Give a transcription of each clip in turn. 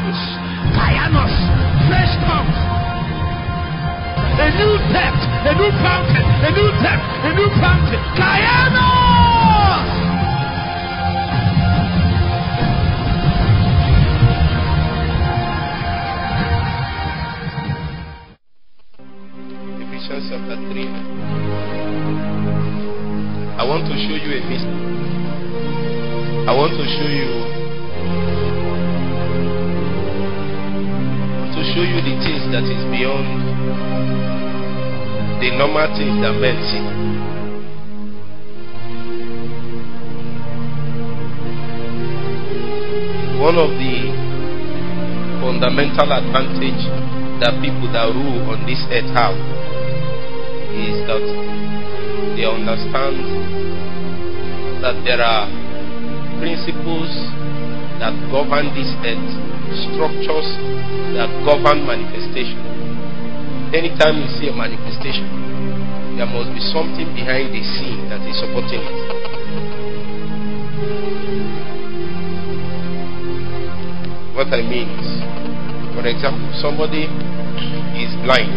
tongues. Kayanos. Fresh tongues. A new depth. A new fountain. A new depth. A new fountain. Kayanos. Ephesians chapter 3. I want to show you a mystery. I want to show you show you the things that is beyond the normal things that men see. One of the fundamental advantage that people that rule on this earth have is that they understand that there are principles that govern this earth, structures that govern manifestation. Anytime you see a manifestation, there must be something behind the scene that is supporting it. What I mean is, for example, somebody is blind,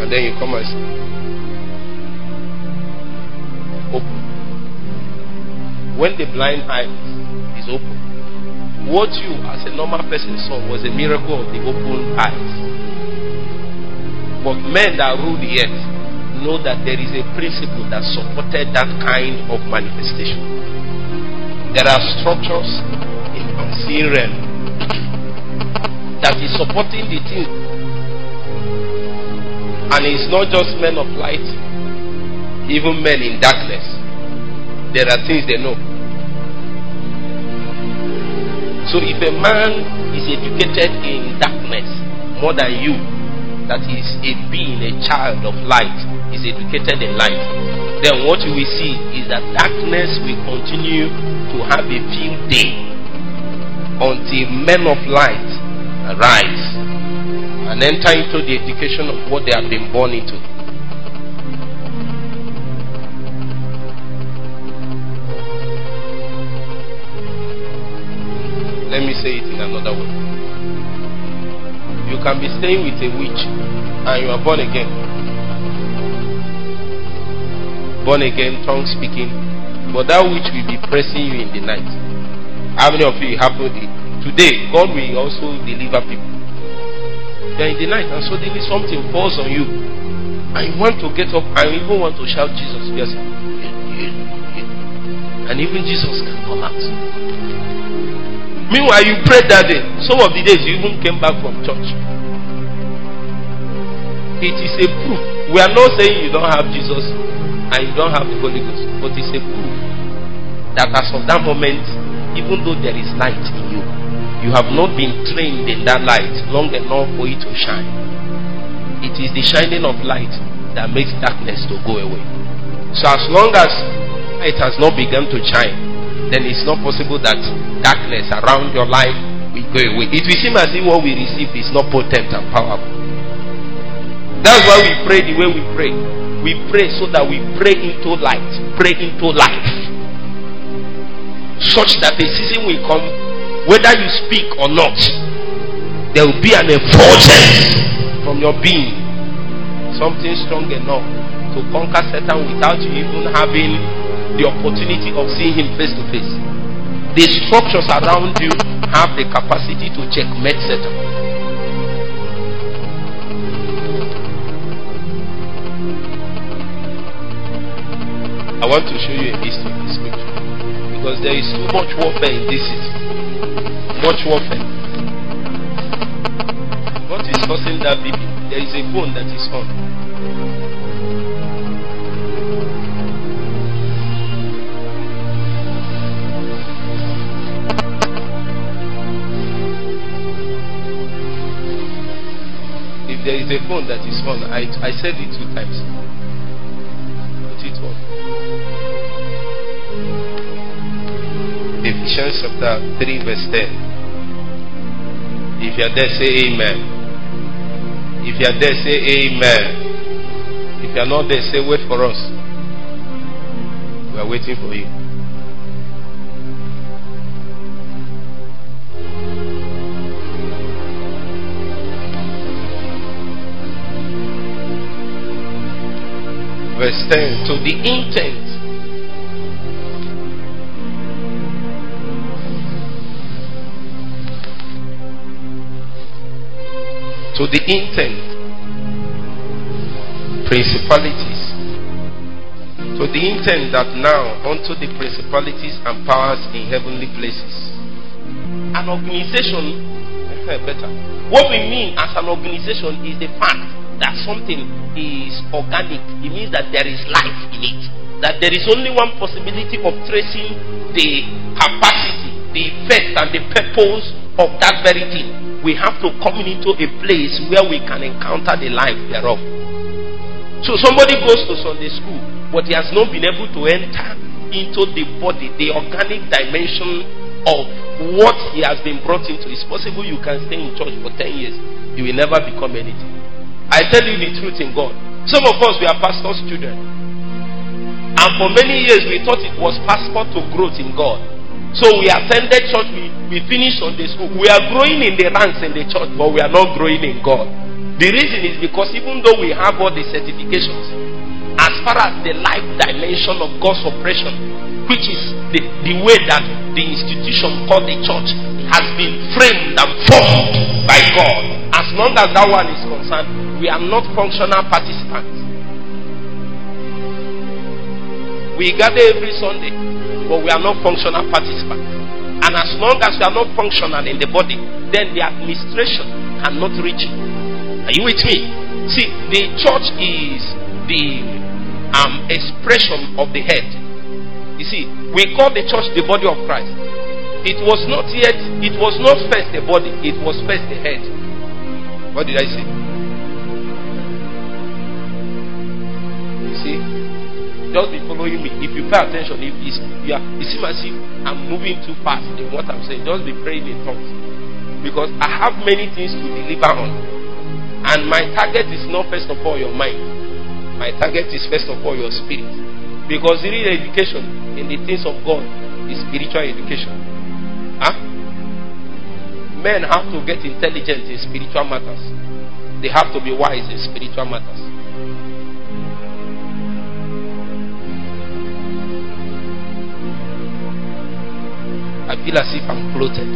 and then you come and say, open. When the blind eye is open, what you as a normal person saw was a miracle of the open eyes. But men that rule the earth know that there is a principle that supported that kind of manifestation. There are structures in unseen realm that is supporting the thing. And it's not just men of light, even men in darkness. There are things they know. So if a man is educated in darkness more than you, that is a being, a child of light, is educated in light, then what you will see is that darkness will continue to have a field day until men of light arise and enter into the education of what they have been born into. Staying with a witch and you are born again. Born again, tongue speaking, but that witch will be pressing you in the night. How many of you happen today? God will also deliver people. They are in the night and suddenly something falls on you, and you want to get up and you even want to shout Jesus. Yes, and even Jesus can come out. Meanwhile, you prayed that day. Some of the days you even came back from church. It is a proof. We are not saying you don't have Jesus and you don't have the Holy Ghost, but it's a proof that as of that moment, even though there is light in you, you have not been trained in that light long enough for it to shine. It is the shining of light that makes darkness to go away. So as long as it has not begun to shine, then it's not possible that darkness around your life will go away. It will seem as if what we receive is not potent and powerful. That's why we pray the way we pray. We pray so that we pray into light, pray into life. Such that a season will come, whether you speak or not, there will be an effulgence from your being. Something strong enough to conquer Satan without you even having the opportunity of seeing him face to face. The structures around you have the capacity to checkmate Satan. I want to show you a history the scripture because there is too much warfare in this city. Much warfare. What is causing that baby? There is a phone that is on. If there is a phone that is on, I, I said it two times. Revelations chapter 3 verse 10. If you are there, say amen. If you are there, say amen. If you are not there, say wait for us. We are waiting for you. Verse 10 To the intent To the intent. Principalities. To the intent that now unto the principalities and powers in heavenly places. An organization, better. What we mean as an organization is the fact that something is organic, it means that there is life in it. That there is only one possibility of tracing the capacity, the effect, and the purpose of that very thing. We have to come into a place where we can encounter the life thereof. So somebody goes to Sunday school, but he has not been able to enter into the body, the organic dimension of what he has been brought into. It's possible you can stay in church for 10 years, you will never become anything. I tell you the truth in God. Some of us, we are pastor's children. And for many years, we thought it was passport to growth in God. So we attended church, we, we finished on the school. We are growing in the ranks in the church, but we are not growing in God. The reason is because even though we have all the certifications, as far as the life dimension of God's operation, which is the, the way that the institution called the church has been framed and formed by God, as long as that one is concerned, we are not functional participants. We gather every Sunday, but we are not functional participants. And as long as we are not functional in the body, then the administration cannot reach it. Are you with me? See, the church is the um, expression of the head. You see, we call the church the body of Christ. It was not yet, it was not first the body, it was first the head. What did I say? Just be following me. If you pay attention, if it's, you, are, it seems as if I'm moving too fast in what I'm saying, just be praying in tongues. Because I have many things to deliver on. And my target is not first of all your mind. My target is first of all your spirit. Because real education in the things of God is spiritual education. Huh? Men have to get intelligent in spiritual matters. They have to be wise in spiritual matters. I feel as if I'm floated.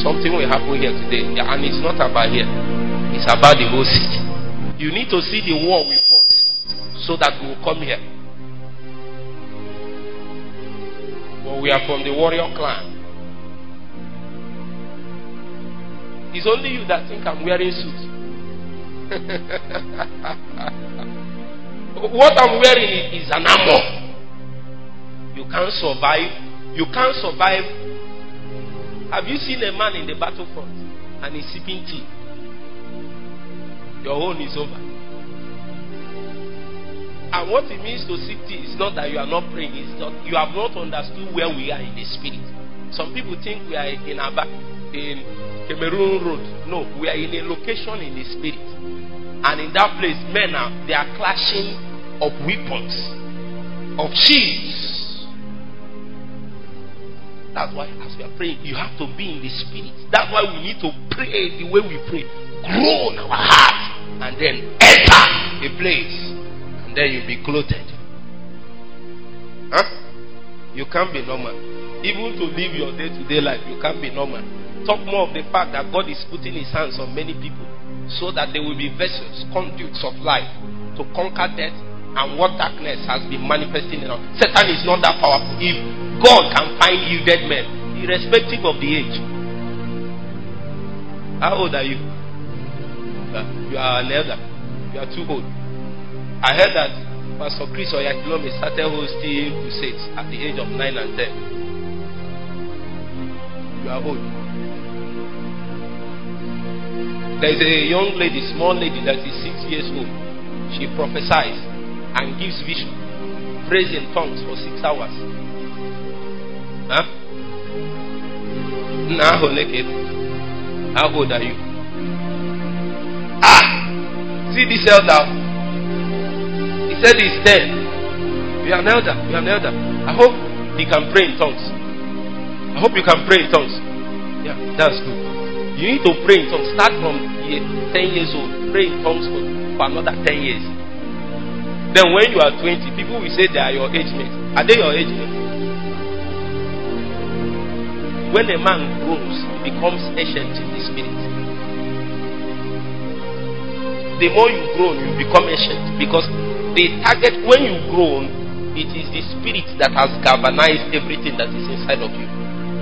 Something will happen here today, and it's not about here, it's about the whole city. You need to see the war we fought so that we will come here. But we are from the warrior clan. It's only you that think I'm wearing suit. what I'm wearing is an armor. You can't survive you can't survive. Have you seen a man in the battlefront and he's sipping tea? Your own is over. And what it means to sip tea is not that you are not praying, it's not you have not understood where we are in the spirit. Some people think we are in Aba, in Cameroon Road. No, we are in a location in the spirit. And in that place, men are they are clashing of weapons, of shields, that's why, as we are praying, you have to be in the spirit. That's why we need to pray the way we pray. Grow in our heart and then enter a place, and then you'll be clothed. Huh? You can't be normal. Even to live your day to day life, you can't be normal. Talk more of the fact that God is putting His hands on many people so that they will be vessels, conduits of life to conquer death and what darkness has been manifesting in us. Satan is not that powerful. If God can find you dead men, irrespective of the age. How old are you? Uh, you are an elder. You are too old. I heard that Pastor Chris Oyakhilome started hosting crusades at the age of 9 and 10. You are old. There is a young lady, small lady that is six years old. She prophesies and gives vision, prays in tongues for six hours. Huh? Now, how old are you? Ah! See this elder? He said he's 10. You are an elder. You are an elder. I hope he can pray in tongues. I hope you can pray in tongues. Yeah, that's good. You need to pray in tongues. Start from 10 years old. Pray in tongues for another 10 years. Then when you are 20, people will say they are your age mates. Are they your age mates? When a man grows, he becomes ancient in the spirit. The more you grow, you become ancient because the target when you grow, it is the spirit that has galvanized everything that is inside of you.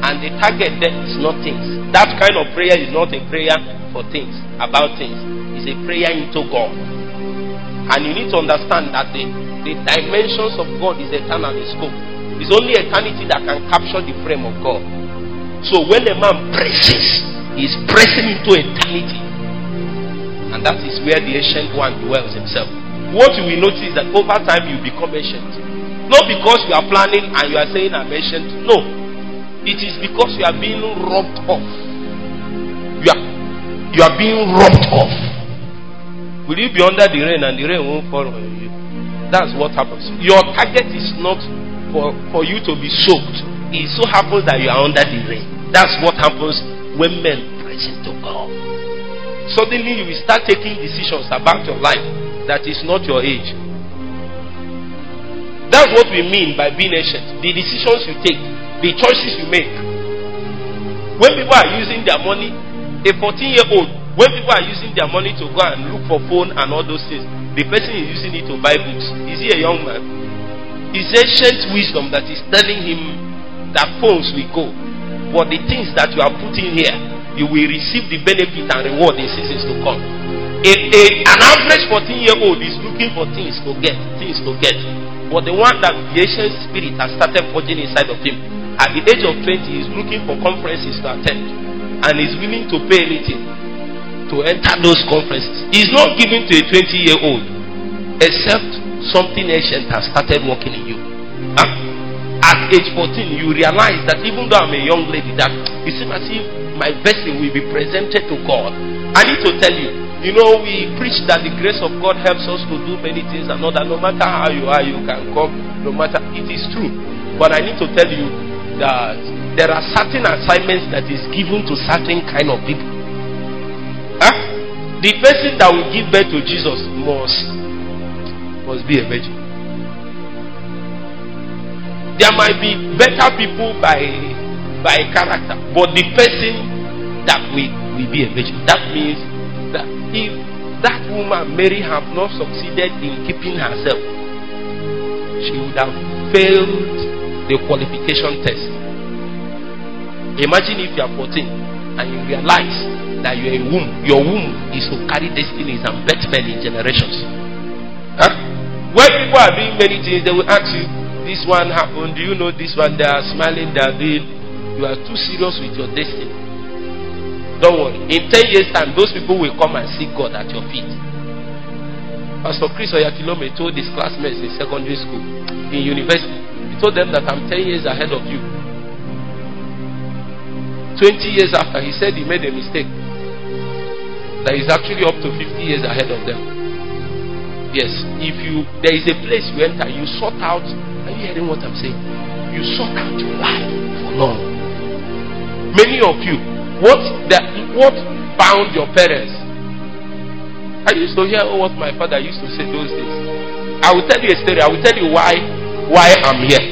And the target there is not things. That kind of prayer is not a prayer for things, about things. It's a prayer into God. And you need to understand that the, the dimensions of God is eternal in scope. It's only eternity that can capture the frame of God. So when a man presses, he's pressing into eternity. And that is where the ancient one dwells himself. What you will notice that over time you become ancient. Not because you are planning and you are saying I'm ancient. No. It is because you are being rubbed off. You are, you are being rubbed off. Will you be under the rain and the rain won't fall on you? That's what happens. Your target is not for, for you to be soaked. It so happens that you are under the rain. That's what happens when men press into God. Suddenly, you will start taking decisions about your life that is not your age. That's what we mean by being ancient. The decisions you take, the choices you make. When people are using their money, a 14 year old, when people are using their money to go and look for phone and all those things, the person is using it to buy books. Is he a young man? It's ancient wisdom that is telling him that phones will go. But the things that you are putting here, you will receive the benefit and reward in seasons to come. A, a, an average 14 year old is looking for things to get, things to get. But the one that the ancient spirit has started forging inside of him, at the age of 20, is looking for conferences to attend and is willing to pay anything to enter those conferences. He's not given to a 20 year old except something ancient has started working in you. At age 14, you realize that even though I'm a young lady, that it seems as if my vessel will be presented to God. I need to tell you, you know, we preach that the grace of God helps us to do many things and all that. No matter how you are, you can come. No matter, it is true. But I need to tell you that there are certain assignments that is given to certain kind of people. Huh? The person that will give birth to Jesus must must be a virgin. There might be better people by by character, but the person that will, will be a virgin. That means that if that woman Mary have not succeeded in keeping herself, she would have failed the qualification test. Imagine if you are 14 and you realize that you are a womb, your womb is to carry destinies and birth men in generations. Huh? When people are doing many things, they will ask you, this one happened. Do you know this one? They are smiling, they are being. You are too serious with your destiny. Don't worry. In 10 years' time, those people will come and see God at your feet. Pastor Chris Oyakhilome told his classmates in secondary school, in university, he told them that I'm 10 years ahead of you. 20 years after, he said he made a mistake. That he's actually up to 50 years ahead of them. Yes, if you there is a place you enter, you sort out are you hearing what I'm saying? You sort out your life for long. Many of you, what that what bound your parents? I used to hear what my father used to say those days. I will tell you a story. I will tell you why why I'm here.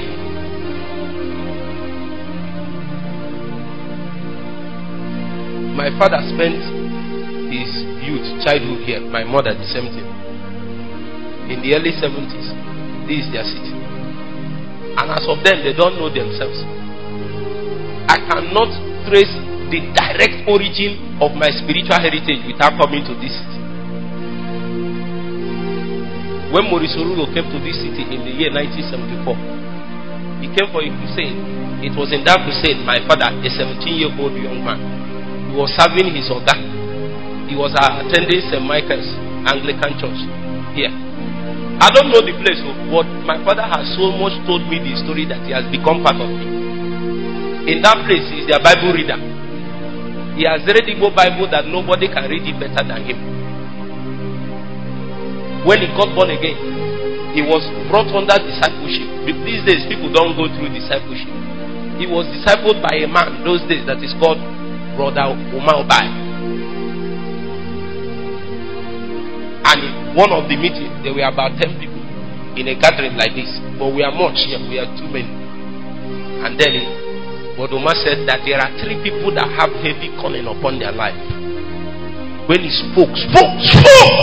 My father spent his youth, childhood here. My mother the same thing. In the early 70s, this is their city. And as of them, they don't know themselves. I cannot trace the direct origin of my spiritual heritage without coming to this city. When Maurice Orulo came to this city in the year 1974, he came for a crusade. It was in that crusade my father, a 17 year old young man, he was serving his organ. He was attending St. Michael's Anglican Church here. I don't know the place, oh, but my father has so much told me the story that he has become part of me. In that place, he is their Bible reader. He has read the Bible that nobody can read it better than him. When he got born again, he was brought under discipleship. These days, people don't go through discipleship. He was discipled by a man those days that is called Brother Umar Obai. One of the meetings, there were about 10 people. in a gathering like this, but we are much here. We are too many. And then Bodoma said that there are three people that have heavy calling upon their life. When he spoke, spoke, spoke,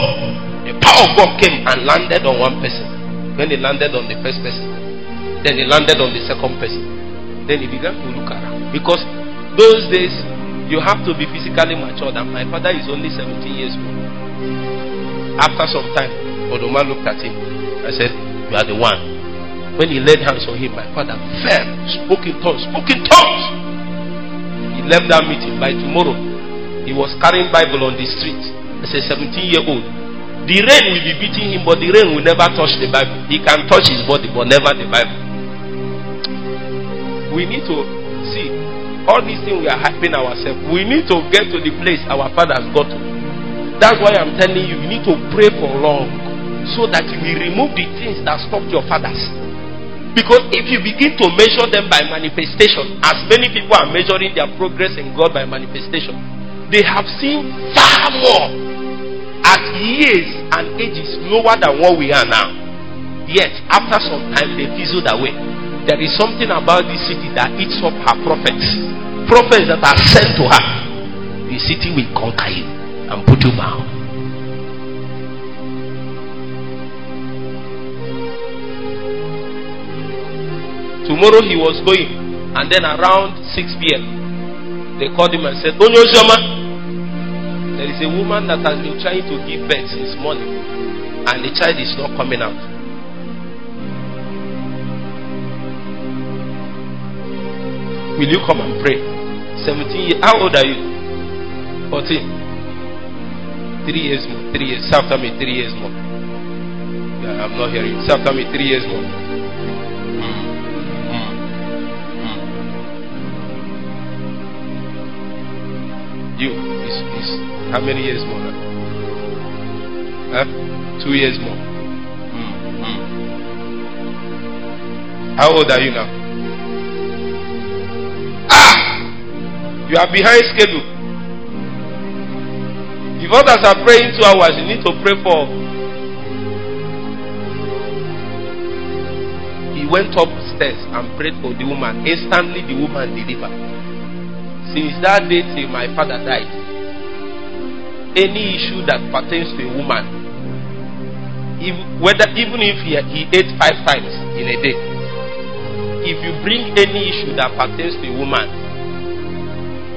the power of God came and landed on one person. When he landed on the first person, then he landed on the second person. Then he began to look around. Because those days, you have to be physically mature. And my father is only 17 years old. After some time, Bodoma looked at him. I said, You are the one. When he laid hands on him, my father fell, spoke in tongues, spoke in tongues. He left that meeting by tomorrow. He was carrying Bible on the street as a 17 year old. The rain will be beating him, but the rain will never touch the Bible. He can touch his body, but never the Bible. We need to see all these things we are hyping ourselves. We need to get to the place our fathers got to. That's why I'm telling you, you need to pray for long so that you will remove the things that stopped your fathers. Because if you begin to measure them by manifestation, as many people are measuring their progress in God by manifestation, they have seen far more at years and ages lower than what we are now. Yet, after some time, they fizzled away. There is something about this city that eats up her prophets. Prophets that are sent to her. The city will conquer you and put you down. Tomorrow he was going, and then around 6 p.m., they called him and said, Onyozoma, there is a woman that has been trying to give birth since morning, and the child is not coming out. Will you come and pray? 17 years. How old are you? 14. Three years more. Three years. After me, three years more. Yeah, I'm not hearing. After me, three years more. You is is how many years more? Huh? Two years more. How old are you now? Ah! You are behind schedule. If others are praying two hours, you need to pray for. He went upstairs and prayed for the woman. Instantly, the woman delivered. Since that day till my father died, any issue that pertains to a woman, if, whether even if he, he ate five times in a day, if you bring any issue that pertains to a woman,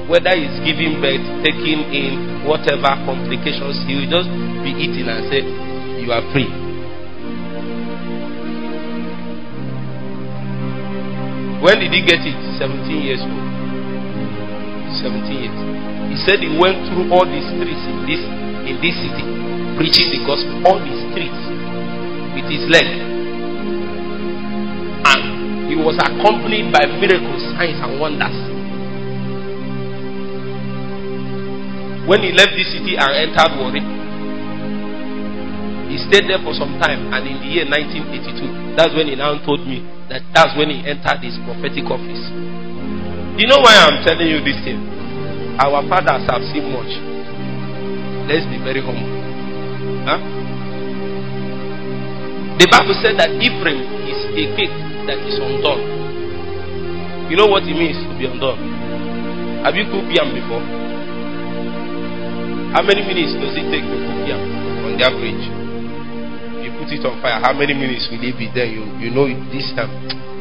whether he's giving birth, taking in whatever complications, he will just be eating and say, You are free. When did he get it? 17 years old. 17 years. He said he went through all the streets in this in this city, preaching the gospel, all the streets with his leg. And he was accompanied by miracles, signs, and wonders. When he left the city and entered Warri, he stayed there for some time, and in the year 1982, that's when he now told me that that's when he entered his prophetic office. You know why I'm telling you this thing? Our fathers have seen much. Let's be very humble. Huh? The Bible said that Ephraim is a cake that is undone. You know what it means to be undone? Have you cooked yam before? How many minutes does it take to cook yam on the average? You put it on fire, how many minutes will it be? there? you you know this time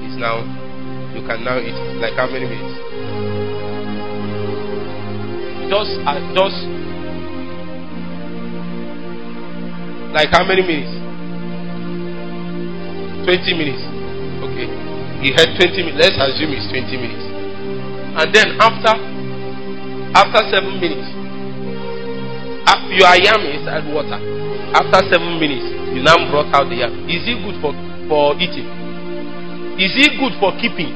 is now you can now eat. Like how many minutes? Just, uh, just like how many minutes? 20 minutes. Okay. He had 20 minutes. Let's assume it's 20 minutes. And then after after seven minutes, after you are yam inside water. After seven minutes, you now brought out the yam. Is it good for, for eating? Is it good for keeping?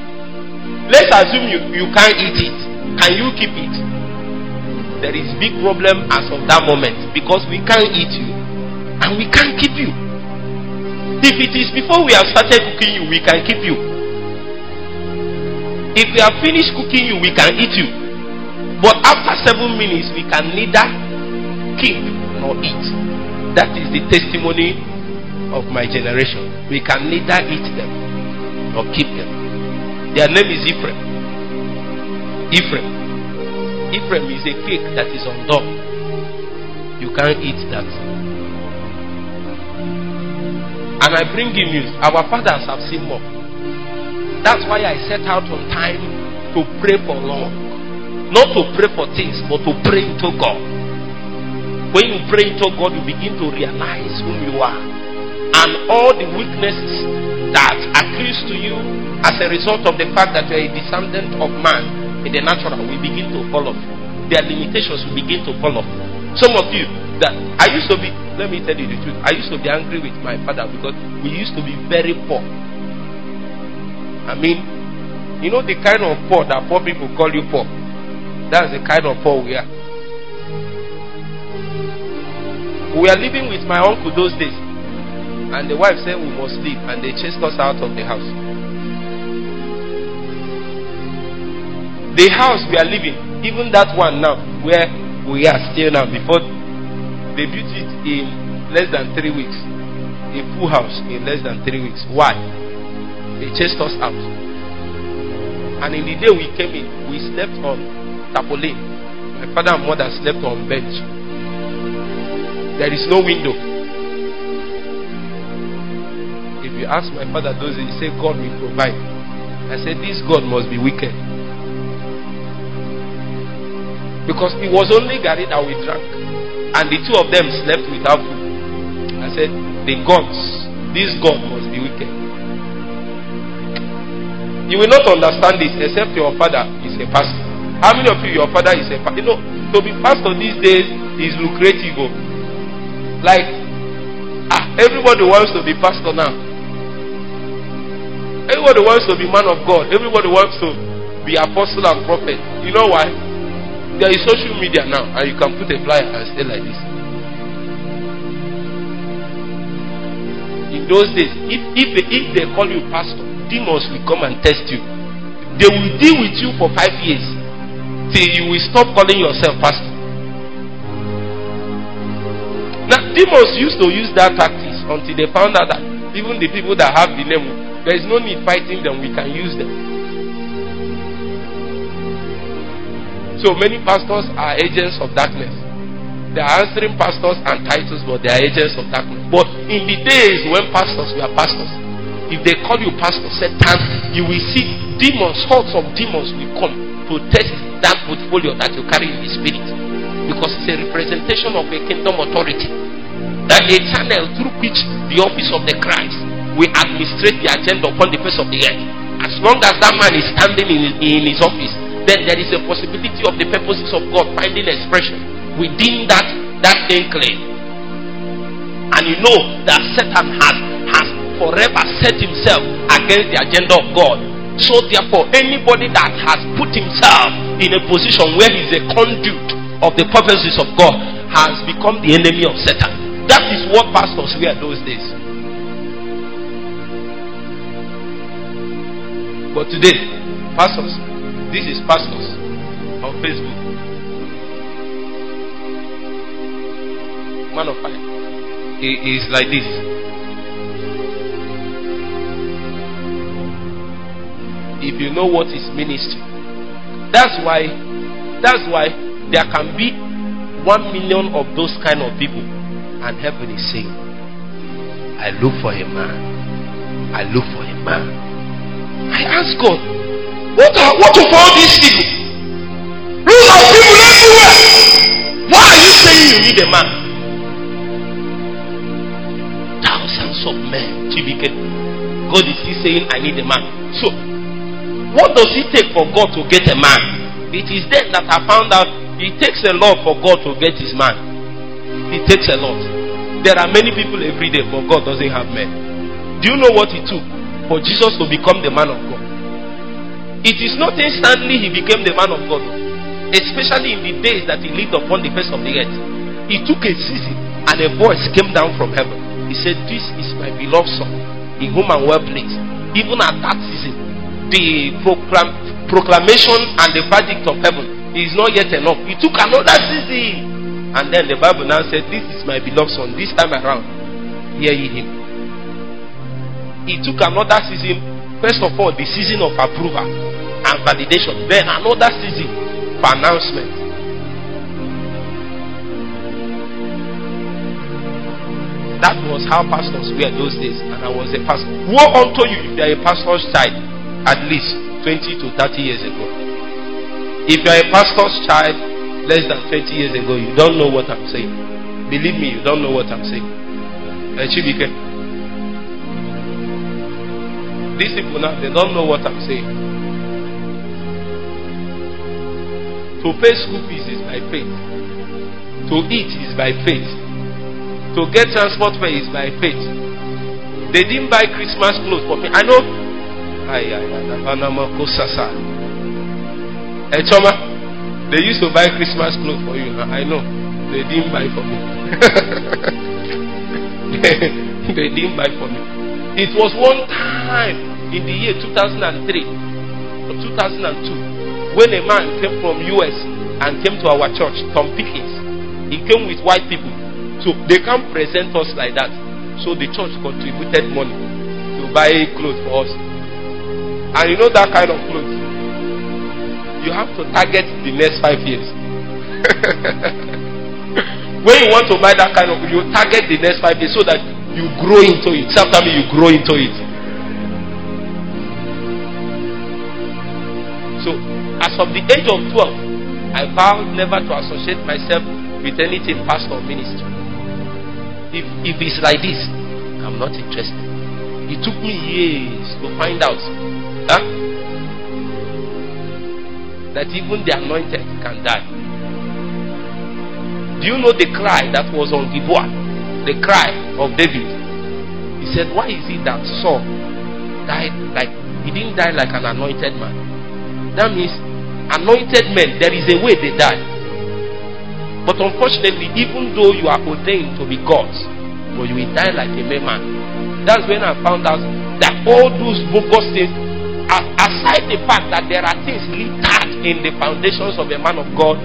Let's assume you, you can't eat it. Can you keep it? There is big problem as of that moment because we can't eat you and we can't keep you. If it is before we have started cooking you, we can keep you. If we have finished cooking you, we can eat you. But after seven minutes, we can neither keep nor eat. That is the testimony of my generation. We can neither eat them or keep them. Their name is Ephraim. Ephraim. Ephraim is a cake that is undone. You can't eat that. And I bring you news. Our fathers have seen more. That's why I set out on time to pray for long. Not to pray for things, but to pray to God. When you pray to God, you begin to realize who you are. And all the weaknesses that accrues to you as a result of the fact that you are a descendant of man in the natural will begin to fall off. Their limitations will begin to fall off. Some of you that I used to be, let me tell you the truth, I used to be angry with my father because we used to be very poor. I mean, you know the kind of poor that poor people call you poor. That's the kind of poor we are. We were living with my uncle those days. And the wife said we must leave, and they chased us out of the house. The house we are living, even that one now, where we are still now, before they built it in less than three weeks. A full house in less than three weeks. Why? They chased us out. And in the day we came in, we slept on tarpaulin. My father and mother slept on bench. There is no window. If you ask my father those days, he said, God will provide. I said, This God must be wicked. Because it was only Gary that we drank. And the two of them slept without food. I said, The gods, this God must be wicked. You will not understand this except your father is a pastor. How many of you, your father is a pastor? You know, to be pastor these days is lucrative. Like, ah, everybody wants to be pastor now. Everybody wants to be man of God. Everybody wants to be apostle and prophet. You know why? There is social media now, and you can put a flyer and stay like this. In those days, if if if they call you pastor, demons will come and test you. They will deal with you for five years till you will stop calling yourself pastor. Demons used to use that tactics until they found out that even the people that have the name, there is no need fighting them, we can use them. So many pastors are agents of darkness. They are answering pastors and titles, but they are agents of darkness. But in the days when pastors were pastors, if they call you pastor, Satan, you will see demons, hordes of demons will come to test that portfolio that you carry in the spirit because it's a representation of a kingdom authority. That a channel through which the office of the Christ will administrate the agenda upon the face of the earth. As long as that man is standing in, in his office, then there is a possibility of the purposes of God finding expression within that that enclave. And you know that Satan has has forever set himself against the agenda of God. So therefore, anybody that has put himself in a position where he is a conduit of the purposes of God has become the enemy of Satan. That is what pastors were those days. But today, pastors, this is pastors on Facebook. Man of fire. He is like this. If you know what is ministry, that's why, that's why there can be one million of those kind of people, and heaven is saying, I look for a man. I look for a man. I ask God, what are what of all these people? Look at people everywhere. Why are you saying you need a man? Thousands of men, Chibike. God is still saying, I need a man. So, what does it take for God to get a man? It is then that I found out it takes a lot for God to get his man. It takes a lot. There are many people every day, but God doesn't have men. Do you know what it took for Jesus to become the man of God? It is not instantly he became the man of God, especially in the days that he lived upon the face of the earth. It took a season, and a voice came down from heaven. He said, This is my beloved son, in whom I'm well pleased. Even at that season, the proclam- proclamation and the verdict of heaven is not yet enough. It took another season. And then the Bible now said, This is my beloved son. This time around, hear ye him. it took another season. First of all, the season of approval and validation. Then another season for announcement. That was how pastors were those days, and I was a pastor. Woe unto you if you are a pastor's child, at least 20 to 30 years ago. If you are a pastor's child less than 20 years ago, you don't know what I'm saying. Believe me, you don't know what I'm saying. Chibike. These people now, they don't know what I'm saying. To pay school fees is by faith. To eat is by faith. To get transport fare is by faith. They didn't buy Christmas clothes for me. I know. Ay, ay, ay, Choma, they used to buy Christmas clothes for you. I know. They didn't buy for me. they didn't buy for me. It was one time in the year 2003 or 2002 when a man came from US and came to our church, Tom Pickens. He came with white people so they can't present us like that. So the church contributed money to buy clothes for us. And you know that kind of clothes. You have to target the next five years. when you want to buy that kind of you target the next five years so that you grow into it. Me, you grow into it. So, as of the age of 12, I vowed never to associate myself with anything pastor ministry. If, if it's like this, I'm not interested. It took me years to find out huh, that even the anointed can die. Do you know the cry that was on Gibeah? The cry of David. He said, Why is it that Saul died like he didn't die like an anointed man? That means anointed men, there is a way they die. But unfortunately, even though you are ordained to be God's, but you will die like a mere man. That's when I found out that all those bogus things, aside the fact that there are things littered in the foundations of a man of God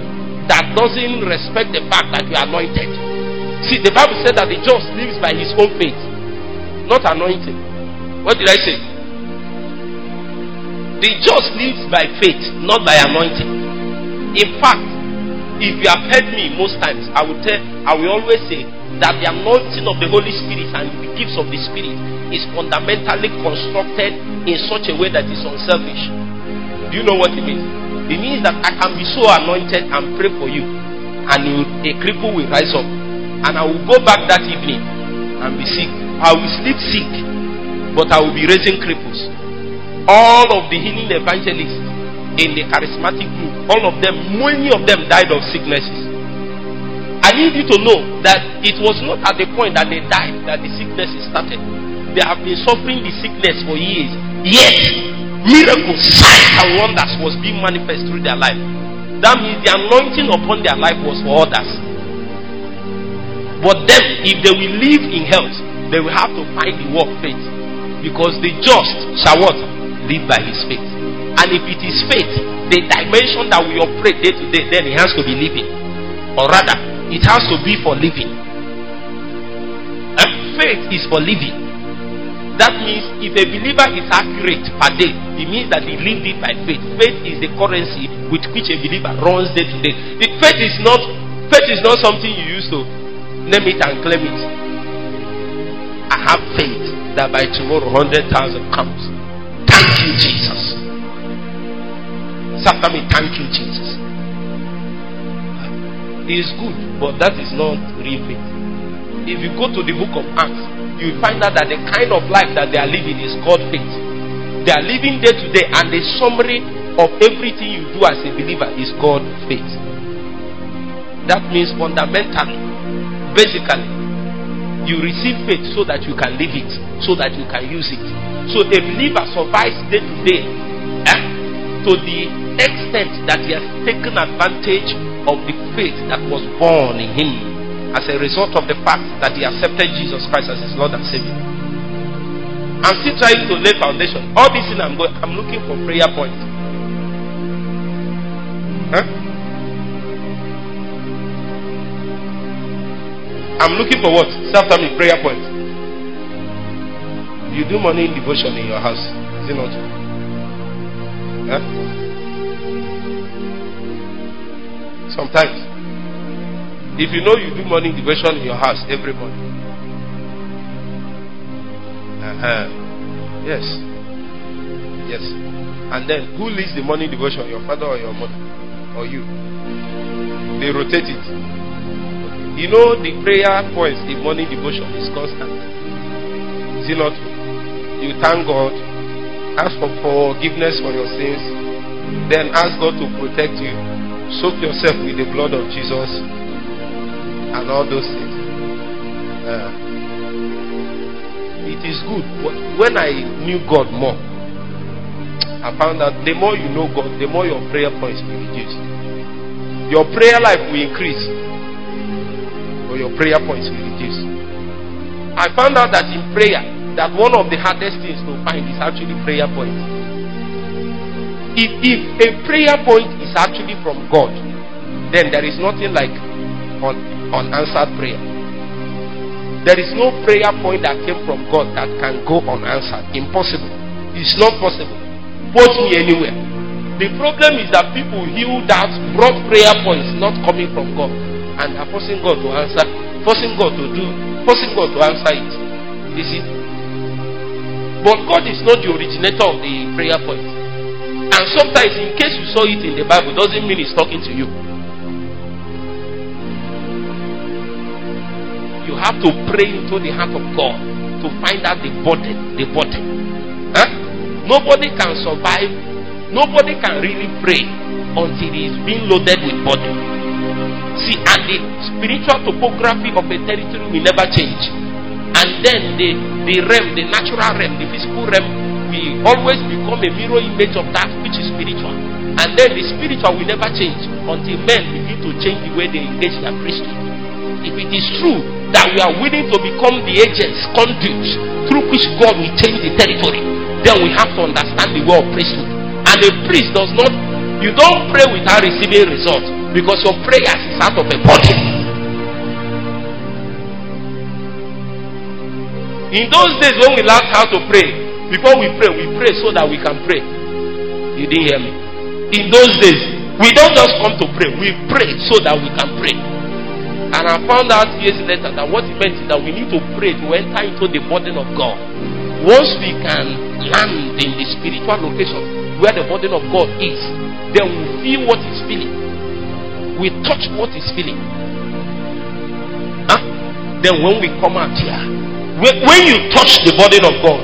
that doesn't respect the fact that you are anointed. See, the Bible said that the just lives by his own faith, not anointing. What did I say? The just lives by faith, not by anointing. In fact, if you have heard me most times, I will tell, I will always say that the anointing of the Holy Spirit and the gifts of the Spirit is fundamentally constructed in such a way that is unselfish. Do you know what it means? It means that I can be so anointed and pray for you, and a cripple will rise up, and I will go back that evening and be sick. I will sleep sick, but I will be raising cripples. All of the healing evangelists in the charismatic group, all of them, many of them died of sicknesses. I need you to know that it was not at the point that they died that the sicknesses started. They have been suffering the sickness for years. Yet, miracles, signs, and wonders was being manifest through their life. That means the anointing upon their life was for others. But then, if they will live in health, they will have to find the work faith. Because the just shall what? Live by his faith. And if it is faith, the dimension that we operate day to day, then it has to be living. Or rather, it has to be for living. And faith is for living. That means if a believer is accurate per day, it means that he lived it by faith. Faith is the currency with which a believer runs day to day. The faith is not faith is not something you use to name it and claim it. I have faith that by tomorrow hundred thousand comes. Thank you, Jesus after me, thank you, Jesus. It is good, but that is not real faith. If you go to the book of Acts, you find out that the kind of life that they are living is God faith. They are living day to day, and the summary of everything you do as a believer is God faith. That means fundamentally, basically, you receive faith so that you can live it, so that you can use it. So a believer survives day to day eh, to the extent that he has taken advantage of the faith that was born in him as a result of the fact that he accepted Jesus Christ as his Lord and Savior. I'm still trying to lay foundation. All this thing I'm going, I'm looking for prayer point. Huh? I'm looking for what? Self me prayer point. You do morning devotion in your house, is it not? Huh? Sometimes. If you know you do morning devotion in your house every morning. Uh-huh. Yes. Yes. And then who leads the morning devotion? Your father or your mother? Or you? They rotate it. You know the prayer points the morning devotion is constant. Is it not? You thank God, ask for forgiveness for your sins, then ask God to protect you. Soak yourself with the blood of Jesus and all those things. Uh, it is good. But when I knew God more, I found that the more you know God, the more your prayer points will reduce. Your prayer life will increase, but your prayer points will reduce. I found out that in prayer, that one of the hardest things to find is actually prayer points. If, if a prayer point is actually from God, then there is nothing like un, unanswered prayer. There is no prayer point that came from God that can go unanswered. Impossible. It's not possible quote me anywhere. The problem is that people heal that broad prayer points not coming from God and are forcing God to answer, forcing God to do, forcing God to answer it. You see? But God is not the originator of the prayer point. And sometimes, in case you saw it in the Bible, doesn't mean He's talking to you. You have to pray into the heart of God to find out the burden, the burden. Huh? Nobody can survive, nobody can really pray until he is being loaded with body. See, and the spiritual topography of a territory will never change. And then the, the realm, the natural realm, the physical realm, will always become a mirror image of that which is spiritual. And then the spiritual will never change until men begin to change the way they engage their priesthood. If it is true that we are willing to become the agents, conduits through which God will change the territory, then we have to understand the way of priesthood. And a priest does not, you don't pray without receiving results because your prayers is out of a body. In those days when we learned how to pray, before we pray, we pray so that we can pray. You didn't hear me. In those days, we don't just come to pray, we pray so that we can pray. And I found out years later that what it meant is that we need to pray to enter into the burden of God. Once we can land in the spiritual location where the burden of God is, then we feel what He's feeling. We touch what He's feeling. Huh? Then when we come out here, when you touch the burden of God,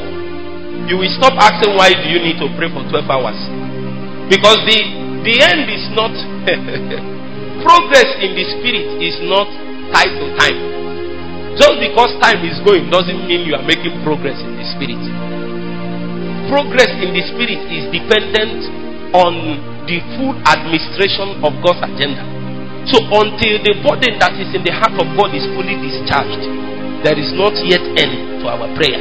you will stop asking why do you need to pray for 12 hours. Because the, the end is not progress in the spirit is not tied to time. Just because time is going doesn't mean you are making progress in the spirit. Progress in the spirit is dependent on the full administration of God's agenda. So until the burden that is in the heart of God is fully discharged, there is not yet end to our prayer.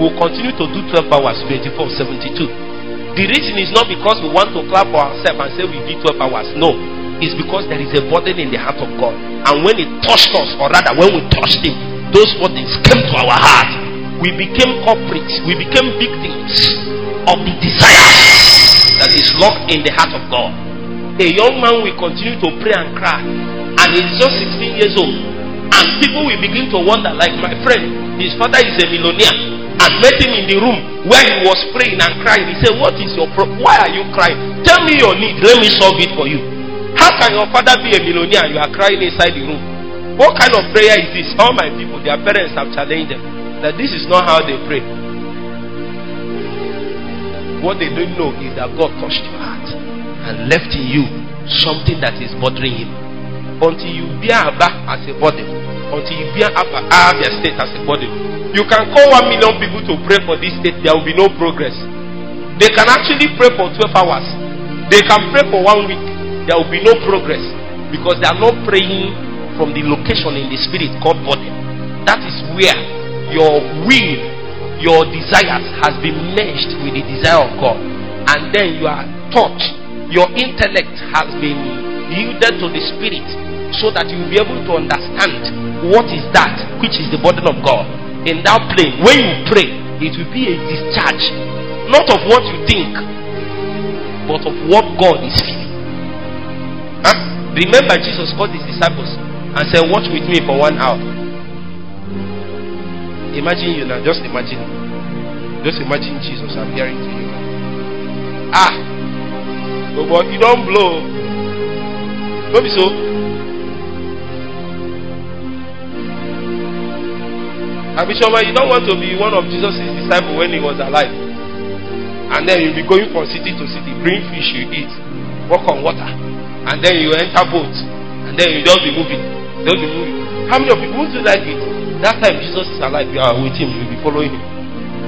We will continue to do 12 hours, 24, 72. The reason is not because we want to clap for ourselves and say we did 12 hours. No. It's because there is a burden in the heart of God. And when it touched us, or rather when we touched Him, those burdens came to our heart. We became culprits. We became victims of the desire that is locked in the heart of God. A young man will continue to pray and cry, and he's just 16 years old. And people will begin to wonder, like my friend, his father is a millionaire. I met him in the room where he was praying and crying. He said, What is your problem? Why are you crying? Tell me your need. Let me solve it for you. Can your father be a millionaire and you are crying inside the room? What kind of prayer is this? All my people, their parents have challenged them that this is not how they pray. What they don't know is that God touched your heart and left in you something that is bothering Him. Until you bear Abba as a body, until you bear Abba, Abia state as a body, you can call one million people to pray for this state, there will be no progress. They can actually pray for 12 hours, they can pray for one week, there will be no progress because they are not praying from the location in the spirit called body. That is where your will, your desires has been merged with the desire of God. And then you are taught, your intellect has been yielded to the spirit so that you will be able to understand what is that which is the burden of God. In that plane, when you pray, it will be a discharge, not of what you think, but of what God is feeling. Huh? Remember, Jesus called his disciples and said, Watch with me for one hour. Imagine you now, just imagine. Just imagine Jesus appearing to you. Ah, but you don't blow. Don't be so. Abishoma, you don't want to be one of Jesus' disciples when he was alive. And then you'll be going from city to city, bring fish you eat, walk on water, and then you enter boat, and then you just be moving. Just be moving. How many of you won't do like it? That time Jesus is alive, you are with him, you'll be following him.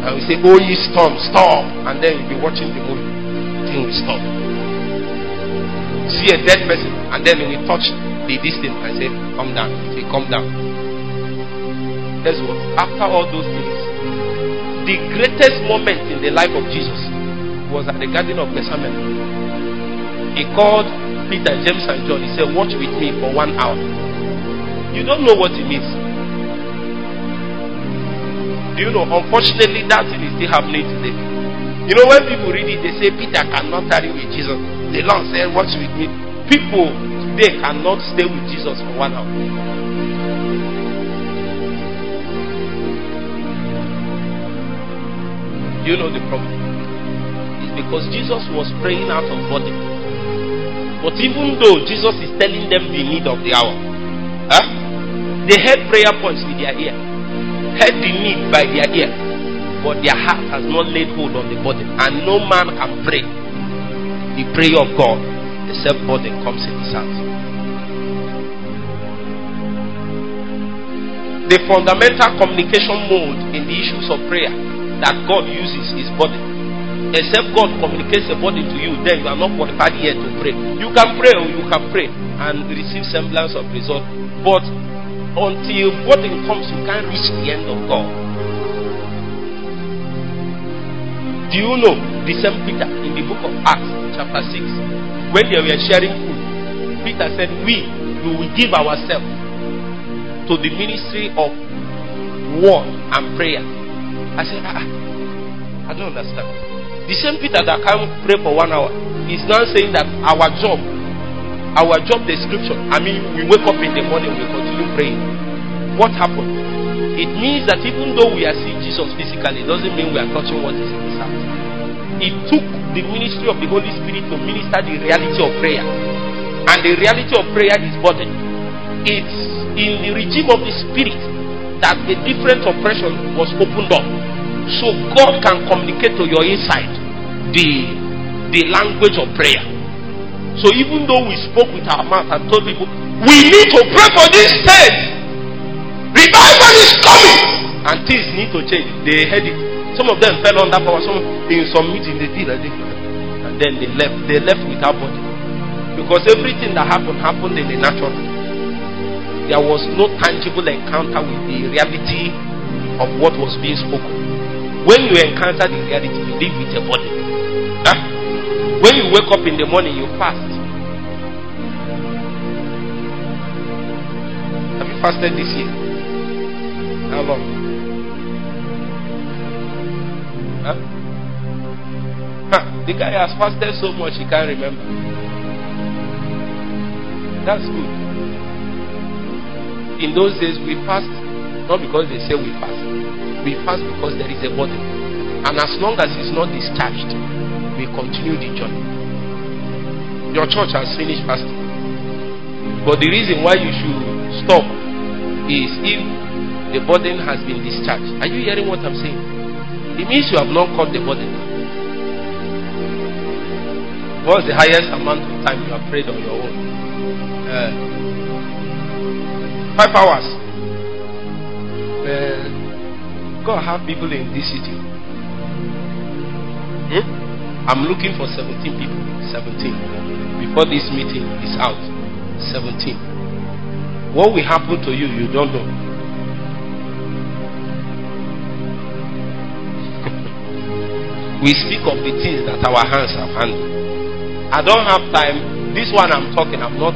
And we say, Oh ye storm, stop. And then you'll be watching the movie. Thing will stop. See a dead person, and then you touch the distance and say, Come down. Say, Come down. Guess what? After all those things, the greatest moment in the life of Jesus was at the Garden of Gethsemane. He called Peter, James, and John. He said, Watch with me for one hour. You don't know what it means. Do you know? Unfortunately, that thing is still happening today. You know, when people read it, they say Peter cannot tarry with Jesus. The Lord said, Watch with me. People today cannot stay with Jesus for one hour. Do you know the problem? It's because Jesus was praying out of body. But even though Jesus is telling them the need of the hour, huh? they heard prayer points with their ear, heard the need by their ear, but their heart has not laid hold on the body. And no man can pray the prayer of God except body comes in his heart. The fundamental communication mode in the issues of prayer that God uses is body. Except God communicates a body to you, then you are not qualified yet to pray. You can pray or you can pray and receive semblance of result. But until body comes, you can't reach the end of God. Do you know the same Peter in the book of Acts, chapter 6, when they were sharing food? Peter said, We, we will give ourselves to the ministry of word and prayer I said, ah, I don't understand. The same Peter that can pray for one hour is now saying that our job, our job description, I mean, we wake up in the morning, we continue praying. What happened? It means that even though we are seeing Jesus physically, it doesn't mean we are touching what is in. It took the ministry of the Holy Spirit to minister the reality of prayer. And the reality of prayer is body. It's in the regime of the Spirit that a different oppression was opened up. So God can communicate to your inside the, the language of prayer. So even though we spoke with our mouth and told people, we need to pray for this state. Revival is coming. And things need to change. They heard it. Some of them fell under power. Some in some meeting they did like And then they left. They left without body. Because everything that happened happened in the natural there was no tangible encounter with the reality of what was being spoken. When you encounter the reality, you live with your body. Huh? When you wake up in the morning, you fast. Have you fasted this year? How long? Huh? Huh. The guy has fasted so much he can't remember. That's good in those days we fast not because they say we fast. We fast because there is a body. And as long as it's not discharged, we continue the journey. Your church has finished fasting. But the reason why you should stop is if the burden has been discharged. Are you hearing what I'm saying? It means you have not caught the burden. What's the highest amount of time you have prayed on your own? Uh, Five hours. Uh, God have people in this city. Hmm? I'm looking for 17 people. 17. Before this meeting is out. 17. What will happen to you, you don't know. we speak of the things that our hands have handled. I don't have time. This one I'm talking, I'm not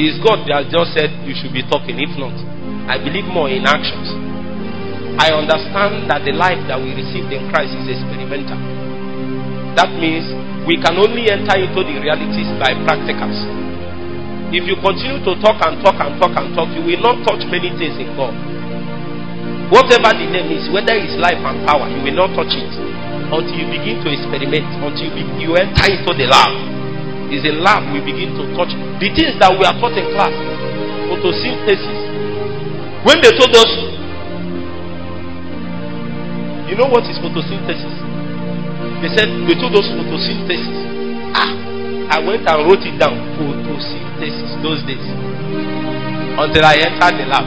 it is God that just said you should be talking. If not, I believe more in actions. I understand that the life that we received in Christ is experimental. That means we can only enter into the realities by practicals. If you continue to talk and talk and talk and talk, you will not touch many things in God. Whatever the name is, whether it's life and power, you will not touch it until you begin to experiment, until you, you enter into the lab. It's in lab we begin to touch the things that we are taught in class. Photosynthesis. When they told us, you know what is photosynthesis? They said they told us photosynthesis. Ah, I went and wrote it down. Photosynthesis those days. Until I entered the lab.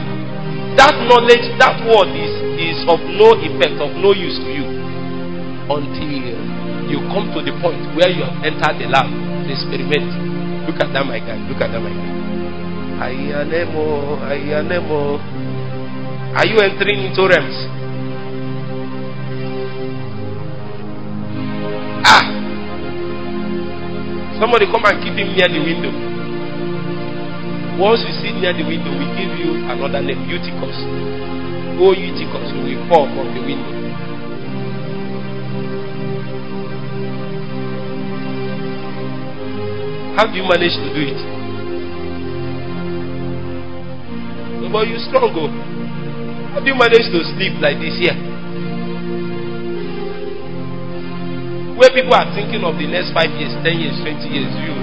That knowledge, that word is, is of no effect, of no use to you until you come to the point where you have entered the lab to experiment. Look at that, my guy. Look at that, my guy. Ayanemo, ayanemo. Are you entering into realms? Somebody come and keep him near the window. Once you sit near the window, we give you another name, Eutychus. Go Eutychus, we will fall from the window. How do you manage to do it? But you strong, oh. How do you manage to sleep like this here? Where people are thinking of the next five years, ten years, twenty years, you.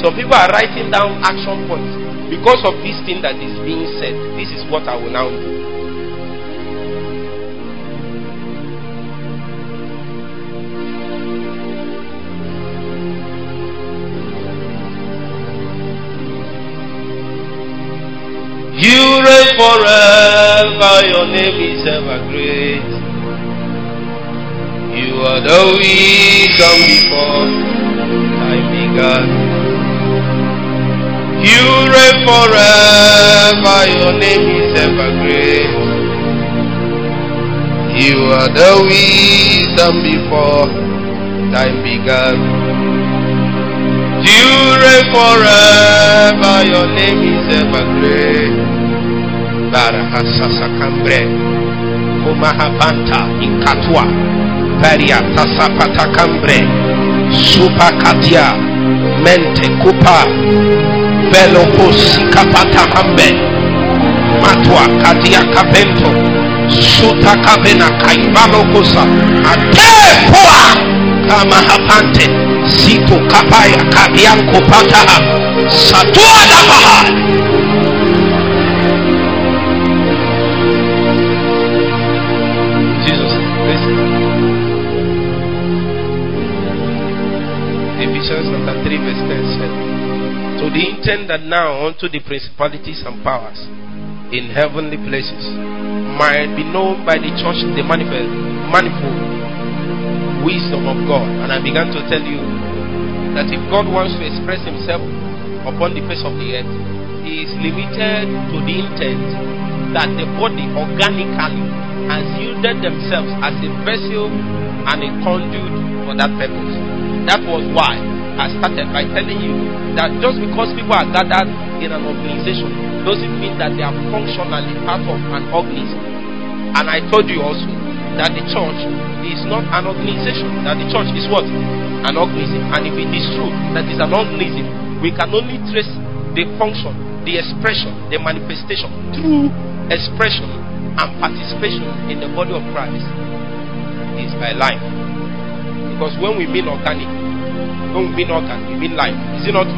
Some people are writing down action points because of this thing that is being said. This is what I will now do. You reign forever, your name is ever great. You are the wisdom before time began. You reign forever, your name is ever great. You are the wisdom before time began. You reign forever, your name is ever great. Barahasasa Kambre, Kumahabanta, Inkatwa, Varia Tasapata Kambre, Supakatia, Mente Kupa, Velopo Sikapata Hambe, Matwa Katia Kapento, Suta Kavena Kaibalo Kusa, Ate Pua, Kamahapante, Sito Kapaya Kabianko Pataha, Satua Labahad. That now unto the principalities and powers in heavenly places might be known by the church the manifold, manifold wisdom of God. And I began to tell you that if God wants to express himself upon the face of the earth, he is limited to the intent that the body organically has yielded themselves as a vessel and a conduit for that purpose. That was why I started by telling you that just because people are gathered in an organization doesn't mean that they are functionally part of an organism. And I told you also that the church is not an organization, that the church is what? An organism. And if it is true that it's an organism, we can only trace the function, the expression, the manifestation through expression and participation in the body of Christ is by life. Because when we mean organic, when we mean organ, we mean life. Is it not?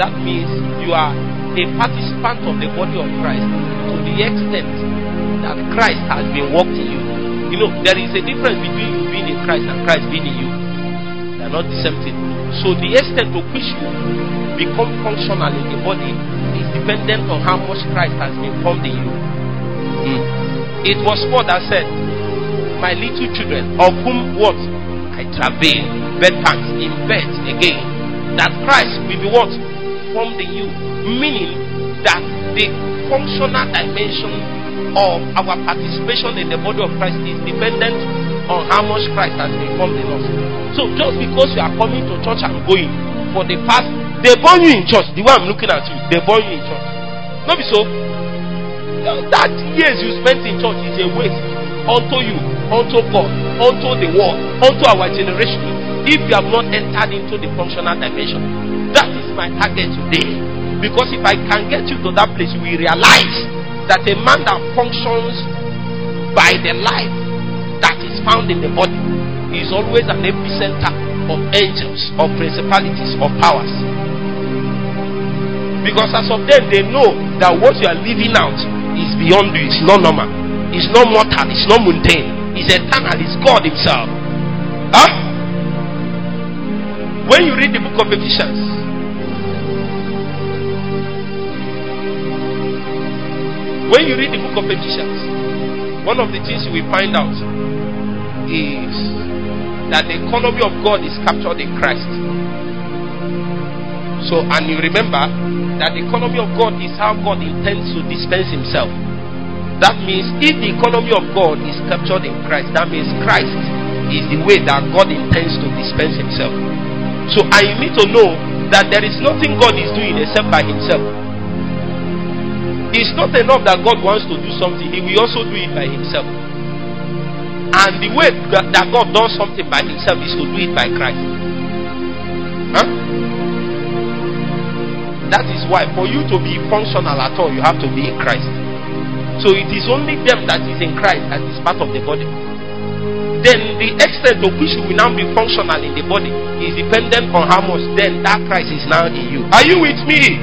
That means you are a participant of the body of Christ to the extent that Christ has been worked in you. You know, there is a difference between you being in Christ and Christ being in you. They are not the same thing. So the extent to which you become functional in the body is dependent on how much Christ has been formed in you. Mm. It was Paul that said, My little children, of whom what? I travail, bed pants, in bed again, that Christ will be what? Formed in you. Meaning that the functional dimension of our participation in the body of Christ is dependent on how much Christ has been formed in us. So just because you are coming to church and going for the past, they born you in church. The way I'm looking at you, they born you in church. No be so. That years you spent in church is a waste unto you, unto God, unto the world, unto our generation. If you have not entered into the functional dimension, that is my target today. Because if I can get you to that place, you will realize that a man that functions by the life that is found in the body is always an epicenter of angels, of principalities, of powers. Because as of them, they know that what you are living out is beyond you, it's not normal, it's not mortal, it's not mundane, it's eternal, it's God Himself. Huh? When you read the book of Ephesians, when you read the book of Ephesians, one of the things you will find out is that the economy of God is captured in Christ. So, and you remember that the economy of God is how God intends to dispense Himself. That means if the economy of God is captured in Christ, that means Christ is the way that God intends to dispense Himself. So, I need to know that there is nothing God is doing except by Himself. It's not enough that God wants to do something, He will also do it by Himself. And the way that God does something by Himself is to do it by Christ. Huh? That is why for you to be functional at all, you have to be in Christ. So it is only them that is in Christ that is part of the body. Then the extent to which you will now be functional in the body is dependent on how much then that Christ is now in you. Are you with me?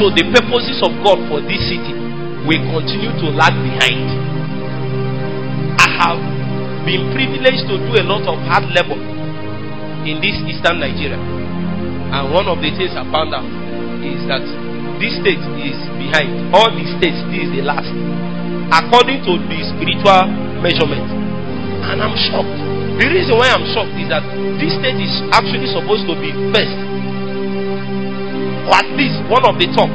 So the purposes of God for this city will continue to lag behind. I have been privileged to do a lot of hard labor in this eastern Nigeria. And one of the things I found out is that this state is behind. All the states, this is the last. According to the spiritual measurement. And I'm shocked. The reason why I'm shocked is that this state is actually supposed to be first. Or at least one of the top.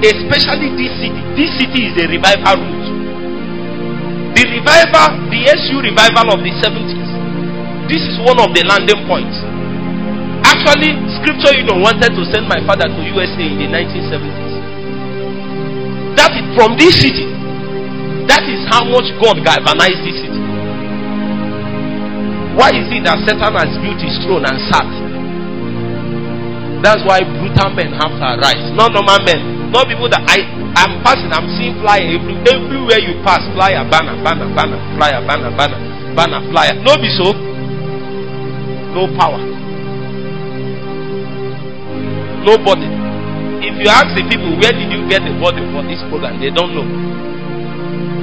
Especially this city. This city is a revival route. The revival, the SU revival of the 70s, this is one of the landing points. Actually, scripture, know, wanted to send my father to USA in the 1970s. That is from this city. That is how much God galvanized this city. Why is it that Satan has built his throne and sat? That's why brutal men have to arise. Not normal men. Not people that I I'm passing, I'm seeing flyer every, everywhere you pass, flyer, banner, banner, banner, flyer, banner, banner, banner, flyer. No be so. No power. Nobody. If you ask the people where did you get the body for this program, they don't know.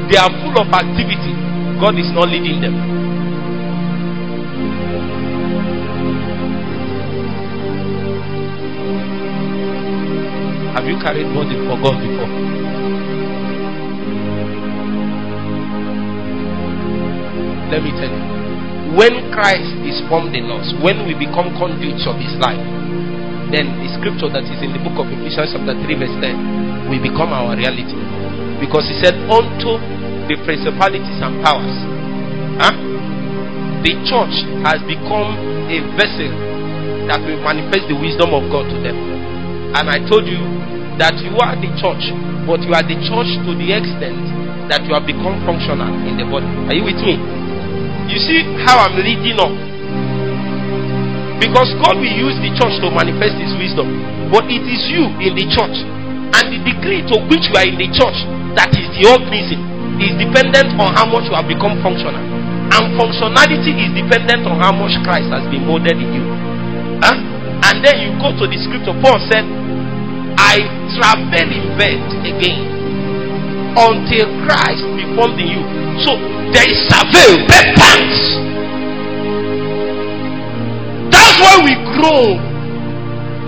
They are full of activity. God is not leading them. Have you carried body for God before? Let me tell you. When Christ is formed in us, when we become conduits of his life, then the scripture that is in the book of Ephesians chapter 3, verse 10 will become our reality. Because he said, Unto the principalities and powers. Huh? The church has become a vessel that will manifest the wisdom of God to them. And I told you that you are the church, but you are the church to the extent that you have become functional in the body. Are you with me? You see how I'm leading up. Because God will use the church to manifest His wisdom. But it is you in the church. And the degree to which you are in the church that is the organism is dependent on how much you have become functional. And functionality is dependent on how much Christ has been molded in you. Huh? And then you go to the scripture. Paul said, I travel in bed again until Christ be formed in you. So there is travail, repentance. Why we grow.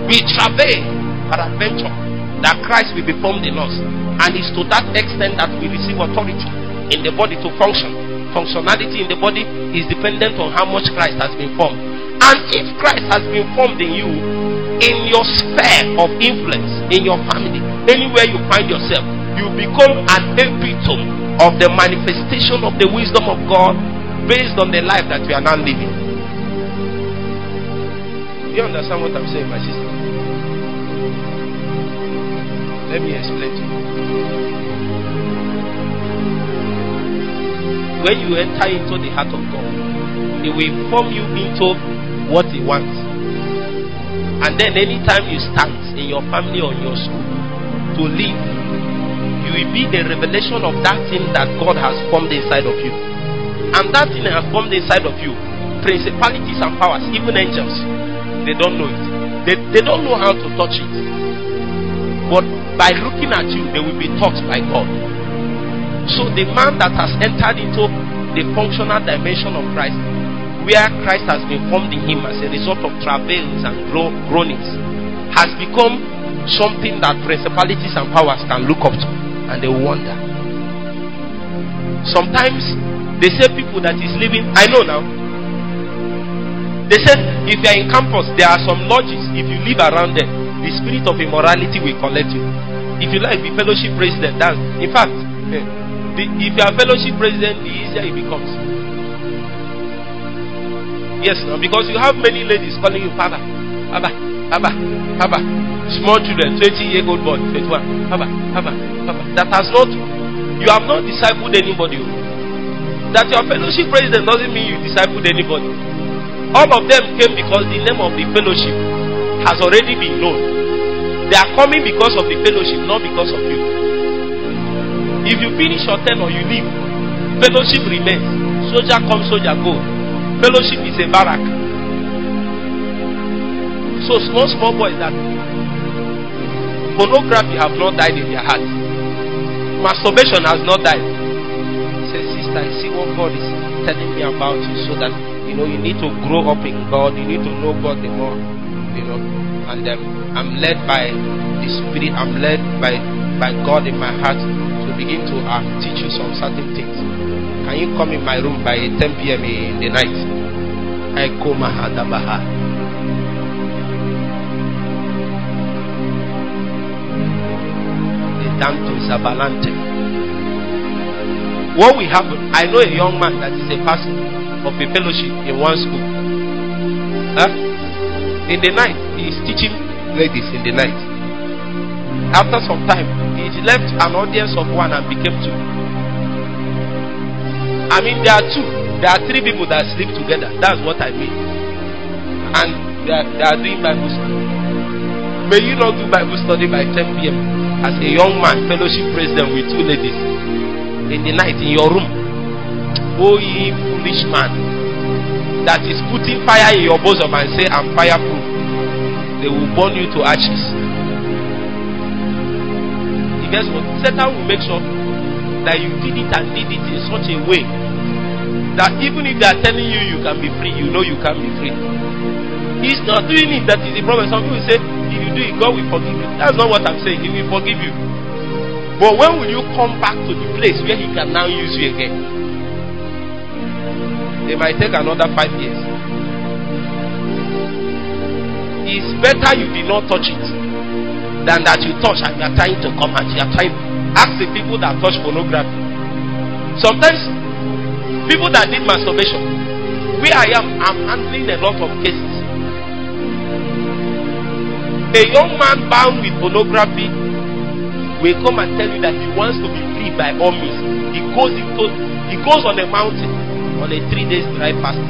We travail for adventure that Christ will be formed in us. And it's to that extent that we receive authority in the body to function. Functionality in the body is dependent on how much Christ has been formed. And if Christ has been formed in you, in your sphere of influence, in your family, anywhere you find yourself, you become an epitome of the manifestation of the wisdom of God based on the life that we are now living. You understand what I'm saying, my sister? Let me explain to you. When you enter into the heart of God, He will form you into what He wants. And then, anytime you stand in your family or your school to live, you will be the revelation of that thing that God has formed inside of you. And that thing has formed inside of you principalities and powers, even angels, they don't know it. They, they don't know how to touch it. But by looking at you, they will be touched by God. So the man that has entered into the functional dimension of Christ, where Christ has been formed in him as a result of travails and groanings, has become something that principalities and powers can look up to and they wonder. Sometimes they say people that is living, I know now, they said if you are in campus, there are some lodges. If you live around them, the spirit of immorality will collect you. If you like, be fellowship president. That's in fact, eh, the, if you are fellowship president, the easier it becomes. Yes, now because you have many ladies calling you Papa, Papa, Papa, Papa. Small children, 20 year old boy, 21, Papa, Papa, Papa. That has not, you have not discipled anybody. That your fellowship president doesn't mean you discipled anybody. All of them came because the name of the fellowship has already been known. They are coming because of the fellowship, not because of you. If you finish your ten or you leave, fellowship remains. Soldier come, soldier go. Fellowship is a barrack. So small, small boys that pornography have not died in their hearts. Masturbation has not died. Say, sister, I see what God is telling me about you so that know, you need to grow up in God. You need to know God the more. You know, and um, I'm led by the Spirit. I'm led by by God in my heart to begin to uh, teach you some certain things. Can you come in my room by 10 p.m. in the night? I come Mahadabaha. What will happen? I know a young man that is a pastor of a fellowship in one school. Huh? In the night, he is teaching ladies in the night. After some time, he left an audience of one and became two. I mean, there are two, there are three people that sleep together. That's what I mean. And they are, they are doing Bible study. May you not do Bible study by 10 p.m. as a young man, fellowship president with two ladies in the night in your room. Oh, ye foolish man that is putting fire in your bosom and say, I'm fireproof, they will burn you to ashes. You guess what? Satan will make sure that you did it and did it in such a way that even if they are telling you you can be free, you know you can be free. He's not doing it, that is the problem. Some people say, if you do it, God will forgive you. That's not what I'm saying. He will forgive you. But when will you come back to the place where He can now use you again? It might take another five years. It's better you did not touch it than that you touch and you are trying to come and you are trying. Ask the people that touch pornography. Sometimes people that did masturbation, where I am, I'm handling a lot of cases. A young man bound with pornography will come and tell you that he wants to be free by all means. He goes into he goes on a mountain on a three days dry fast.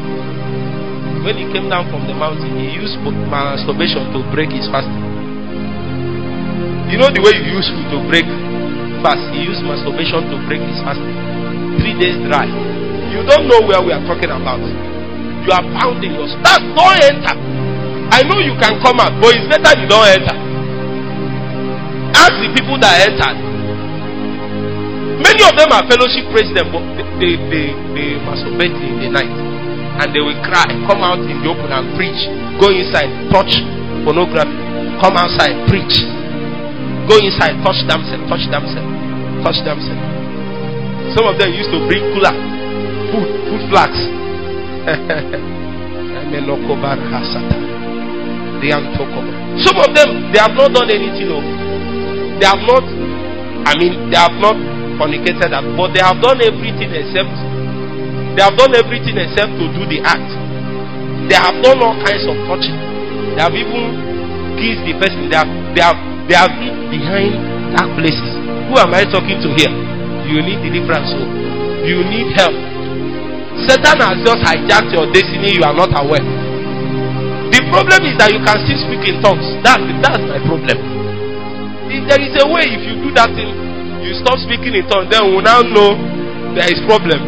When he came down from the mountain, he used masturbation to break his fast. You know the way you use food to break fast? He used masturbation to break his fast. Three days dry. You don't know where we are talking about. You are pounding your start. Don't enter. I know you can come out, but it's better you don't enter. Ask the people that entered. Of them are fellowship president, but they, they, they masturbate in the night and they will cry, come out in the open and preach. Go inside, touch pornography. Come outside, preach. Go inside, touch themselves, touch themselves, touch themselves. Some of them used to bring cooler, food, food flags. Some of them, they have not done anything. No. They have not, I mean, they have not fornicated that, but they have done everything except they have done everything except to do the act. They have done all kinds of touching. They have even kissed the person. They have, they have, they have been behind dark places. Who am I talking to here? You need deliverance. So you need help. Satan has just hijacked your destiny. You are not aware. The problem is that you can still speak in tongues. That's that's my problem. If there is a way, if you do that thing, you stop speaking in tongues, then we will now know there is problem.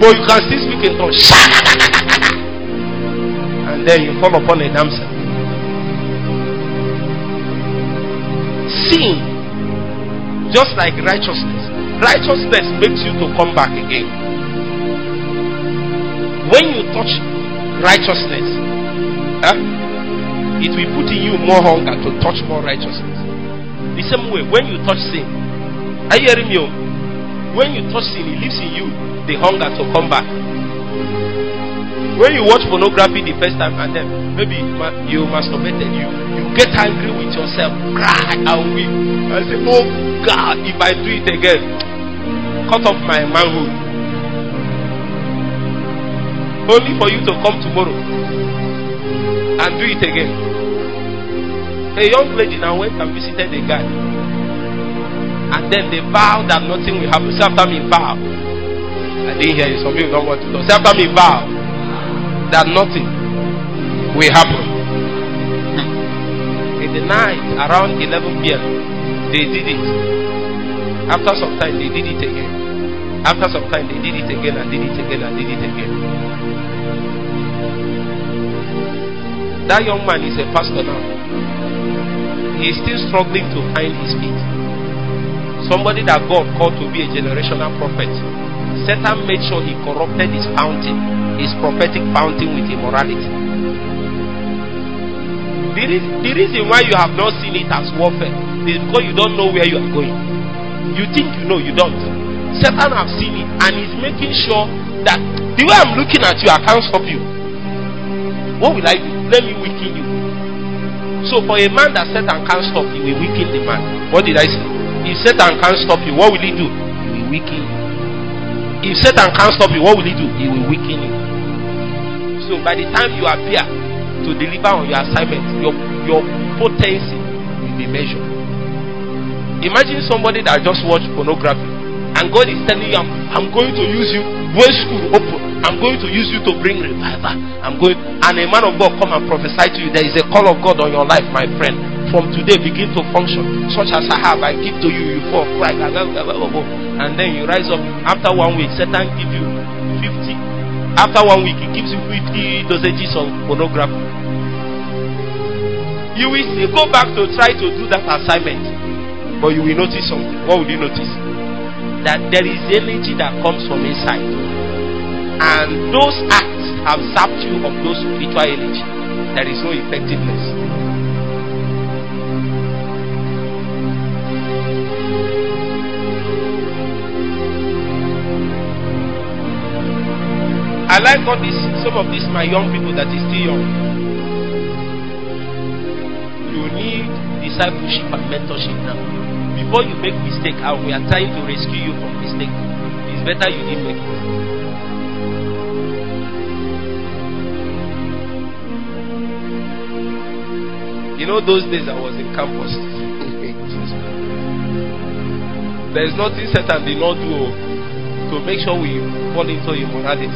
But you can still speak in tongues. And then you fall upon a damsel. Sin, just like righteousness, righteousness makes you to come back again. When you touch righteousness, huh, it will put in you more hunger to touch more righteousness. The same way, when you touch sin, are you hearing me? oh? When you touch sin, it leaves in you the hunger to come back. When you watch pornography the first time and then maybe you masturbated, you you get angry with yourself, cry and weep, and say, "Oh God, if I do it again, cut off my manhood." Only for you to come tomorrow and do it again. A young lady now went and visited a guy, and then they vowed that nothing will happen. Say after me, vow. I didn't hear you. Some people don't want to know. Say after me, vow that nothing will happen. Hmm. In the night, around 11 p.m., they did it. After some time, they did it again. After some time, they did it again and did it again and did it again. That young man is a pastor now. He is still struggling to find his feet. Somebody that God called to be a generational prophet. Satan made sure he corrupted his fountain, his prophetic fountain with immorality. The, reason, the reason why you have not seen it as warfare is because you don't know where you are going. You think you know, you don't. Satan have seen it and he's making sure that the way I'm looking at you, I can't stop you. What will I do? Let me weaken you. So for a man that Satan can't stop, he will weaken the man. What did I say? If Satan can't stop you, what will he do? He will weaken you. If Satan can't stop you, what will he do? He will weaken you. So by the time you appear to deliver on your assignment, your your potency will be measured. Imagine somebody that just watched pornography and God is telling you, I'm, I'm going to use you when school open. I'm going to use you to bring revival. I'm going and a man of God come and prophesy to you. There is a call of God on your life, my friend. From today, begin to function. Such as I have, I give to you. You fall, cry, and then you rise up. After one week, Satan give you 50. After one week, he gives you 50 dosages of pornography. You will still go back to try to do that assignment, but you will notice something. What will you notice? That there is energy that comes from inside, and those acts have sapped you of those spiritual energy. There is no effectiveness. I like all this, some of these my young people that is still young. You need discipleship and mentorship now. Before you make mistake, and we are trying to rescue you from mistake, it's better you didn't make it. You know those days I was in campus. There is nothing Satan did not do to make sure we fall into immorality.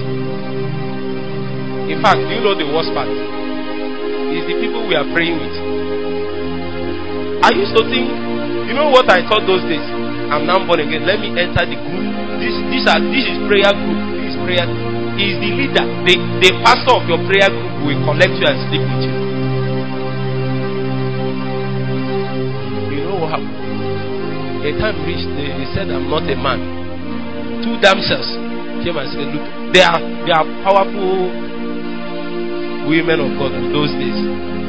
In fact, do you know the worst part? Is the people we are praying with. I used to think, you know what I thought those days? I'm now born again. Let me enter the group. This this are this is prayer group. This prayer is the leader. The the pastor of your prayer group will collect you and sleep with. You A time reached, they, they said, I'm not a man. Two damsels came and said, Look, they are, they are powerful women of God in those days.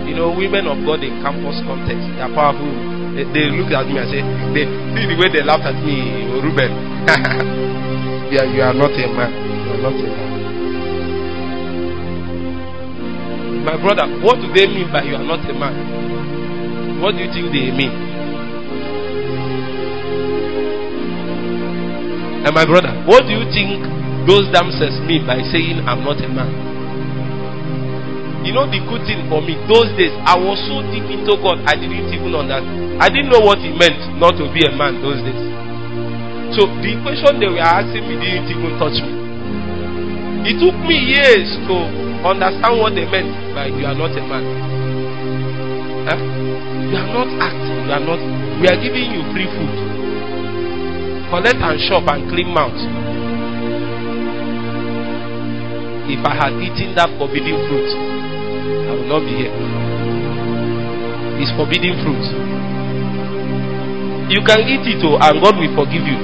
You know, women of God in campus context, they are powerful. They, they looked at me and said, they, See the way they laughed at me, Ruben. yeah, you are not a man. You are not a man. My brother, what do they mean by you are not a man? What do you think they mean? And my brother, what do you think those damsels mean by saying I'm not a man? You know the good thing for me, those days I was so deep into God, I didn't even understand. I didn't know what it meant not to be a man those days. So the question they were asking me didn't even touch me. It took me years to understand what they meant by you are not a man. Huh? You are not acting, you are not we are giving you free food. Collect and shop and clean mouth. If I had eaten that forbidden fruit, I would not be here. It's forbidden fruit. You can eat it oh, and God will forgive you.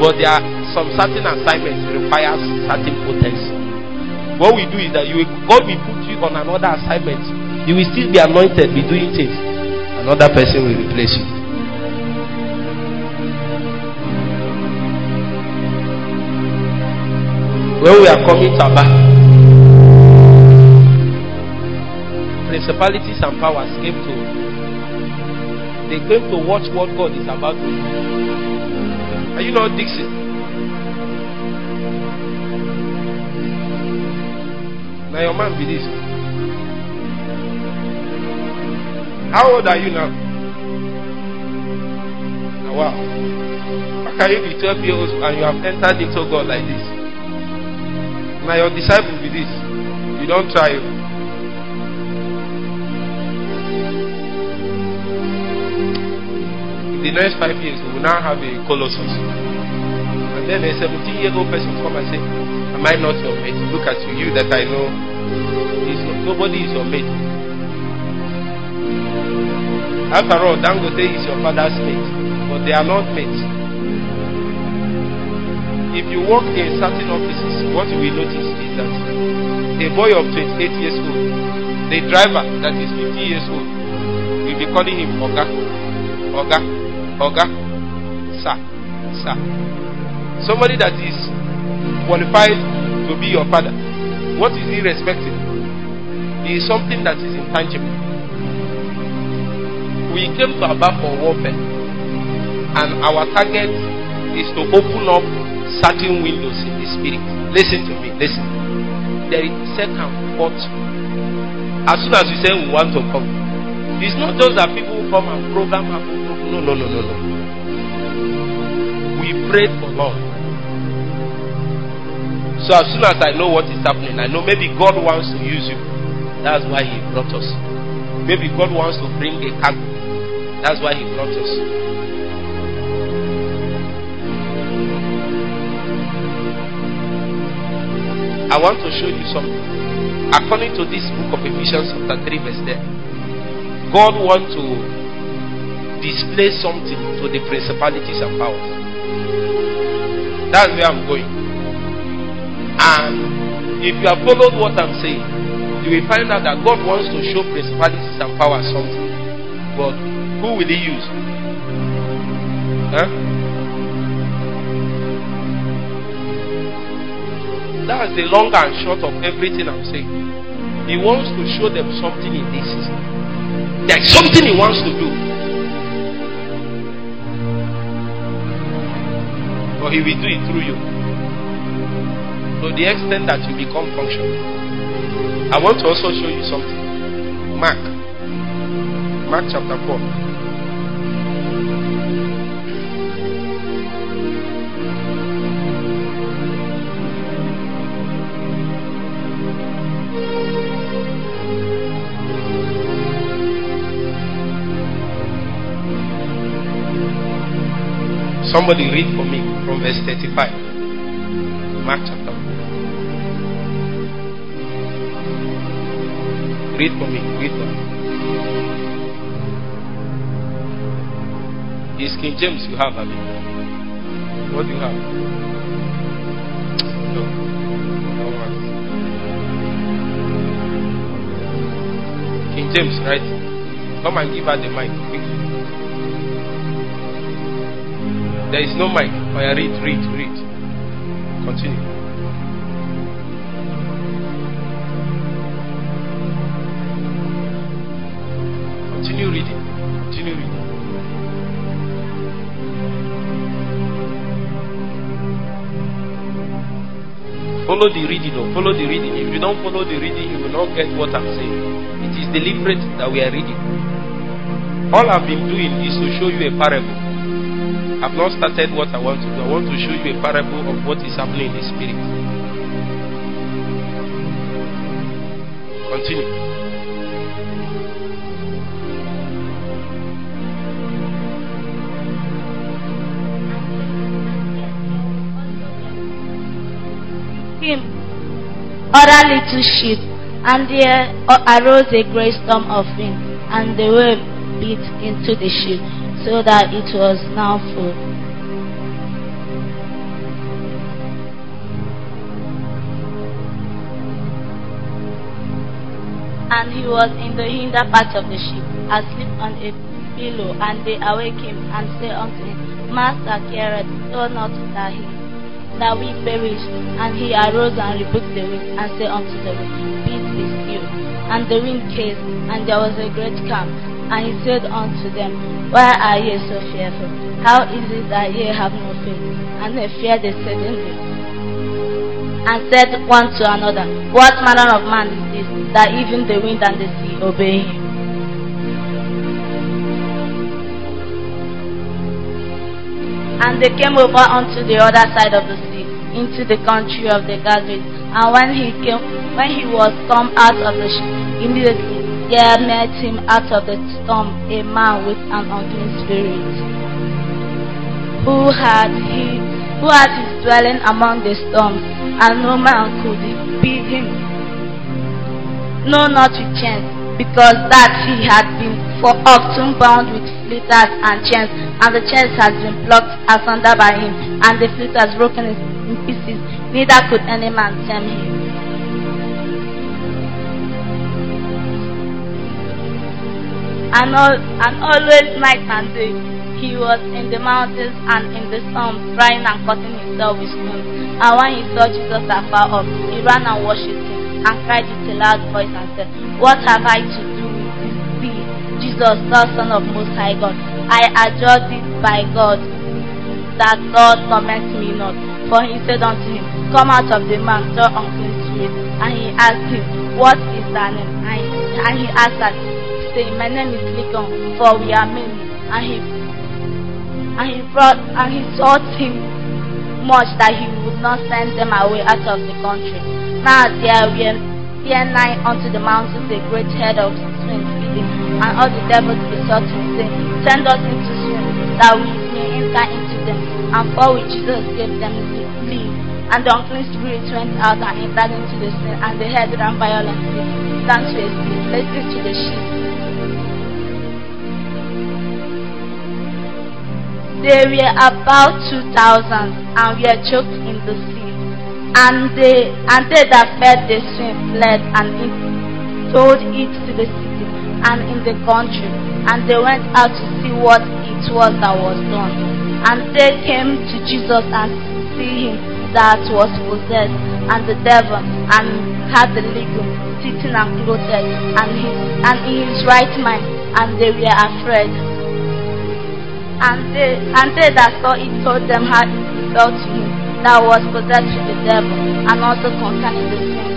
But there are some certain assignments requires certain potency. What we do is that you will, God will put you on another assignment. You will still be anointed, be doing things. Another person will replace you. When we are coming to Abba, principalities and powers came to they came to watch what God is about to do. Are you not Dixon? Now your man be this. How old are you now? Wow. How can you be 12 years old and you have entered into God like this? Now your disciple be this. You don't try. In the next five years, we will now have a colossus. And then a 17 year old person come and say, Am I not your mate? Look at you, you that I know. Is nobody is your mate. After all, Dangote is your father's mate, but they are not mates if you work in certain offices, what you will notice is that a boy of 28 years old, the driver that is 50 years old, will be calling him Oga, Oga, Oga, Sir, Sir. Somebody that is qualified to be your father, what is he respecting? He is something that is intangible. We came to Abba for warfare, and our target is to open up certain windows in the spirit. Listen to me, listen. There is second, fourth. As soon as we say we want to come, it's not just that people come and program happen. No, no, no, no, no. We prayed for long. So as soon as I know what is happening, I know maybe God wants to use you. That's why He brought us. Maybe God wants to bring a cargo. That's why He brought us. I want to show you something. According to this book of Ephesians, chapter 3, verse 10, God wants to display something to the principalities and powers. That's where I'm going. And if you have followed what I'm saying, you will find out that God wants to show principalities and powers something. But who will He use? Huh? That's the long and short of everything I'm saying. He wants to show them something in this. There's something he wants to do. But he will do it through you. To the extent that you become functional. I want to also show you something. Mark. Mark chapter 4. Somebody read for me from verse 35. Mark chapter 4. Read for me. Read for me. Is King James you have, mean? What do you have? No. No one. King James, right? Come and give her the mic quickly. There is no mic. Oh, yeah, read, read, read. Continue. Continue reading. Continue reading. Follow the reading. Oh, follow the reading. If you don't follow the reading, you will not get what I'm saying. It is deliberate that we are reading. All I've been doing is to show you a parable. I've not started what I want to do. I want to show you a parable of what is happening in the spirit. Continue. him other little sheep, and there arose a great storm of wind, and the wave beat into the ship, so that it was now full. And he was in the hinder part of the ship, asleep on a pillow, and they awake him and say unto him, Master, careth thou not that he that we perish. And he arose and rebuked the wind and said unto the wind, Peace be still. And the wind ceased, and there was a great calm. And he said unto them, Why are ye so fearful? How is it that ye have no faith? And they feared exceedingly. And said one to another, What manner of man is this, that even the wind and the sea obey him? And they came over unto the other side of the sea, into the country of the Gadarenes. And when he came, when he was come out of the ship, immediately there met him out of the storm a man with an unclean spirit, who had he who had his dwelling among the storms, and no man could beat him, no not with chains, because that he had been for often bound with fetters and chains, and the chains has been plucked asunder by him, and the fetters broken in pieces, neither could any man tame him. And, all, and always night and day he was in the mountains and in the storms, crying and cutting himself with stones. And when he saw Jesus afar off, he ran and worshipped him, and cried with a loud voice and said, What have I to do with this thee, Jesus, thou Son of Most High God? I adjure thee by God that God torment me not. For he said unto him, Come out of the man, thou unclean spirit. And he asked him, What is thy name? And, and he answered, saying, My name is Legion, for we are many. And he and he brought and he taught him much that he would not send them away out of the country. Now there were there nigh unto the mountains a great herd of swine feeding, and all the devils besought him, saying, Send us into swine, that we may enter into them. And for which Jesus gave them leave. And the unclean spirit went out and entered into the swine, and the herd ran violently down to a sea, listening to the sheep. They were about two thousand, and were choked in the sea. And they and they that fed the swine fled and it told it to the city and in the country, and they went out to see what it was that was done. And they came to Jesus and see him that was possessed, and the devil, and had the legion sitting and clothed, and he and in his right mind, and they were afraid. And they and they that saw it told them how it befell to him that was possessed with the devil, and also concerning the sin.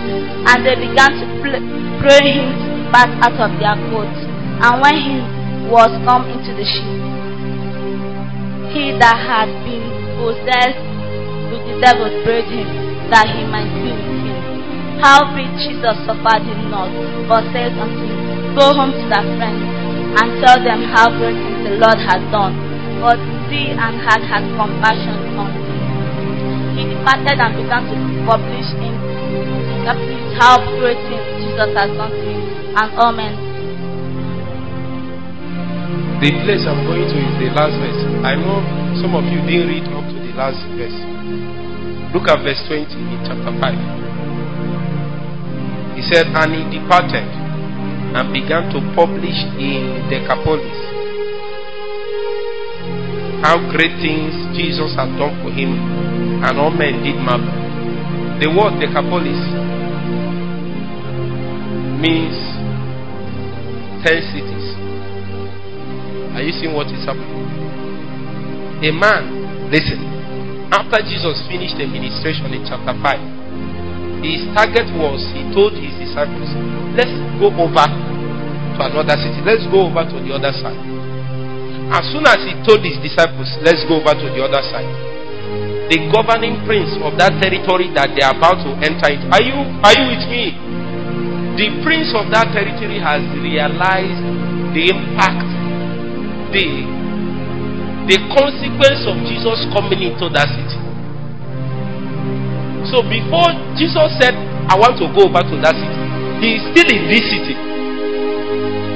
And they began to pl- pray him to pass out of their coats. And when he was come into the ship, he that had been possessed with the devil prayed him that he might be with him. Howbeit Jesus suffered him not, but said unto him, Go home to thy friends, and tell them how great things the Lord hath done, but see and had had compassion on thee. He departed and began to publish in Decapolis how great things Jesus has done to him, and all men. The place I'm going to is the last verse. I know some of you didn't read up to the last verse. Look at verse 20 in chapter 5. He said, And he departed and began to publish in Decapolis how great things Jesus had done for him, and all men did marvel. The word Decapolis means ten cities. Are you seeing what is happening? A man, listen, after Jesus finished the ministration in chapter 5, His target was he told his disciples, let's go over to another city. Let's go over to the other side. As soon as he told his disciples, let's go over to the other side, the governing prince of that territory that they are about to enter into. Are you are you with me? The prince of that territory has realized the impact, the the consequence of Jesus coming into that city. So before Jesus said, I want to go over to that city, he is still in this city.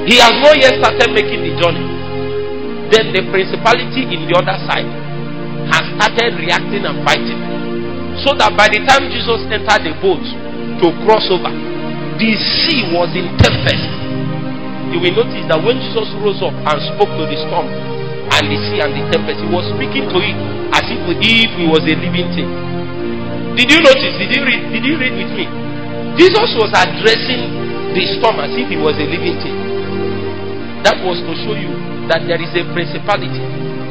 He has not yet started making the journey. Then the principality in the other side has started reacting and fighting. So that by the time Jesus entered the boat to cross over, the sea was in tempest. You will notice that when Jesus rose up and spoke to the storm and the sea and the tempest, he was speaking to it as if, if he was a living thing. Did you notice? Did you read? Did you read with me? Jesus was addressing the storm as if he was a living thing. That was to show you that there is a principality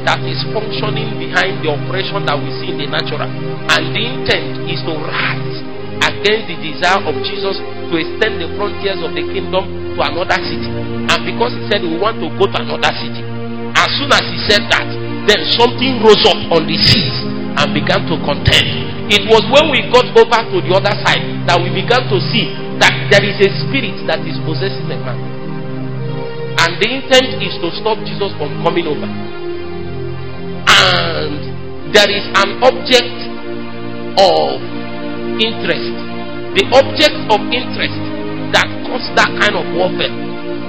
that is functioning behind the operation that we see in the natural. And the intent is to rise against the desire of Jesus to extend the frontiers of the kingdom to another city. And because he said we want to go to another city, as soon as he said that, then something rose up on the seas and began to contend it was when we got over to the other side that we began to see that there is a spirit that is possessing a man. And the intent is to stop Jesus from coming over. And there is an object of interest. The object of interest that caused that kind of warfare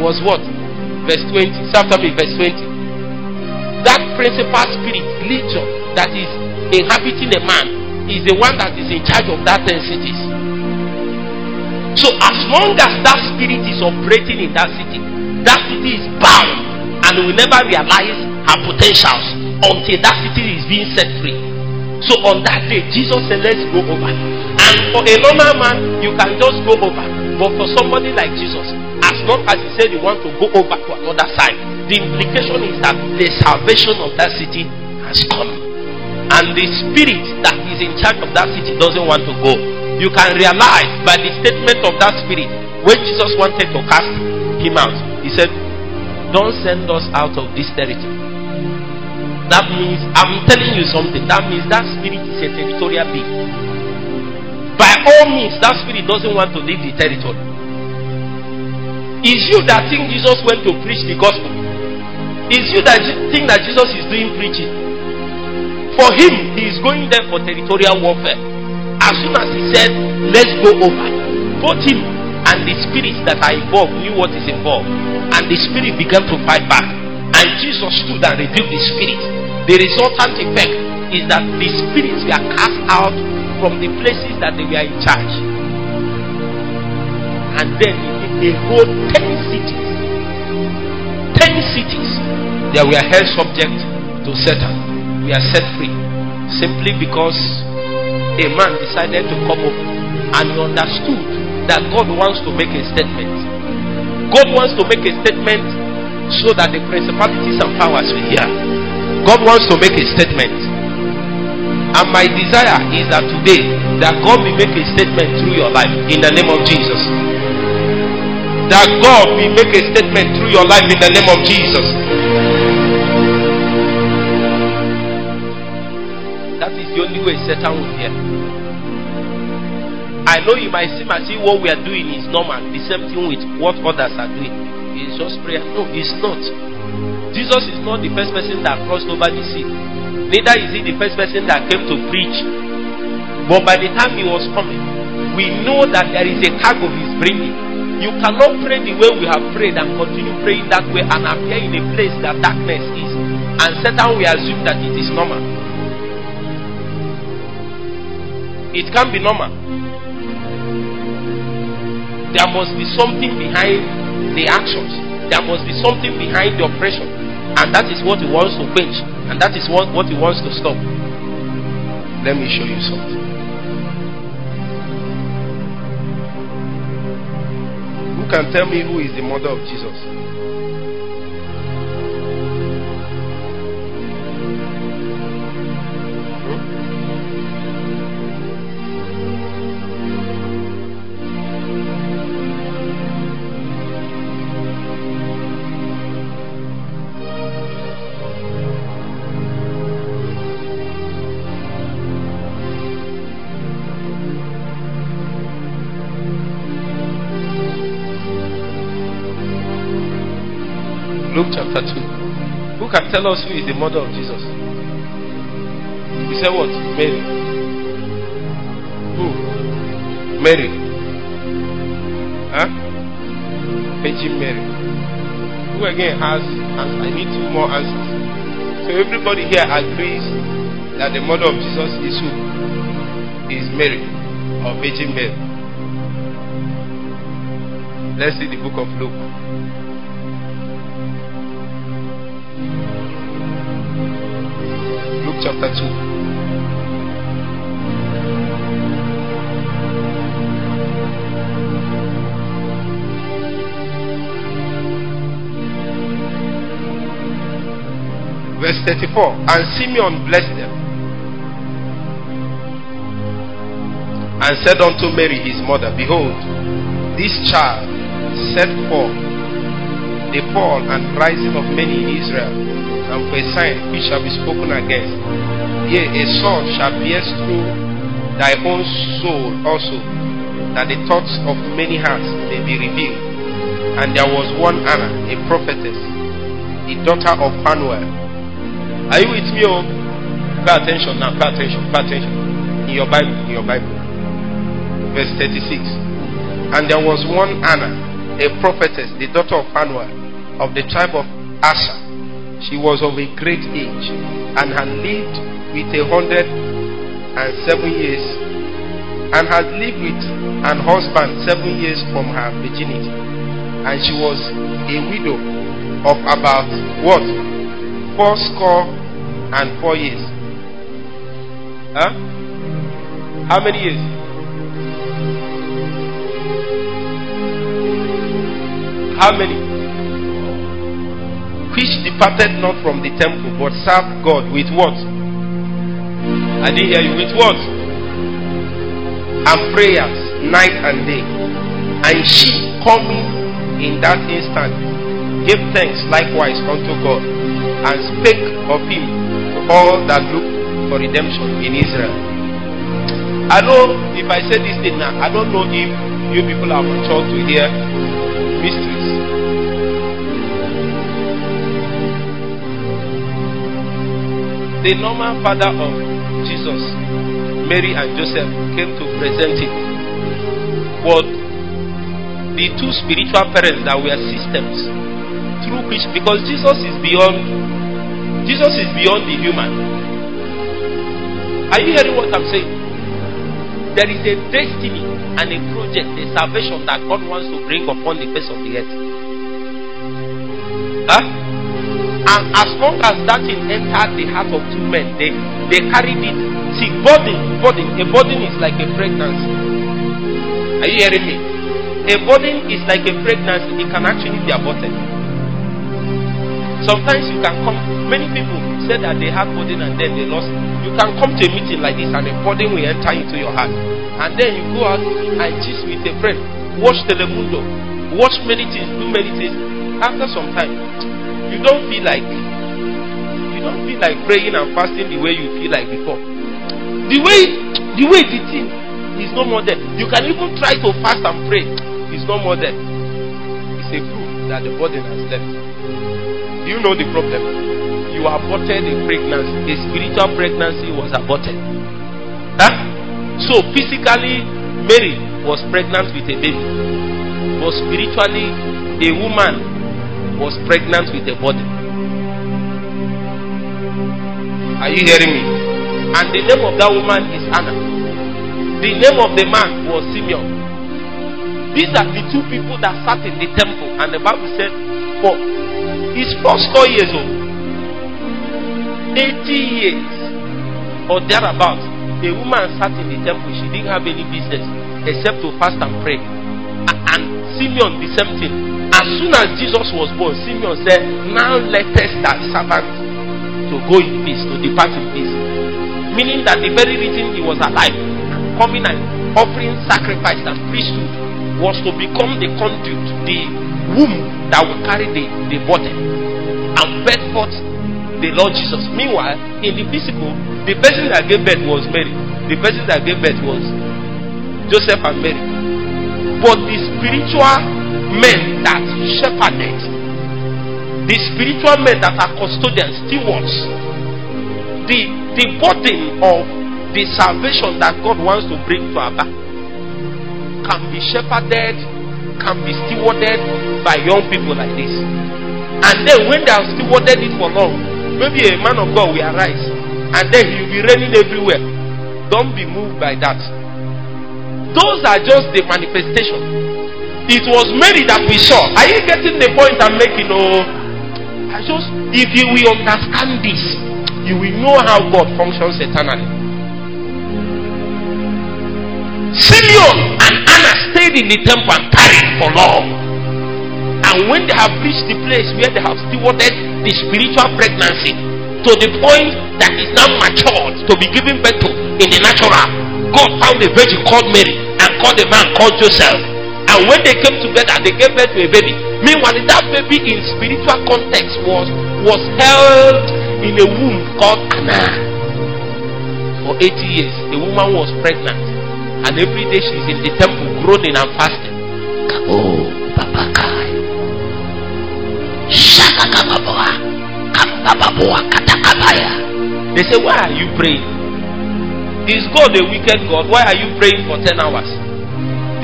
was what? Verse 20. After me, verse 20. That principal spirit, legion, that is inhabiting a man is the one that is in charge of that 10 cities. So as long as that spirit is operating in that city, that city is bound and will never realize her potentials until that city is being set free. So on that day, Jesus said, Let's go over. And for a normal man, you can just go over. But for somebody like Jesus, as long as he said you want to go over to another side, the implication is that the salvation of that city has come and the spirit that is in charge of that city doesn't want to go. You can realize by the statement of that spirit when Jesus wanted to cast him out, he said, Don't send us out of this territory. That means, I'm telling you something, that means that spirit is a territorial being. By all means, that spirit doesn't want to leave the territory. Is you that think Jesus went to preach the gospel? Is you that think that Jesus is doing preaching? For him, he is going there for territorial warfare. As soon as he said, Let's go over, both him and the spirits that are involved knew what is involved. And the spirit began to fight back. And Jesus stood and rebuked the spirit. The resultant effect is that the spirits were cast out from the places that they were in charge. And then a whole ten cities, ten cities, they were held subject to Satan we are set free simply because a man decided to come up and he understood that God wants to make a statement. God wants to make a statement so that the principalities and powers will hear. God wants to make a statement. And my desire is that today that God will make a statement through your life in the name of Jesus. That God will make a statement through your life in the name of Jesus. That is the only way Satan will hear. I know you might seem as if what we are doing is normal, the same thing with what others are doing. It's just prayer. No, it's not. Jesus is not the first person that crossed over the sea. Neither is he the first person that came to preach. But by the time he was coming, we know that there is a cargo he's bringing. You cannot pray the way we have prayed and continue praying that way and appear in a place that darkness is. And Satan will assume that it is normal. It can't be normal. There must be something behind the actions. There must be something behind the oppression. And that is what he wants to quench. And that is what, what he wants to stop. Let me show you something. Who can tell me who is the mother of Jesus? Luke chapter 2. Who can tell us who is the mother of Jesus? He said what? Mary. Who? Mary. Huh? Virgin Mary. Who again has answer? I need two more answers. So everybody here agrees that the mother of Jesus is who? Is Mary or Virgin Mary. Let's see the book of Luke. Chapter 2. Verse 34 And Simeon blessed them and said unto Mary his mother, Behold, this child set forth the fall and rising of many in Israel, and for a sign which shall be spoken against. Yea, a son shall pierce through thy own soul also, that the thoughts of many hearts may be revealed. And there was one Anna, a prophetess, the daughter of Phanuel. Are you with me? Oh, pay attention now. Pay attention. Pay attention. In your Bible. In your Bible. Verse 36. And there was one Anna, a prophetess, the daughter of Phanuel, of the tribe of Asher. She was of a great age and had lived with a hundred and seven years, and had lived with an husband seven years from her virginity. And she was a widow of about what? Four score and four years. Huh? How many years? How many? Which departed not from the temple, but served God with what? I didn't hear you. With what? And prayers night and day. And she coming in that instant gave thanks likewise unto God and spake of him to all that look for redemption in Israel. I know if I say this thing now, I don't know if you people are mature to hear The normal father of Jesus, Mary and Joseph, came to present him. But the two spiritual parents that were systems through which, because Jesus is beyond, Jesus is beyond the human. Are you hearing what I'm saying? There is a destiny and a project, a salvation that God wants to bring upon the face of the earth. Huh? And as long as that thing entered the heart of two men, they, they carried it. See, burden, burden, a burden is like a pregnancy. Are you hearing me? A burden is like a pregnancy, it can actually be aborted. Sometimes you can come, many people say that they had burden and then they lost. You can come to a meeting like this and a burden will enter into your heart. And then you go out and gist with a friend, watch Telemundo, watch many things, do many things. After some time, you don't feel like you don't feel like praying and fasting the way you feel like before. The way the way the thing is no more there. You can even try to fast and pray. It's no more there. It's a proof that the burden has left. Do you know the problem? You aborted a pregnancy. A spiritual pregnancy was aborted. Huh? So physically, Mary was pregnant with a baby. But spiritually, a woman was pregnant with a body. Are you hearing me? And the name of that woman is Anna. The name of the man was Simeon. These are the two people that sat in the temple, and the Bible said, for first four years old, 80 years or thereabouts, a woman sat in the temple. She didn't have any business except to fast and pray. And Simeon, the same thing. As soon as Jesus was born, Simeon said, Now lettest thy servant to go in peace, to depart in peace. Meaning that the very reason he was alive, coming and offering sacrifice and priesthood, was to become the conduit, the womb that would carry the, the body and birth forth the Lord Jesus. Meanwhile, in the physical, the person that gave birth was Mary. The person that gave birth was Joseph and Mary. But the spiritual men that shepherded the spiritual men that are custodians, stewards, the, the burden of the salvation that God wants to bring to Aba can be shepherded, can be stewarded by young people like this. And then when they have stewarded it for long, maybe a man of God will arise and then he will be reigning everywhere. Don't be moved by that. Those are just the manifestation. It was Mary that we saw. Are you getting the point I'm making? Oh, I just if you will understand this, you will know how God functions eternally. Simeon and Anna stayed in the temple and tarried for long. And when they have reached the place where they have stewarded the spiritual pregnancy to the point that is now matured to be given birth to in the natural, God found a virgin called Mary and called a man called Joseph. And when they came together, they gave birth to a baby. Meanwhile, that baby in spiritual context was was held in a womb called Anna. For 80 years, the woman was pregnant. And every day she's in the temple groaning and fasting. Kabo babakai. Shakakababoa. Kambababoa katakabaya. They say, Why are you praying? Is God a wicked God? Why are you praying for 10 hours?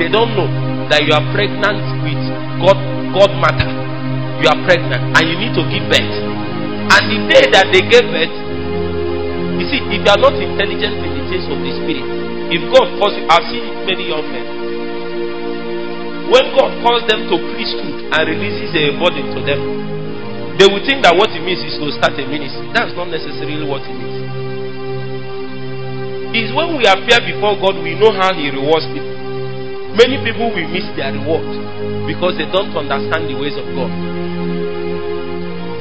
They don't know that you are pregnant with God, God matter. You are pregnant and you need to give birth. And the day that they gave birth, you see, if you are not intelligent in the things of the spirit, if God calls you, I've seen many young men. When God calls them to priesthood and releases a burden to them, they will think that what it means is to start a ministry. That's not necessarily what it means. It's when we appear before God, we know how He rewards people. Many people will miss their reward because they don't understand the ways of God.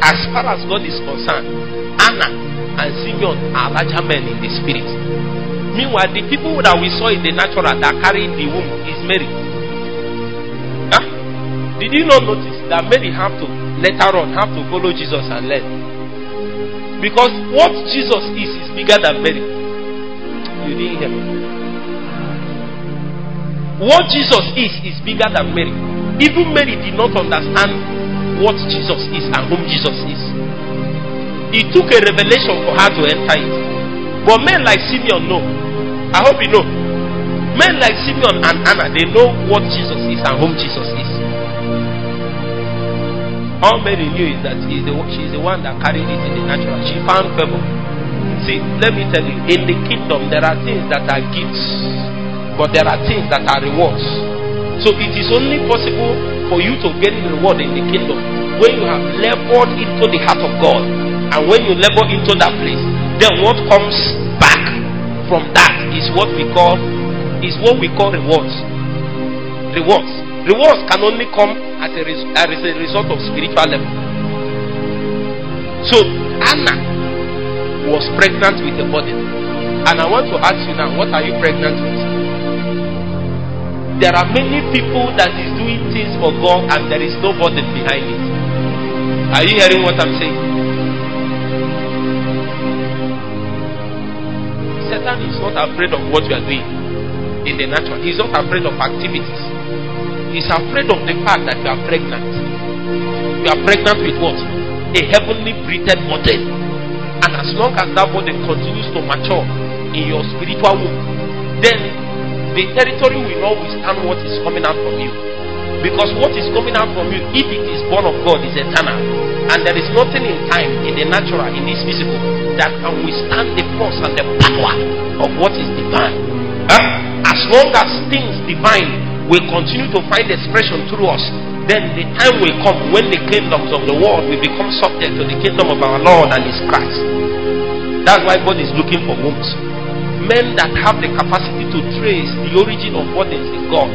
As far as God is concerned, Anna and Simeon are larger men in the spirit. Meanwhile, the people that we saw in the natural that carried the womb is Mary. Huh? Did you not notice that Mary have to later on have to follow Jesus and learn? Because what Jesus is is bigger than Mary. You didn't hear me. What Jesus is is bigger than Mary. Even Mary did not understand what Jesus is and whom Jesus is. It took a revelation for her to enter it. But men like Simeon know. I hope you know. Men like Simeon and Anna, they know what Jesus is and whom Jesus is. All Mary knew is that he is the, she is the one that carried it in the natural. She found favor. See, let me tell you, in the kingdom there are things that are gifts, but there are things that are rewards. So it is only possible for you to get reward in the kingdom when you have labored into the heart of God. And when you labor into that place, then what comes back from that is what we call is what we call rewards. Rewards. Rewards can only come as a, res- as a result of spiritual level. So Anna was pregnant with a body. And I want to ask you now, what are you pregnant with? There are many people that is doing things for God and there is no burden behind it. Are you hearing what I'm saying? Satan is not afraid of what you are doing in the natural. He's not afraid of activities. He's afraid of the fact that you are pregnant. You are pregnant with what? A heavenly breathed body. And as long as that body continues to mature in your spiritual womb, then the territory will not withstand what is coming out from you. Because what is coming out from you, if it is born of God, is eternal. And there is nothing in time, in the natural, in this physical, that can withstand the force and the power of what is divine. Huh? As long as things divine will continue to find expression through us, then the time will come when the kingdoms of the world will become subject to the kingdom of our Lord and His Christ. That's why God is looking for wombs. Men that have the capacity to trace the origin of burdens in God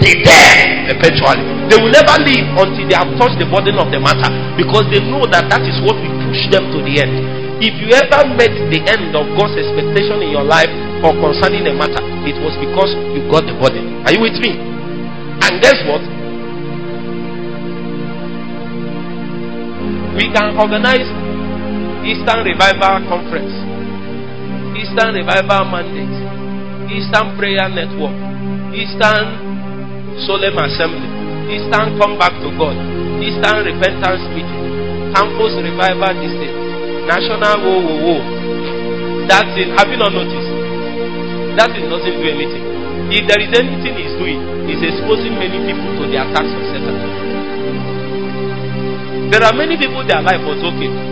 stay there perpetually. They will never leave until they have touched the burden of the matter because they know that that is what will push them to the end. If you ever met the end of God's expectation in your life or concerning a matter, it was because you got the burden. Are you with me? And guess what? We can organize Eastern Revival Conference, Eastern Revival Mandate, Eastern Prayer Network, Eastern Solemn Assembly, Eastern Come Back to God, Eastern Repentance Meeting, campus revival thing, national whoa whoa whoa. That thing, have you not noticed? That thing doesn't do anything. If there is anything he's doing, he's exposing many people to the attacks of Satan. There are many people their life was okay.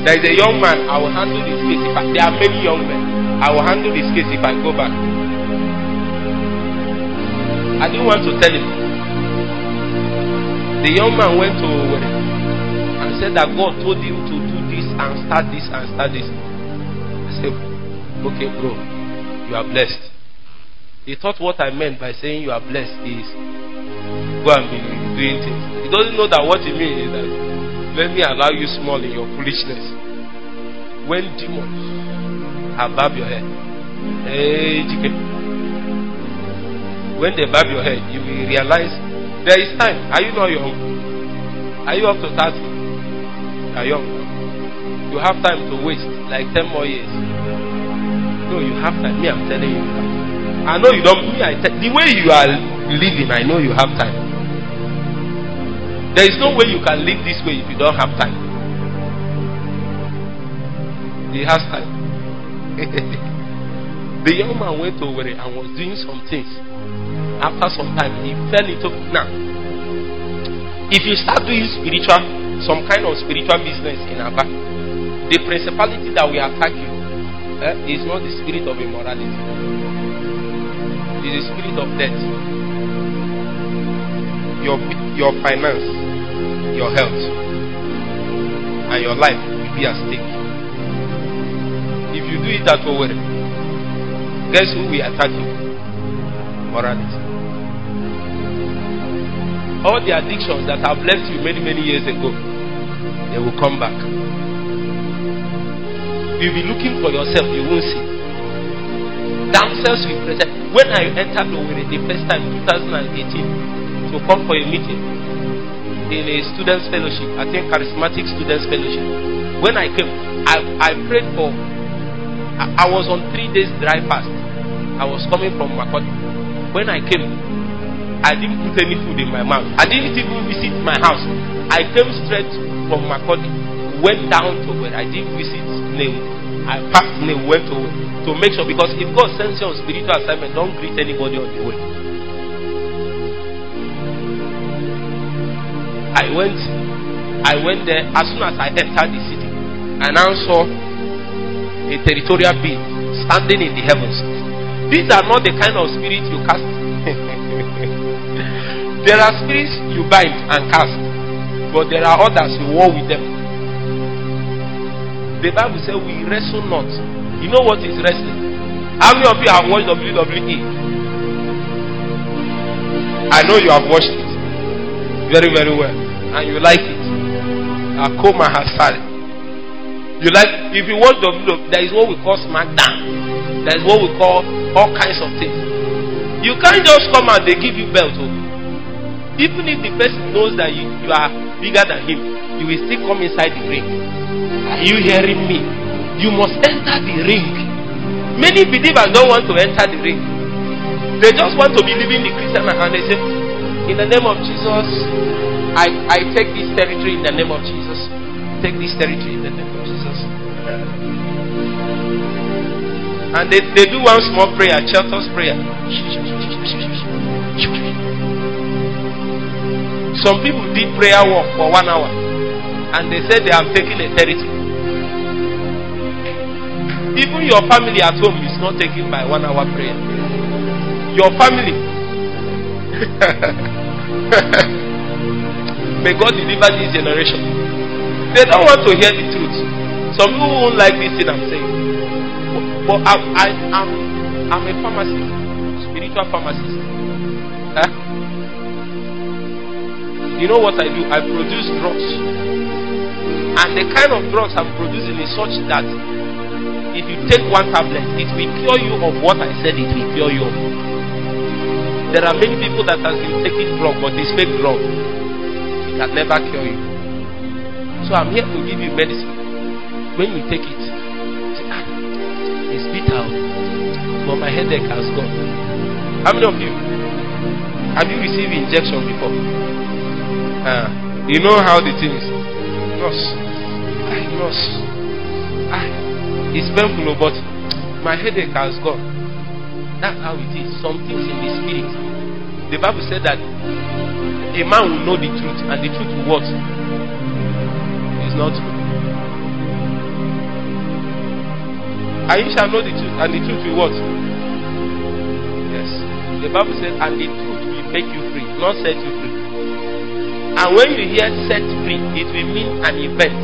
There is a young man, I will handle his case. If I, there are many young men, I will handle his case if I go back. I didn't want to tell him. The young man went to and said that God told him to do this and start this and start this. I said, okay, bro, you are blessed. He thought what I meant by saying you are blessed is go and be doing things. He doesn't know that what it means is that let me allow you small in your foolishness. When demons bob your head, hey. When they bob your head, you will realize there is time. Are you not young? Are you up to 30? You are young. You have time to waste like 10 more years. No, you have time. Me, I'm telling you. I know you don't. Me, I te- the way you are living, I know you have time. There is no way you can live this way if you don't have time. He has time. the young man went over it and was doing some things. After some time, he fell into now. If you start doing spiritual, some kind of spiritual business in Abba, the principality that will attack you eh, is not the spirit of immorality, it is the spirit of death. Your your finance, your health, and your life will be at stake. If you do it that way, guess who will attack you? Morality. All the addictions that have left you many, many years ago, they will come back. You'll be looking for yourself, you won't see. Downstairs will present. When I entered Owerri the first time, 2018, to come for a meeting in a students' fellowship, I think charismatic students' fellowship. When I came, I, I prayed for. I, I was on three days dry fast. I was coming from Makoti. When I came, I didn't put any food in my mouth. I didn't even visit my house. I came straight from Makoti, went down to where I didn't visit Name. I passed Name, went to to make sure because if God sends you on spiritual assignment, don't greet anybody on the way. I went, I went there as soon as I entered the city. I now saw a territorial being standing in the heavens. These are not the kind of spirit you cast. there are spirits you bind and cast, but there are others you war with them. The Bible says we wrestle not. You know what is wrestling? How many of you have watched WWE? I know you have watched very, very well, and you like it. Akoma has started. You like if you watch WWE, there is what we call SmackDown. There is what we call all kinds of things. You can't just come and they give you belt. Oh. Even if the person knows that you, you are bigger than him, you will still come inside the ring. Are you hearing me? You must enter the ring. Many believers don't want to enter the ring. They just want to be living the Christian life and they say, In the name of Jesus, I, I take this territory in the name of Jesus. Take this territory in the name of Jesus. And they, they do one small prayer, Cheltos prayer. Some people did prayer work for one hour and they said they have taken a territory. Even your family at home is not taken by one hour prayer. Your family. May God deliver this generation. They don't want to hear the truth. Some people won't like this thing I'm saying. But I'm, I, I'm, I'm a pharmacist, spiritual pharmacist. Huh? You know what I do? I produce drugs. And the kind of drugs I'm producing is such that if you take one tablet, it will cure you of what I said it will cure you of. There are many people that have been taking drug, but it's fake drug. It can never cure you. So I'm here to give you medicine. When you take it, ah, it's bitter, but my headache has gone. How many of you have you received injection before? Uh, you know how the thing is. nurse. I nurse. Ah, it's painful, but my headache has gone. That's how it is. Some things in the spirit. The Bible said that a man will know the truth, and the truth will what? Is not. And you shall know the truth, and the truth will what? Yes. The Bible says, and the truth will make you free, not set you free. And when you hear set free, it will mean an event.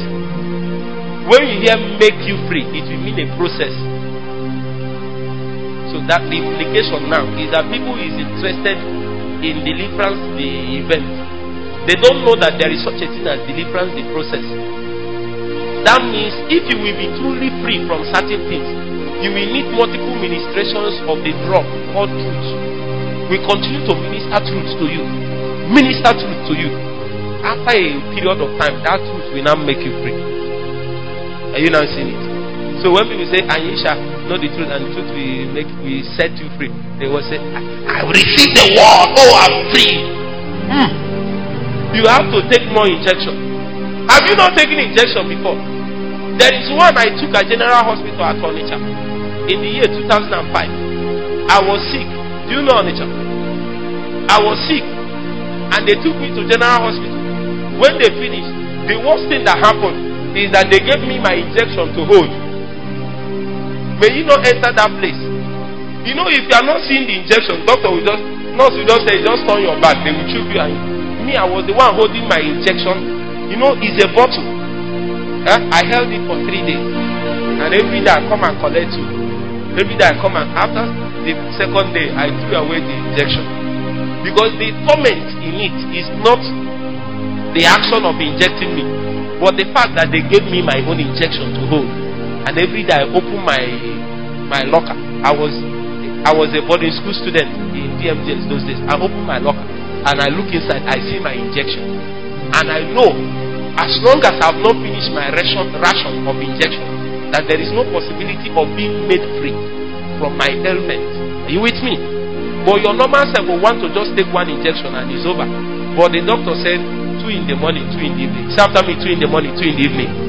When you hear make you free, it will mean a process. So that the implication now is that people is interested in deliverance, the event. They don't know that there is such a thing as deliverance, the process. That means if you will be truly free from certain things, you will need multiple ministrations of the drop called truth. We continue to minister truth to you. Minister truth to you. After a period of time, that truth will now make you free. Are you now seeing it? So when people say, shall know the truth, and the truth will make we set you free, they will say, I, I receive the word. Oh, I'm free. Hmm. You have to take more injection. Have you not taken injection before? There is one I took at General Hospital at Onitsha in the year 2005. I was sick. Do you know Onitsha? I was sick, and they took me to General Hospital. When they finished, the worst thing that happened is that they gave me my injection to hold. May you not enter that place. You know, if you are not seeing the injection, doctor will just, nurse will just say, just turn your back. They will choke you. And me, I was the one holding my injection. You know, it's a bottle. Eh? I held it for three days. And every day I come and collect you. Every day I come and after the second day, I threw away the injection. Because the torment in it is not the action of injecting me, but the fact that they gave me my own injection to hold. And every day I open my my locker. I was I was a boarding school student in DMJs those days. I open my locker and I look inside, I see my injection. And I know as long as I've not finished my ration, ration of injection, that there is no possibility of being made free from my ailment. Are you with me? But your normal self will want to just take one injection and it's over. But the doctor said two in the morning, two in the evening. Me, two in the morning, two in the evening.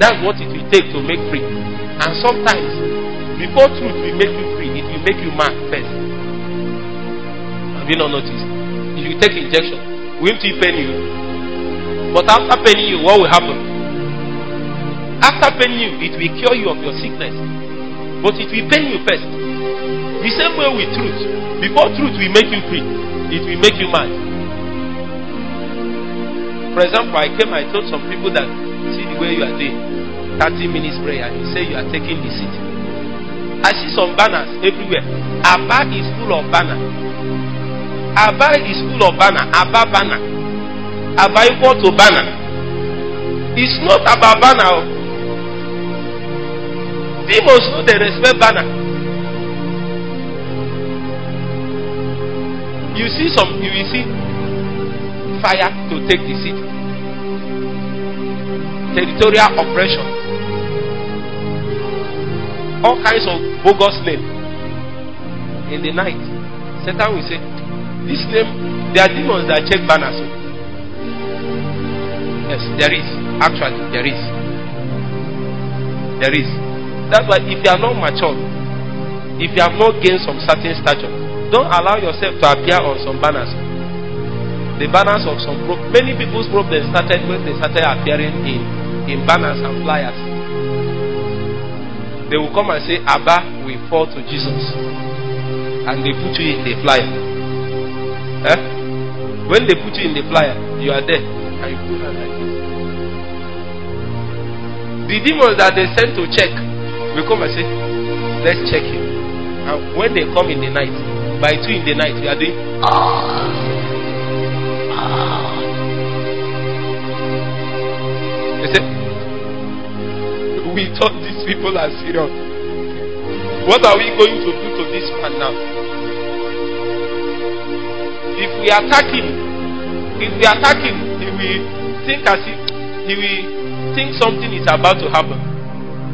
That's what it will take to make free. And sometimes, before truth will make you free, it will make you mad first. Have you not noticed? If you take injection, will it pain you? But after paining you, what will happen? After paining you, it will cure you of your sickness. But it will pain you first. The same way with truth. Before truth will make you free, it will make you mad. For example, I came, I told some people that way you are doing 30 minutes prayer, you say you are taking the seat. I see some banners everywhere. Abba is full of banner. Abba is full of banner. Abba banner. Abba equal to banner. It's not about banner. Demons know they respect banner. You see some, you will see fire to take the city. Territorial oppression all kinds of bogus name in the night. Satan will say, This name, there are demons that check banners. Yes, there is. Actually, there is. There is. That's why if you are not mature, if you have not gained some certain stature, don't allow yourself to appear on some banners. The banners of some many people's problems started when they started appearing in, in banners and flyers they will come and say, Abba will fall to Jesus. And they put you in the flyer. Eh? When they put you in the flyer, you are there. And you put like this. The demons that they send to check will come and say, Let's check you. And when they come in the night, by two in the night, you are doing. Ah. We thought these people are serious. What are we going to do to this man now? If we attack him, if we attack him, he will think as if he will think something is about to happen.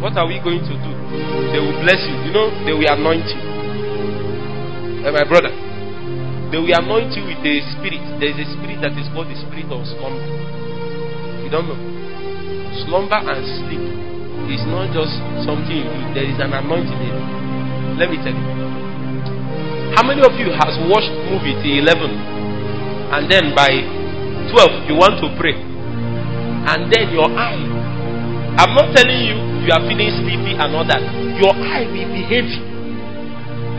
What are we going to do? They will bless you. You know, they will anoint you. Eh, my brother, they will anoint you with a spirit. There is a spirit that is called the spirit of slumber. You don't know. Slumber and sleep is not just something you do. There is an anointing in it. Let me tell you. How many of you has watched movie till 11 and then by 12 you want to pray and then your eye I'm not telling you you are feeling sleepy and all that. Your eye will be heavy.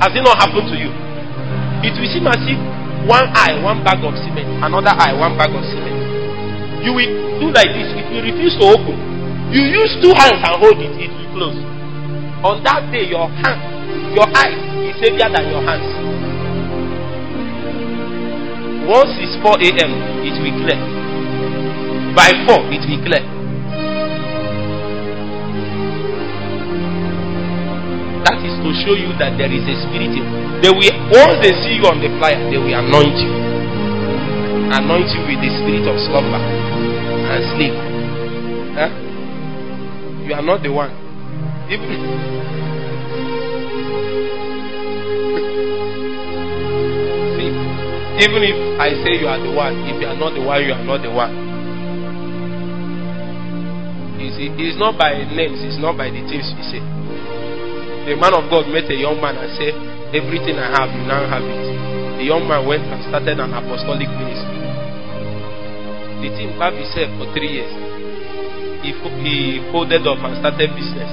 Has it not happened to you? It will seem as if one eye, one bag of cement, another eye, one bag of cement. You will do like this, it will refuse to open. You use two hands and hold it, it will close. On that day, your hand, your eye is heavier than your hands. Once it's 4 a.m., it will clear. By 4, it will clear. That is to show you that there is a spirit in they will once they see you on the flyer, they will anoint you. Anoint you with the spirit of slumber and sleep. Huh? You are not the one. Even see, even if I say you are the one, if you are not the one, you are not the one. You see, it's not by names, it's not by the things you say. The man of God met a young man and said, Everything I have, you now have it. The young man went and started an apostolic ministry. The team have himself for three years. He, he folded up and started business.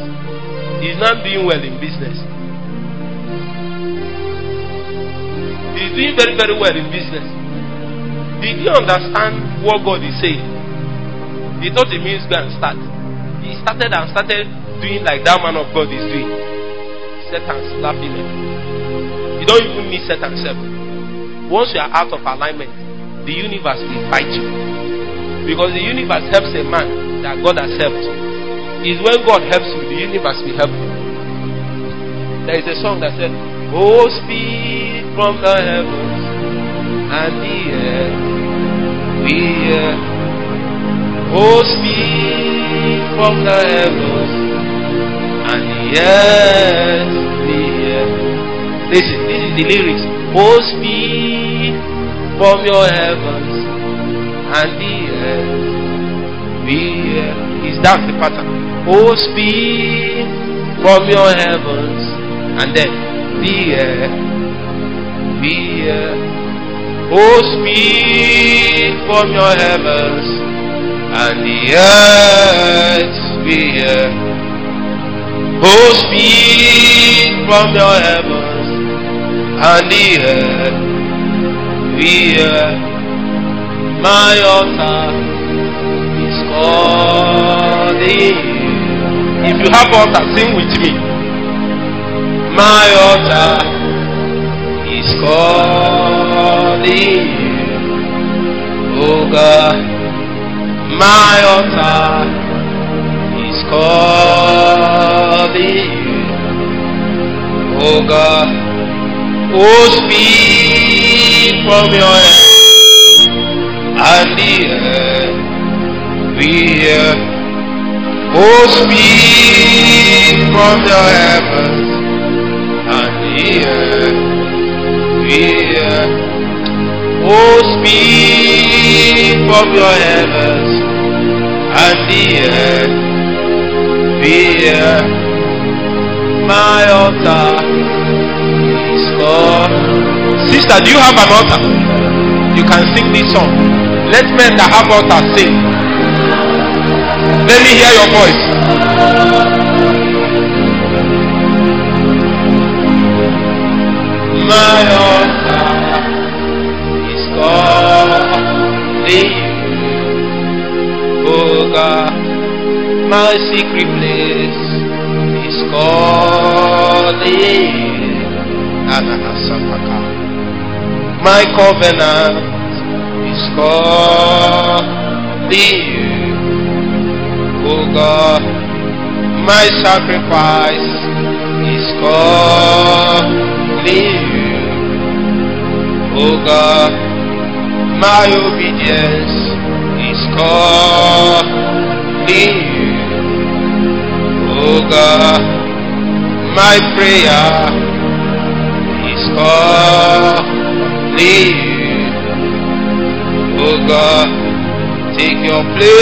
He's not doing well in business. He's doing very, very well in business. Did he understand what God is saying? He thought it means go and start. He started and started doing like that man of God is doing. Set and slapping him. You don't even need set and seven. Once you are out of alignment, the universe will fight you. Because the universe helps a man that God has helped. Is when God helps you, the universe will help you. There is a song that said, Oh, speed from the heavens and the earth. We hear. Oh, speed from the heavens and the earth. We hear. Listen, this is the lyrics. Oh, speed from your heavens and the earth. We. Is that the pattern? Oh, speed from your heavens and then the. We hear. Oh, speed from your heavens and the earth. Hear. Oh, speed from your heavens and the earth. Hear. My altar. If you have altar, sing with me. My altar is calling you. Oh God, my altar is calling you. Oh God, oh speed from your head and the earth we hear. Oh speed from your heavens and the we hear. Oh speed from your heavens and the we hear. My altar is gone. Sister, do you have an altar? You can sing this song. Let men that have altar sing. Let me hear your voice. My altar is calling. Oh God, my secret place is calling. My covenant is calling God, my sacrifice is calling you. Oh God, my obedience is calling you. Oh God, my prayer is calling you. Oh God, take your place.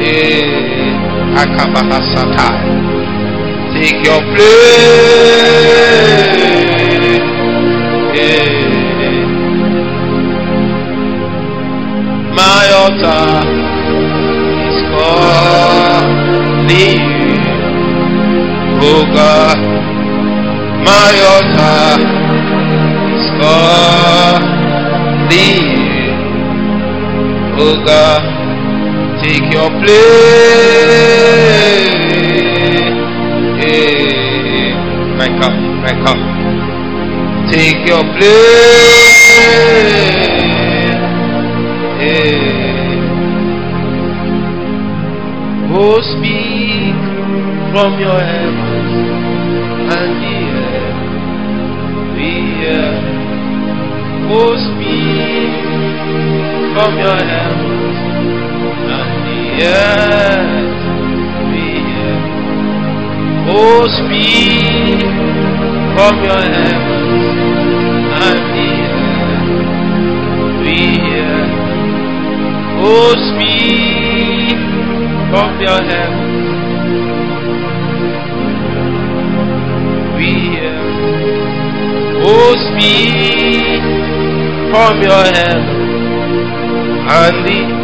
Eh, Akabahasatai. Take your place. Eh, my altar is calling you. Oh God, my altar is calling you. Oh God, take your place. Eh, my cup, my cup. Take your place. Eh. Oh, speak from your heavens and the earth. The earth. Oh, from your heavens and the earth. Earth. Oh, speak from your heavens and the earth. Earth. Oh, speak from your heavens. We. Oh, speak from your heavens and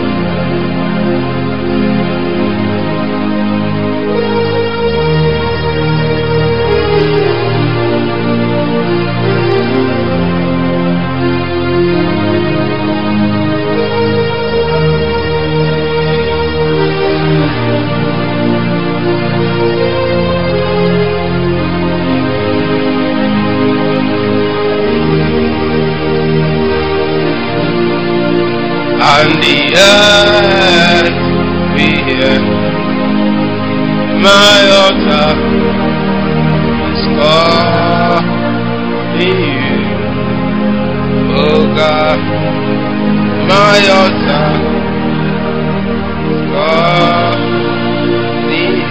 My altar is calling you, oh God. My altar is calling you,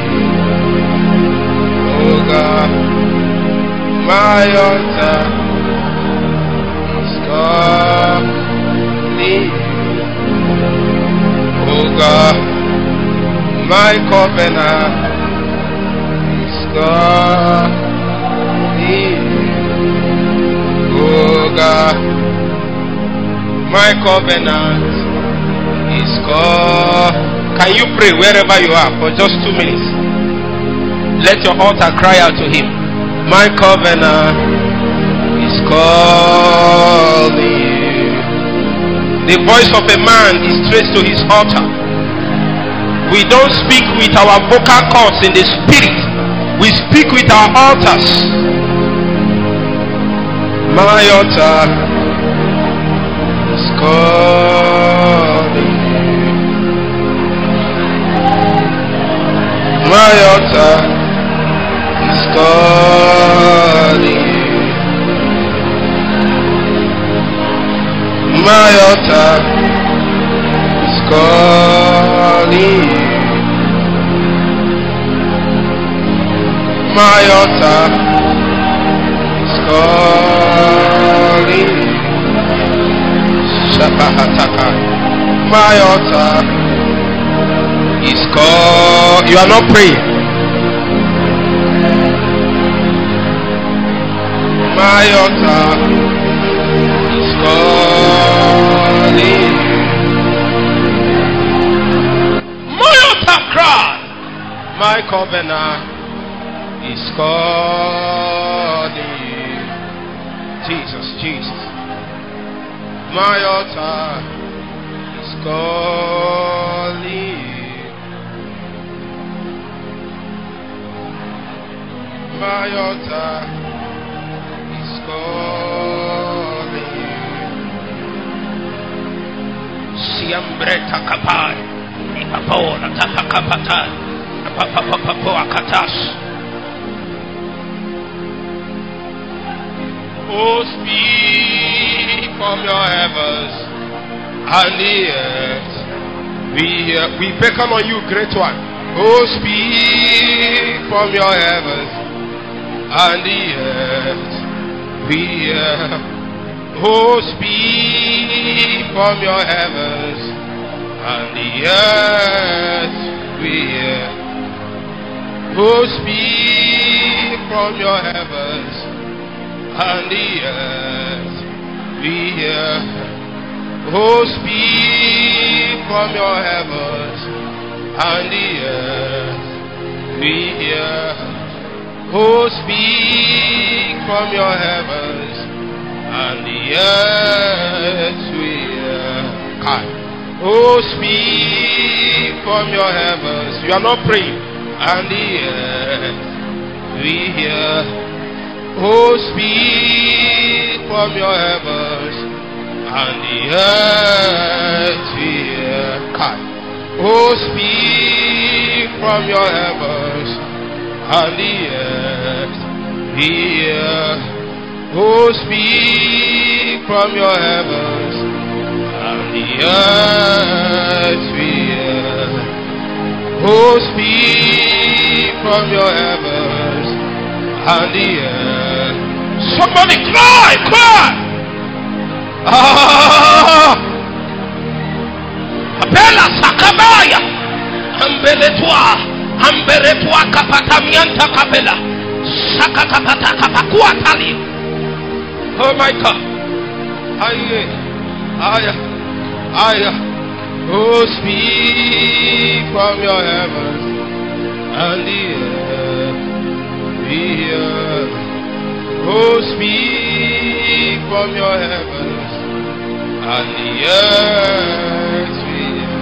oh God. My altar is calling you. Oh God, my covenant my covenant is God. Can you pray wherever you are for just two minutes? Let your altar cry out to Him. My covenant is calling. The voice of a man is traced to his altar. We don't speak with our vocal cords in the spirit, we speak with our altars. My altar is calling. My altar is calling. My altar is calling. My altar is calling. Shapahataka. My altar is call. You are not praying. My altar is calling. My altar cry. My covenant calling. Jesus, Jesus. My altar is calling. My altar is calling. Siambre takapai. Ipapora tapakapata. Papapapapo akatas. Oh, speak from your heavens and the earth. We, uh, we beckon on you, great one. Oh, speak from your heavens and the earth we hear. Oh, speak from your heavens, and the earth we hear. Oh, speak from your heavens, and the earth we hear. Oh, speak from your heavens, and the earth we hear. Oh, speak from your heavens, and the earth we hear. Oh, speak from your heavens. You are not praying, and the earth we hear. Oh, speak from your heavens, and the earth hear. Oh, speak from your heavens, and the earth hear. Oh, speak from your heavens, and the earth hear. Oh, speak from your heavens, and the earth. Somebody cry, cry! Ah! Apela sakabaya. Ambeletwa. Ambeletwa kapata mianta kapela. Saka kapata kapakua tali. Oh my God. Aye. Aye. Aye. Oh, speak from your heavens and the earth we hear. Oh, speak from your heavens and the earth hear.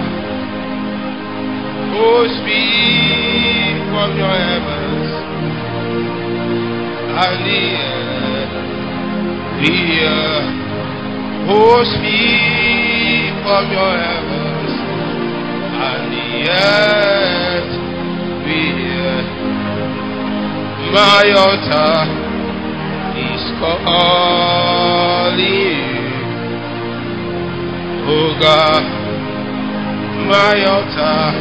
Oh, speak from your heavens and the earth we hear. Oh, speak from your heavens and the earth hear. My altar is calling you. Oh God, my altar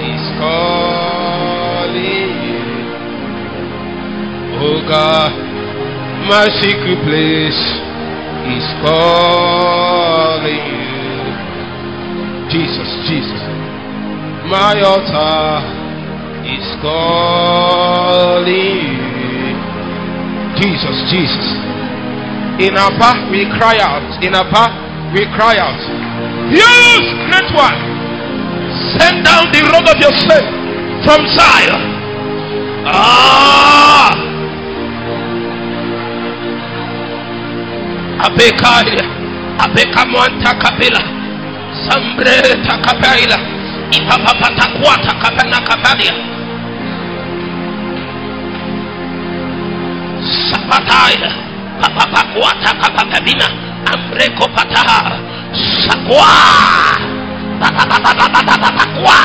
is calling you. Oh God, my secret place is calling you. Jesus, Jesus, my altar is calling you. Jesus, Jesus. In Abba, we cry out. In Abba, we cry out. Use great one. Send down the rod of your slave from Zion. Ah! Abekaya, Abekamwanta Kapila, Sambre Takapaila, Ipapapatakwata Kapana Kapalia, Sapataya, Papapakwata Kapapabina, Ambreko Pataha, Sakwa, Papapapapapapakwa.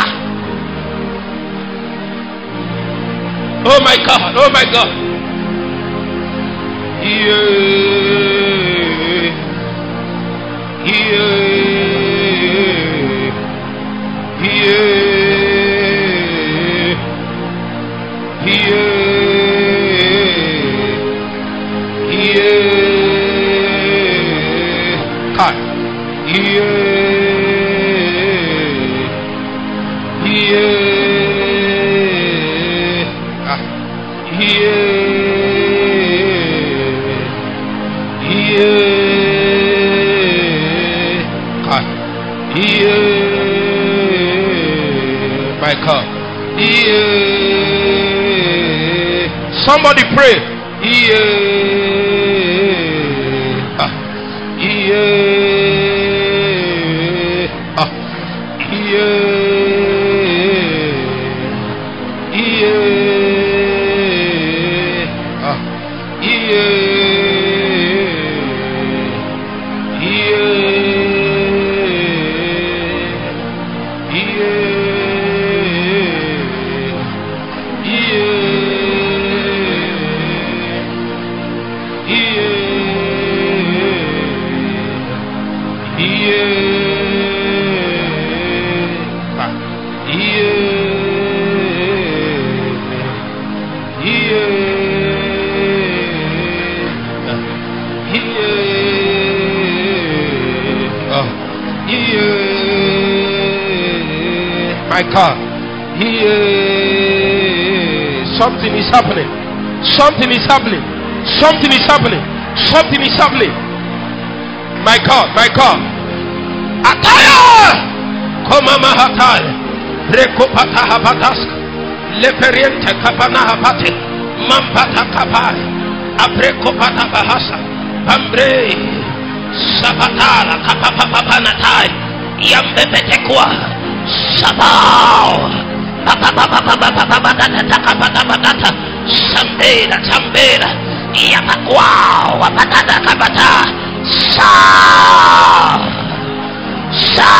Oh my God, oh my God. Yeah. Yeah. Yeah. Somebody pray. Yeah. my God. He, uh, something is happening. Something is happening. Something is happening. Something is happening. My God, my God. Ataya! Komamahatai. Rekopatahabatask. Leperiente kapanahabate. Mampata kapai. Aprekopata bahasa. Pambre. Sabatala kapapapapanatai. Yambepetekwa. Shabal. Sambira, Sambira, Yapakwao, Patata Kabata, Sa, Sa.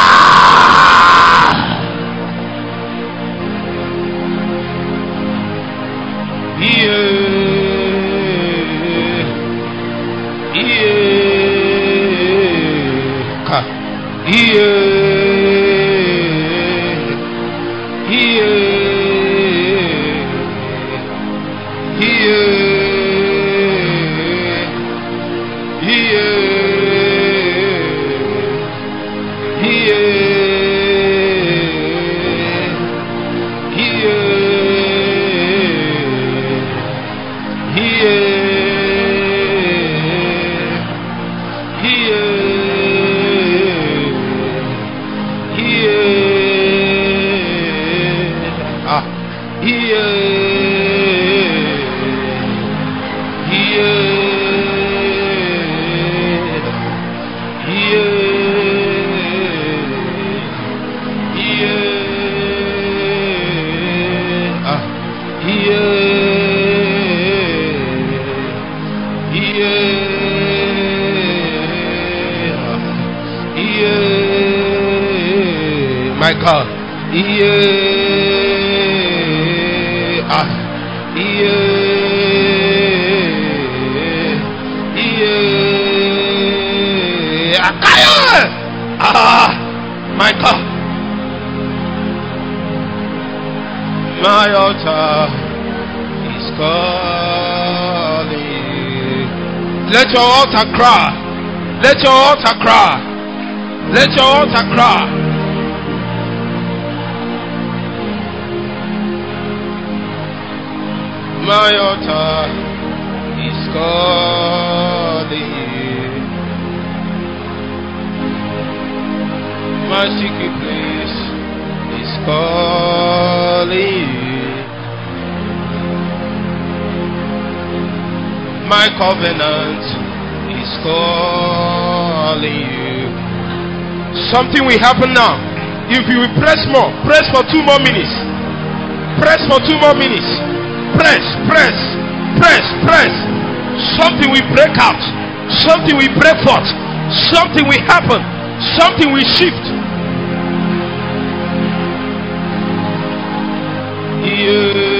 Altar cry. Let your altar cry. Let your altar cry. My altar is calling. you. My secret place is calling. you. My covenant is calling you. Something will happen now. If you press more, press for two more minutes. Press for two more minutes. Press, press, press, press. Something will break out. Something will break forth. Something will happen. Something will shift. My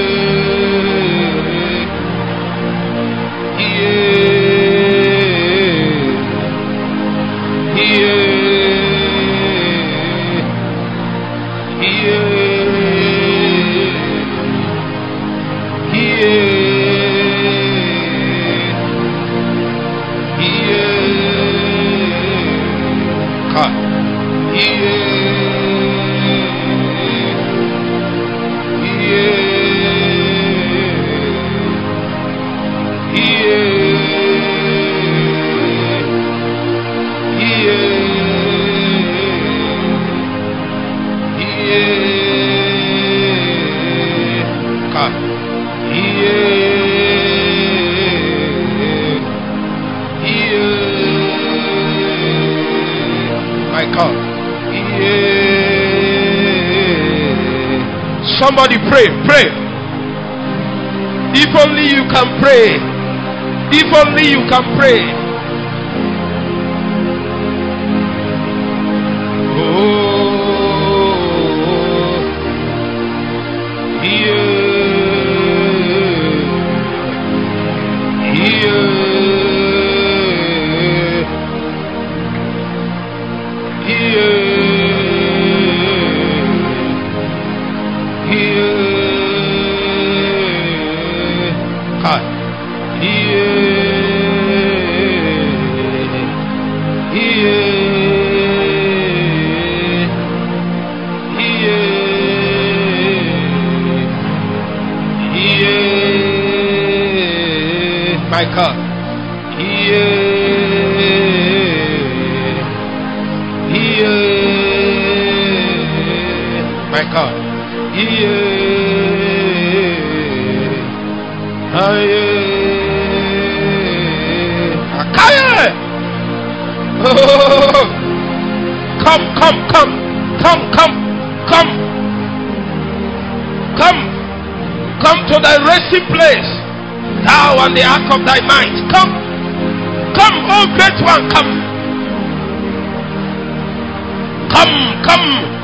Somebody pray, pray. If only you can pray. If only you can pray. The ark of thy might. Come, come, oh great one, come, come, come.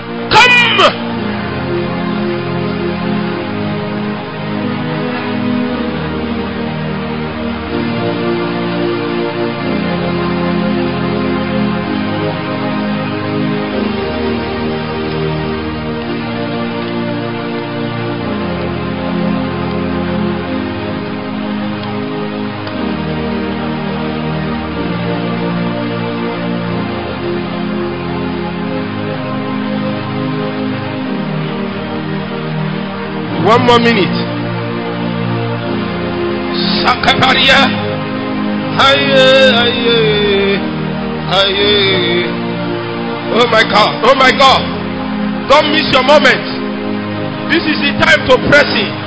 More minute. Sakaparia. Aye, aye, aye. Oh my God. Oh my God. Don't miss your moment. This is the time to press in.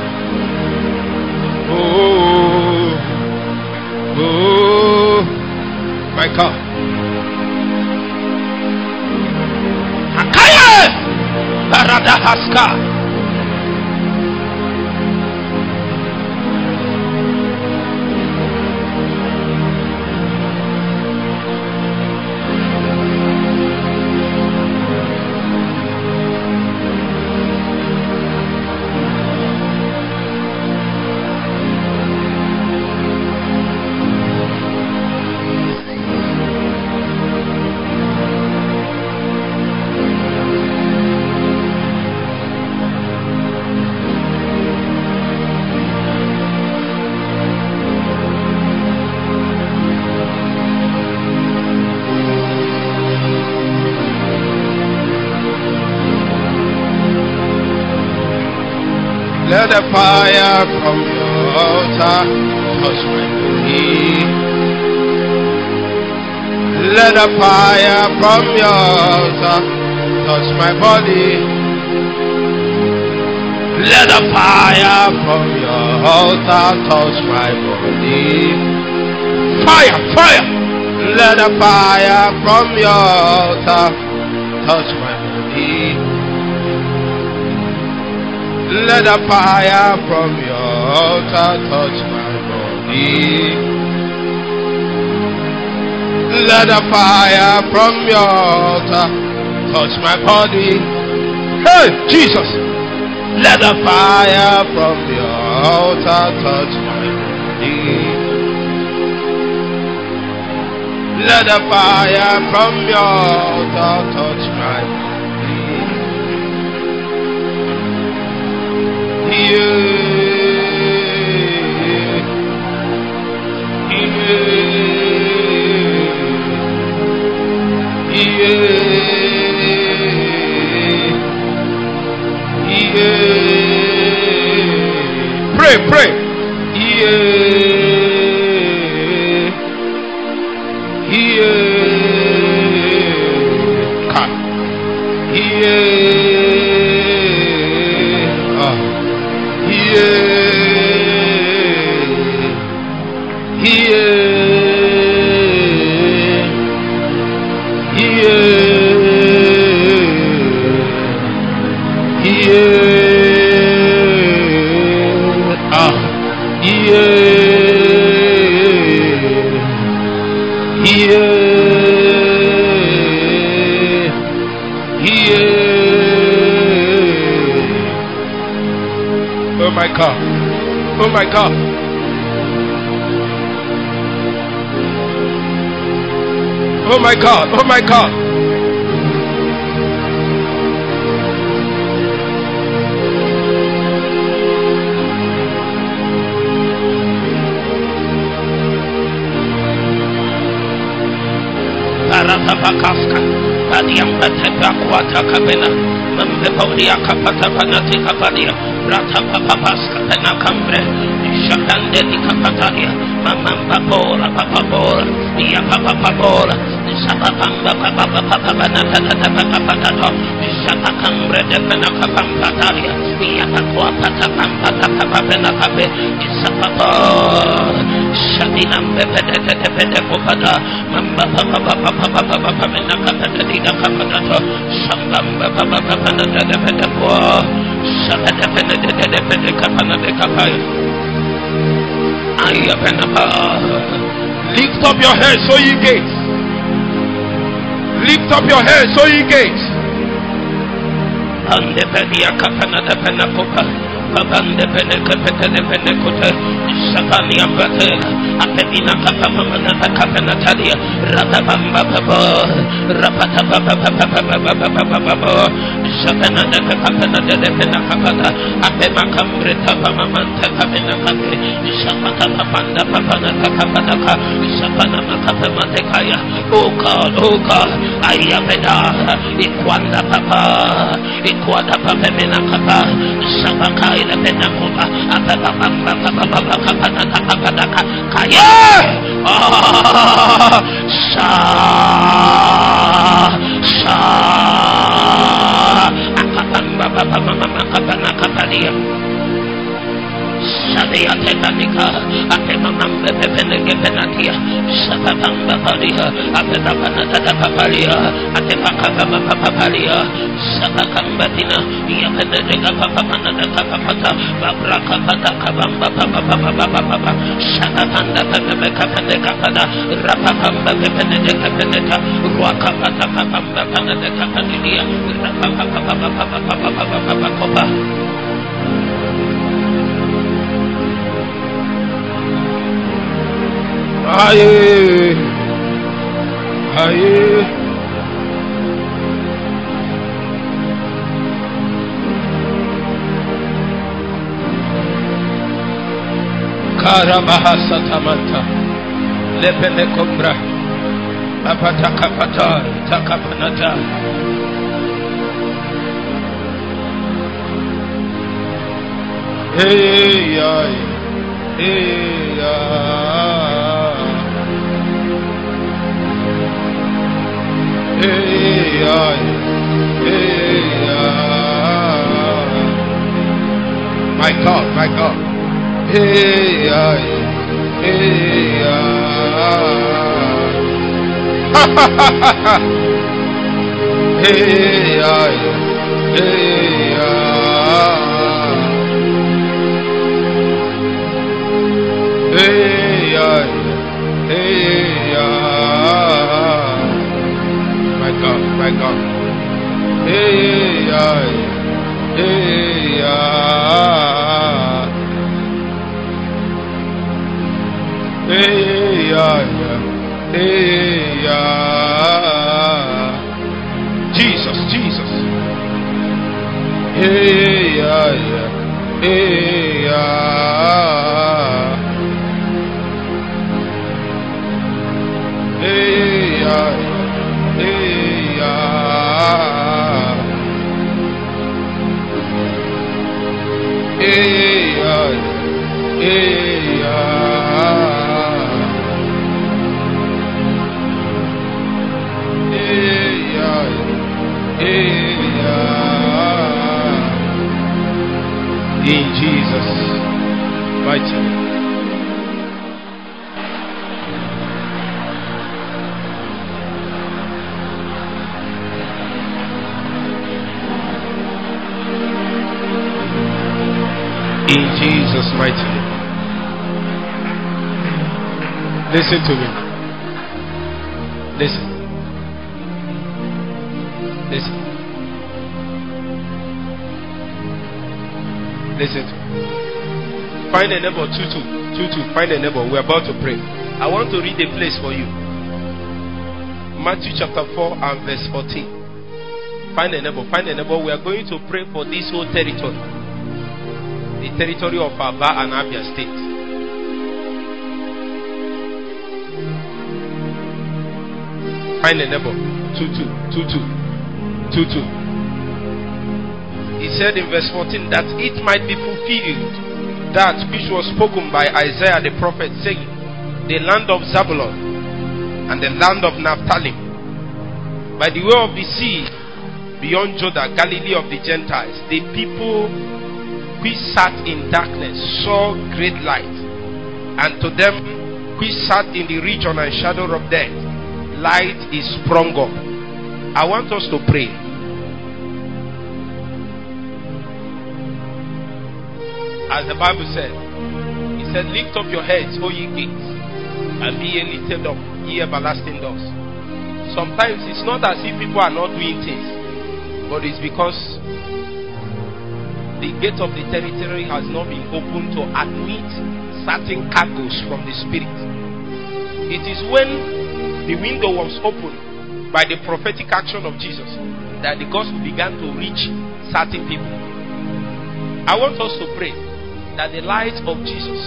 Altar touch my body. Let the fire from your altar touch my body. Fire, fire. Let the fire from your altar touch my body. Let the fire from your altar touch my body. Let the fire from your altar touch my body. Hey, Jesus. Let the fire from your altar touch my body. Let the fire from your altar touch my body. Pray, pray. My God. Oh my God. Oh my God. Panati Capadia, Rata papapas katena kambe Shatande di kapataria Mamam papola papapola Dia papapapola Sapapamba papapapapapana Tatatatatatato Sapakambre depena kapampataria Ia pakua patapampa Tapapapena kape Sapapa Shatinam bepedetepede kupada Mamba papapapapapapapena Kapatadida kapatato Sambamba papapapana Dadepede kuah Lift up your head, so ye gates. Lift up your head, so ye gates. Kapana de penacopa, Babande penecapete penecote, Sapani ambate, Katevina Kapamana Kapanatalia Ratabamba Babo Rapataba Shapanada Kapanada Lepena Kapana Apema Kambreta Pamamanta Kapena Kapre Shapata Papanda Papanata Kapanaka Shapana Makapamantekaya Oh God, oh God ayapeda ikwanda papa ikwanda papa mena kapa sabaka ila mena kupa apa papa papa papa kapa nata kapa naka kaya sa sa akapa papa papa papa kapa naka kaliya tepanika, apemamam pepenege penatia, sapapamba palia, apepapanata papalia, atepakapama papalia, papamba panata panilia, rapapapapapapapapapapa. Aye. Aye. Karabaha satamanta. Lepene kombra. Apata kapata. Takapanata. Hey, ay. Hey, ay. My God, my God. Hey, hey, uh. hey, hey, hey. God. Hey, hey, hey, hey, hey. Name. Listen to me. Listen. Listen. Listen. Find a two, two, two. Find a neighbor. We're about to pray. I want to read a place for you. Matthew chapter 4 and verse 14. Find a neighbor. Find a neighbor. We are going to pray for this whole territory the territory of Aba and Abia State. Find two two two two. He said in verse 14 that it might be fulfilled that which was spoken by Isaiah the prophet, saying, The land of Zabulon and the land of Naphtali, by the way of the sea, beyond Jordan, Galilee of the Gentiles, the people which sat in darkness saw great light, and to them which sat in the region and shadow of death, light is sprung up. I want us to pray. As the Bible said, He said, Lift up your heads, O ye gates, and be ye lifted up, ye everlasting doors. Sometimes it's not as if people are not doing things, but it's because the gate of the territory has not been opened to admit certain cargoes from the Spirit. It is when the window was opened by the prophetic action of Jesus that the gospel began to reach certain people. I want us to pray that the light of Jesus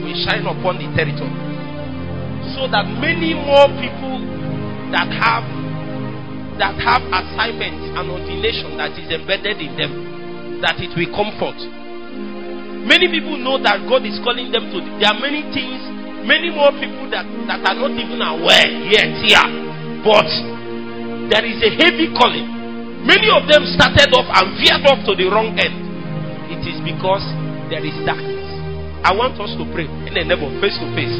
will shine upon the territory so that many more people that have that have assignment and ordination that is embedded in them that it will comfort many people know that god is calling them to there are many things many more people that that are not even aware yet here but there is a heavy calling many of them started off and veered off to the wrong end it is because there is darkness. I want us to pray in the neighbor face to face.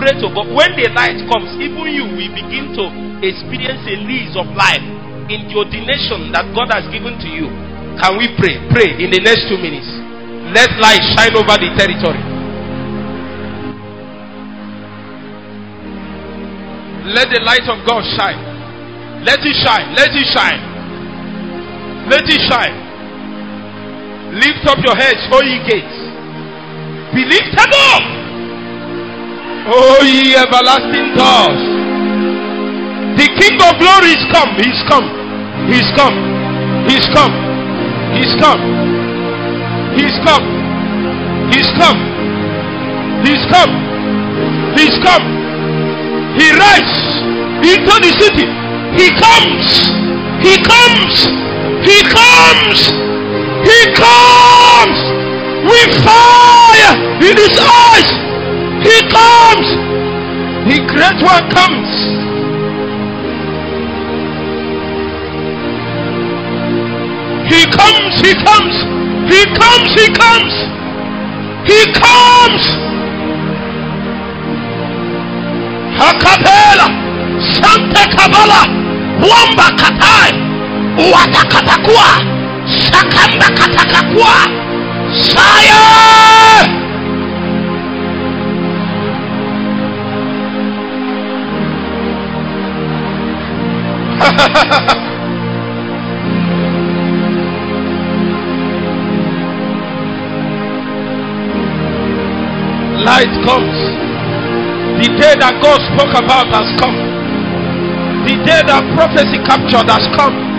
Pray to God. When the light comes, even you will begin to experience a lease of life in the ordination that God has given to you. Can we pray? Pray in the next two minutes. Let light shine over the territory. Let the light of God shine. Let it shine. Let it shine. Let it shine. Lift up your heads, O ye gates. Be lifted up, O ye everlasting doors. The King of glory is come. He's come. He's come. He's come. He's come. He's come. He's come. He's come. He's come. He rides into the city. He comes. He comes. He comes. He comes with fire in his eyes. He comes. The great one comes. He comes, he comes, he comes, he comes, he comes. Hakapela, Santa Kabala, Wamba Katai, Watakatakua. Sakamba katakakwa. Fire! Light comes. The day that God spoke about has come. The day that prophecy captured has come.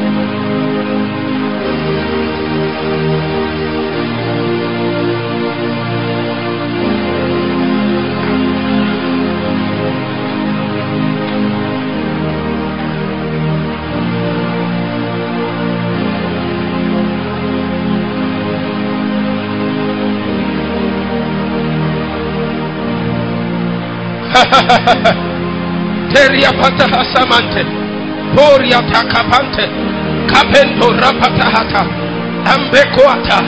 Teria pataha samante. Poria takapante. Kapendo rapatahata. Ambekoata.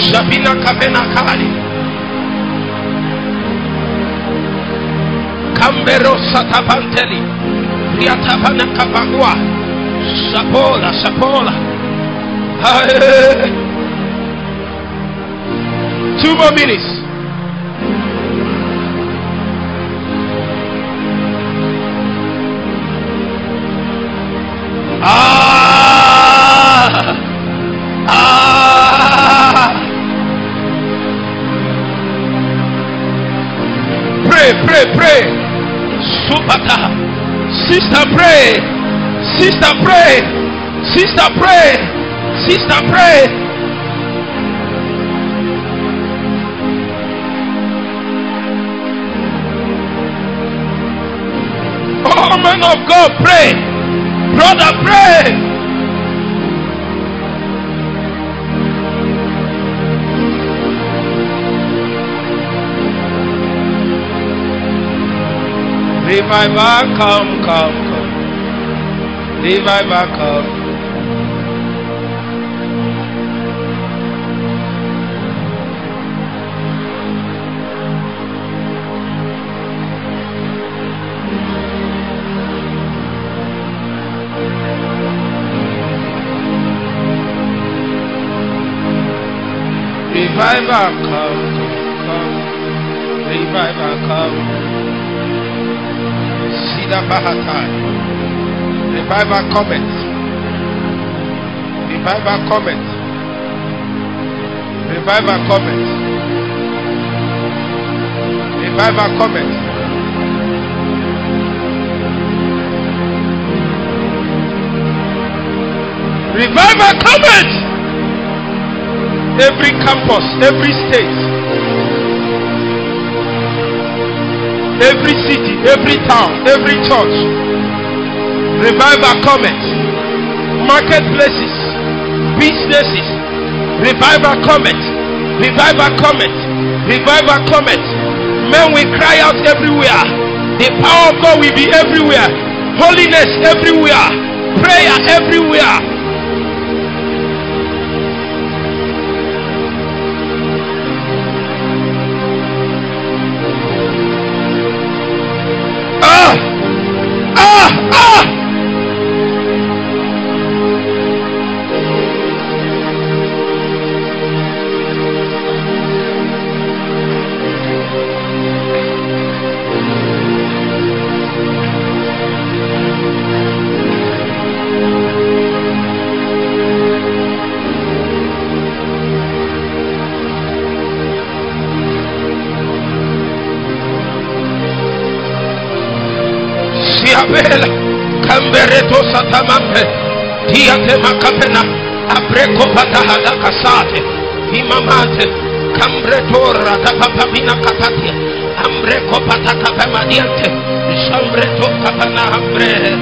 Shabina kapena kali. Kambero satapanteli. Riatapana kapangua. Sapola, sapola. Two more minutes. pray. Sister, pray. Sister, pray. Sister, pray. Oh, man of God, pray. Brother, pray. revival come come come. Revival, come. Revival, come, come. Revival, come. Bahatai. Revival, comment. Revival, comment. Revival, comment. Revival, comment. Revival, comment. Every campus, every state, every city, every town, every church. Revival comment. Marketplaces, businesses. Revival comment. Revival comment. Revival comment. Men will cry out everywhere. The power of God will be everywhere. Holiness everywhere. Prayer everywhere. Abreko Patahada Casate Imamate. Cambretora Capapamina Capatia Ambreko Patacapamadiante Shambreto Capana Ambre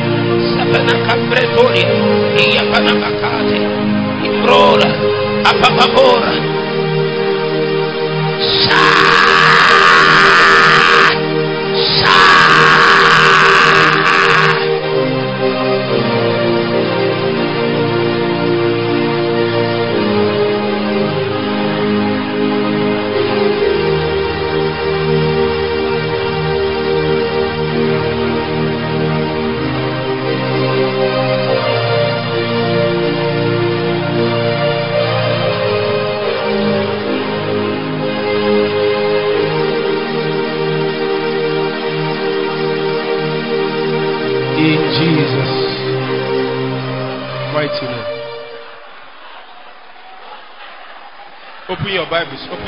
Sapana Cambretoria Iapana Macate Imbrora Apapabora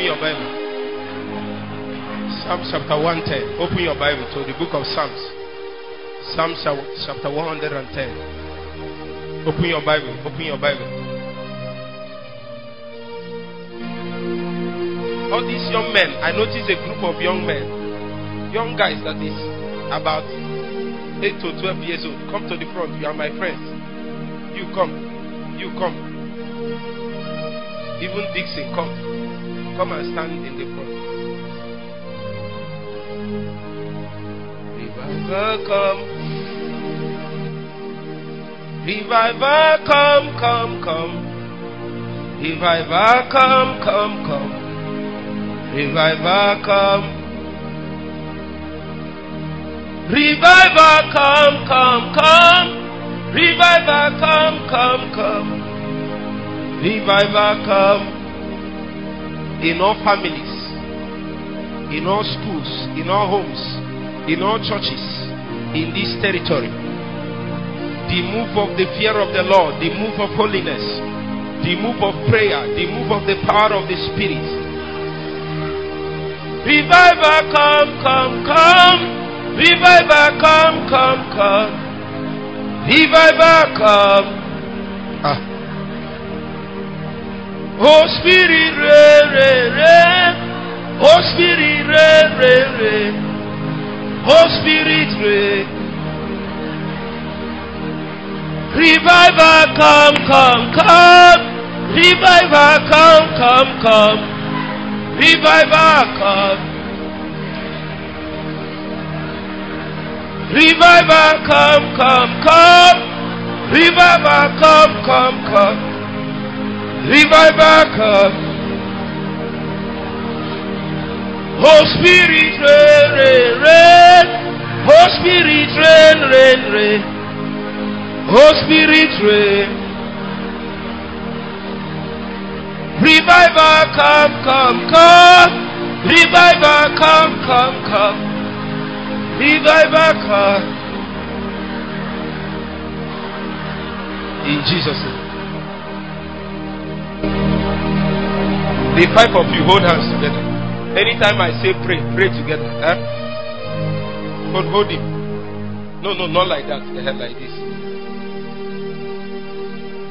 Your Bible. Psalm chapter 110. Open your Bible to the book of Psalms. Psalm chapter 110. Open your Bible. Open your Bible. All these young men, I noticed a group of young men, young guys that is about 8 to 12 years old. Come to the front. You are my friends. You come. You come. Even Dixon, come. Come and stand in the front. Revival come. Revival come, come, come. Revival come, come, come. Revival come. Revival come, come, come. Revival come, come, come. Revival come. In all families, in all schools, in all homes, in all churches, in this territory. The move of the fear of the Lord, the move of holiness, the move of prayer, the move of the power of the Spirit. Revival come, come, come. Revival come, come, come. Revival come. Ah. Oh Spirit, rain, rain, rain. Oh Spirit, rain, rain, rain. Oh Spirit, rain. Revival come, come, come. Revival come, come, come. Revival come. Revival, come, come, come. Revival, come, come, come. Revival, come. Oh Spirit, rain, rain, rain. Oh Spirit, rain, rain, rain. Oh Spirit, rain. Revival, come, come, come. Revival, come, come, come. Revival, come. In Jesus' name. The five of you hold hands together. Anytime I say pray, pray together. Eh? Hold, hold him. No, no, not like that. Head like this.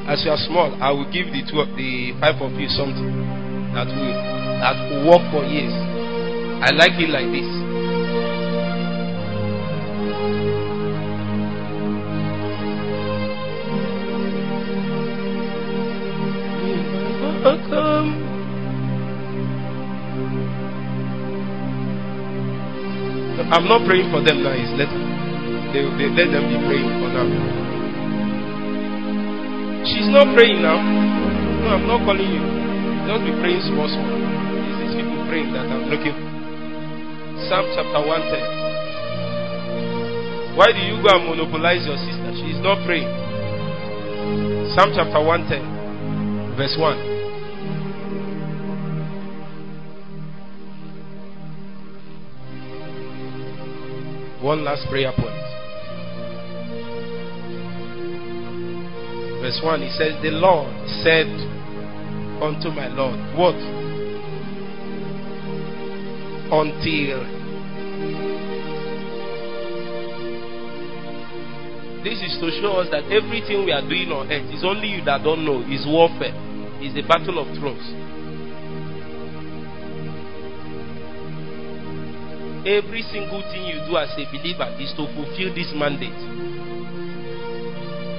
As you are small, I will give the two, the five of you something that will that will work for years. I like it like this. I'm not praying for them now. Later. They, they let them be praying for now. She's not praying now. No, I'm not calling you. Just be praying small, small. It's these people praying that I'm looking. Psalm chapter 110. Why do you go and monopolize your sister? She is not praying. Psalm chapter 110, verse 1. One last prayer point. Verse 1 He says, The Lord said unto my Lord, What? Until this is to show us that everything we are doing on earth is only you that don't know, is warfare, is the battle of thrones. Every single thing you do as a believer is to fulfill this mandate.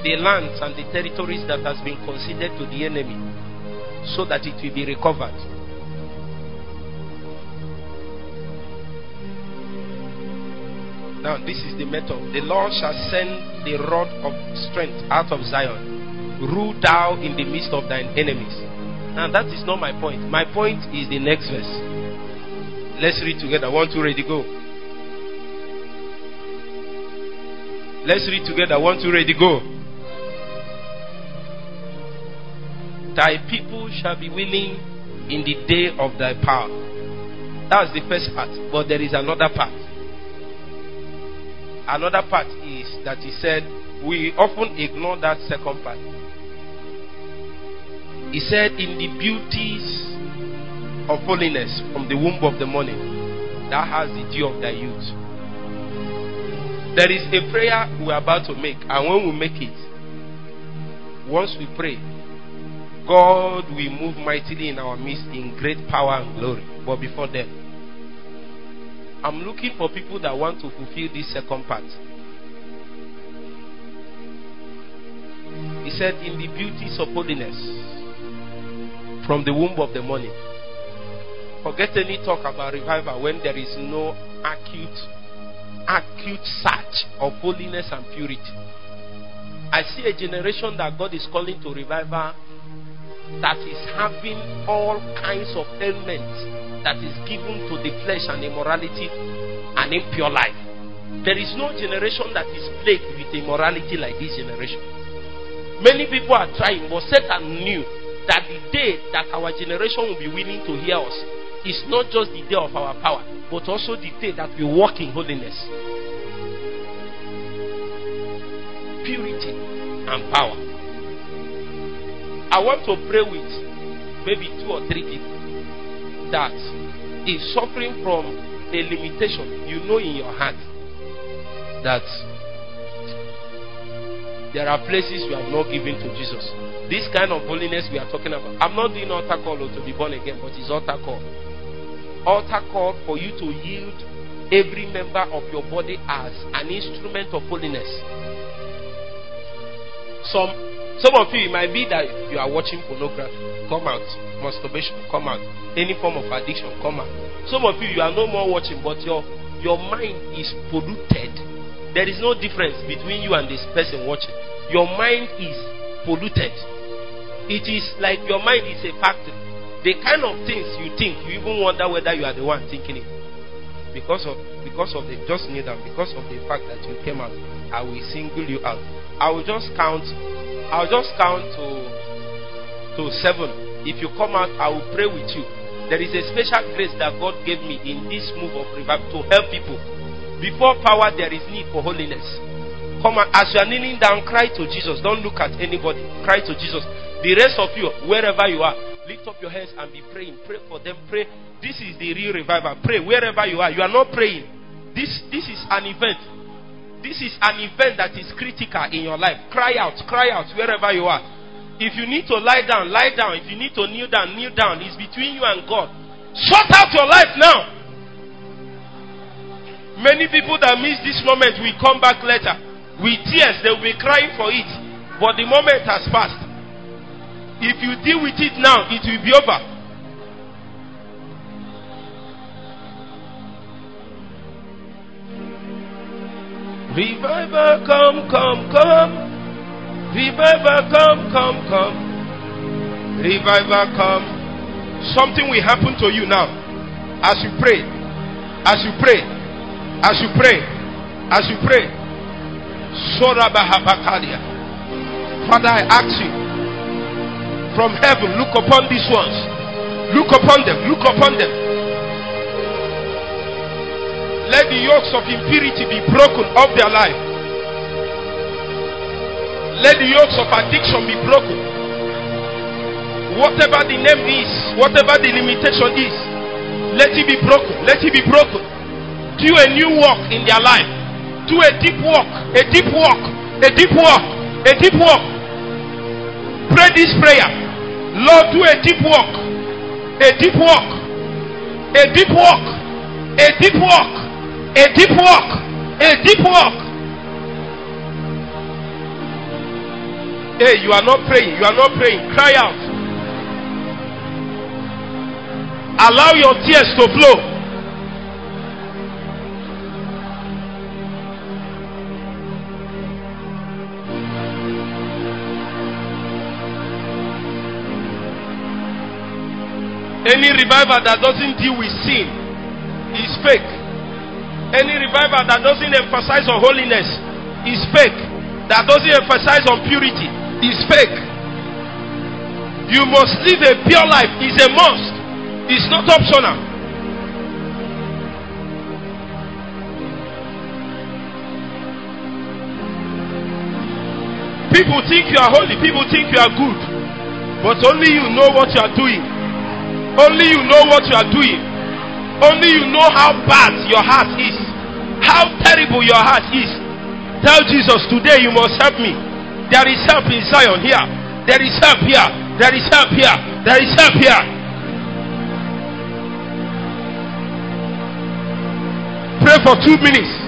The lands and the territories that has been conceded to the enemy so that it will be recovered. Now, this is the method. The Lord shall send the rod of strength out of Zion. Rule thou in the midst of thine enemies. Now, that is not my point. My point is the next verse. Let's read together. One, two, ready, go. Let's read together. One, two, ready, go. Thy people shall be willing in the day of thy power. That's the first part. But there is another part. Another part is that he said, we often ignore that second part. He said, in the beauties of holiness from the womb of the morning, that has the dew of thy youth. There is a prayer we're about to make, and when we make it, once we pray, God will move mightily in our midst in great power and glory. But before then, I'm looking for people that want to fulfill this second part. He said, In the beauties of holiness from the womb of the morning. Forget any talk about revival when there is no acute, acute search of holiness and purity. I see a generation that God is calling to revival that is having all kinds of ailments that is given to the flesh and immorality and impure life. There is no generation that is plagued with immorality like this generation. Many people are trying, but Satan knew that the day that our generation will be willing to hear us is not just the day of our power, but also the day that we walk in holiness, purity, and power. I want to pray with maybe two or three people that is suffering from a limitation you know in your heart that there are places you have not given to Jesus. This kind of holiness we are talking about. I'm not doing altar call to be born again, but it's altar call. Altar call for you to yield every member of your body as an instrument of holiness. Some some of you it might be that you are watching pornography, come out. Masturbation, come out. Any form of addiction, come out. Some of you you are no more watching, but your your mind is polluted there is no difference between you and this person watching. Your mind is polluted. It is like your mind is a factory. The kind of things you think, you even wonder whether you are the one thinking it. Because of because of the just kneel down, because of the fact that you came out, I will single you out. I will just count I'll just count to to seven. If you come out, I will pray with you. There is a special grace that God gave me in this move of revival to help people. Before power, there is need for holiness. Come on, as you are kneeling down, cry to Jesus. Don't look at anybody. Cry to Jesus. The rest of you, wherever you are, lift up your hands and be praying. Pray for them. Pray. This is the real revival. Pray wherever you are. You are not praying. This this is an event. This is an event that is critical in your life. Cry out, cry out wherever you are. If you need to lie down, lie down. If you need to kneel down, kneel down. It's between you and God. Sort out your life now. Many people that miss this moment will come back later with tears. They will be crying for it. But the moment has passed. If you deal with it now, it will be over. Revival, come, come, come. Revival, come, come, come. Revival, come. Something will happen to you now. As you pray, as you pray, as you pray, as you pray. Sorabahabakalia. Father, I ask you from heaven, look upon these ones. Look upon them, look upon them. Let the yokes of impurity be broken off their life. Let the yokes of addiction be broken. Whatever the name is, whatever the limitation is, let it be broken. Let it be broken. Do a new walk in their life. Do a deep walk, a deep walk, a deep walk, a deep walk. Pray this prayer. Lord, do a deep walk, a deep walk, a deep walk, a deep walk, a deep walk, a deep walk. Hey, you are not praying. You are not praying. Cry out. Allow your tears to flow. Any revival that doesn't deal with sin is fake. Any revival that doesn't emphasize on holiness is fake. That doesn't emphasize on purity is fake. You must live a pure life. It's a must. It's not optional. People think you are holy. People think you are good. But only you know what you are doing. Only you know what you are doing. Only you know how bad your heart is. How terrible your heart is. Tell Jesus, today you must help me. There is help in Zion here. There is help here. There is help here. There is help here. Pray for two minutes.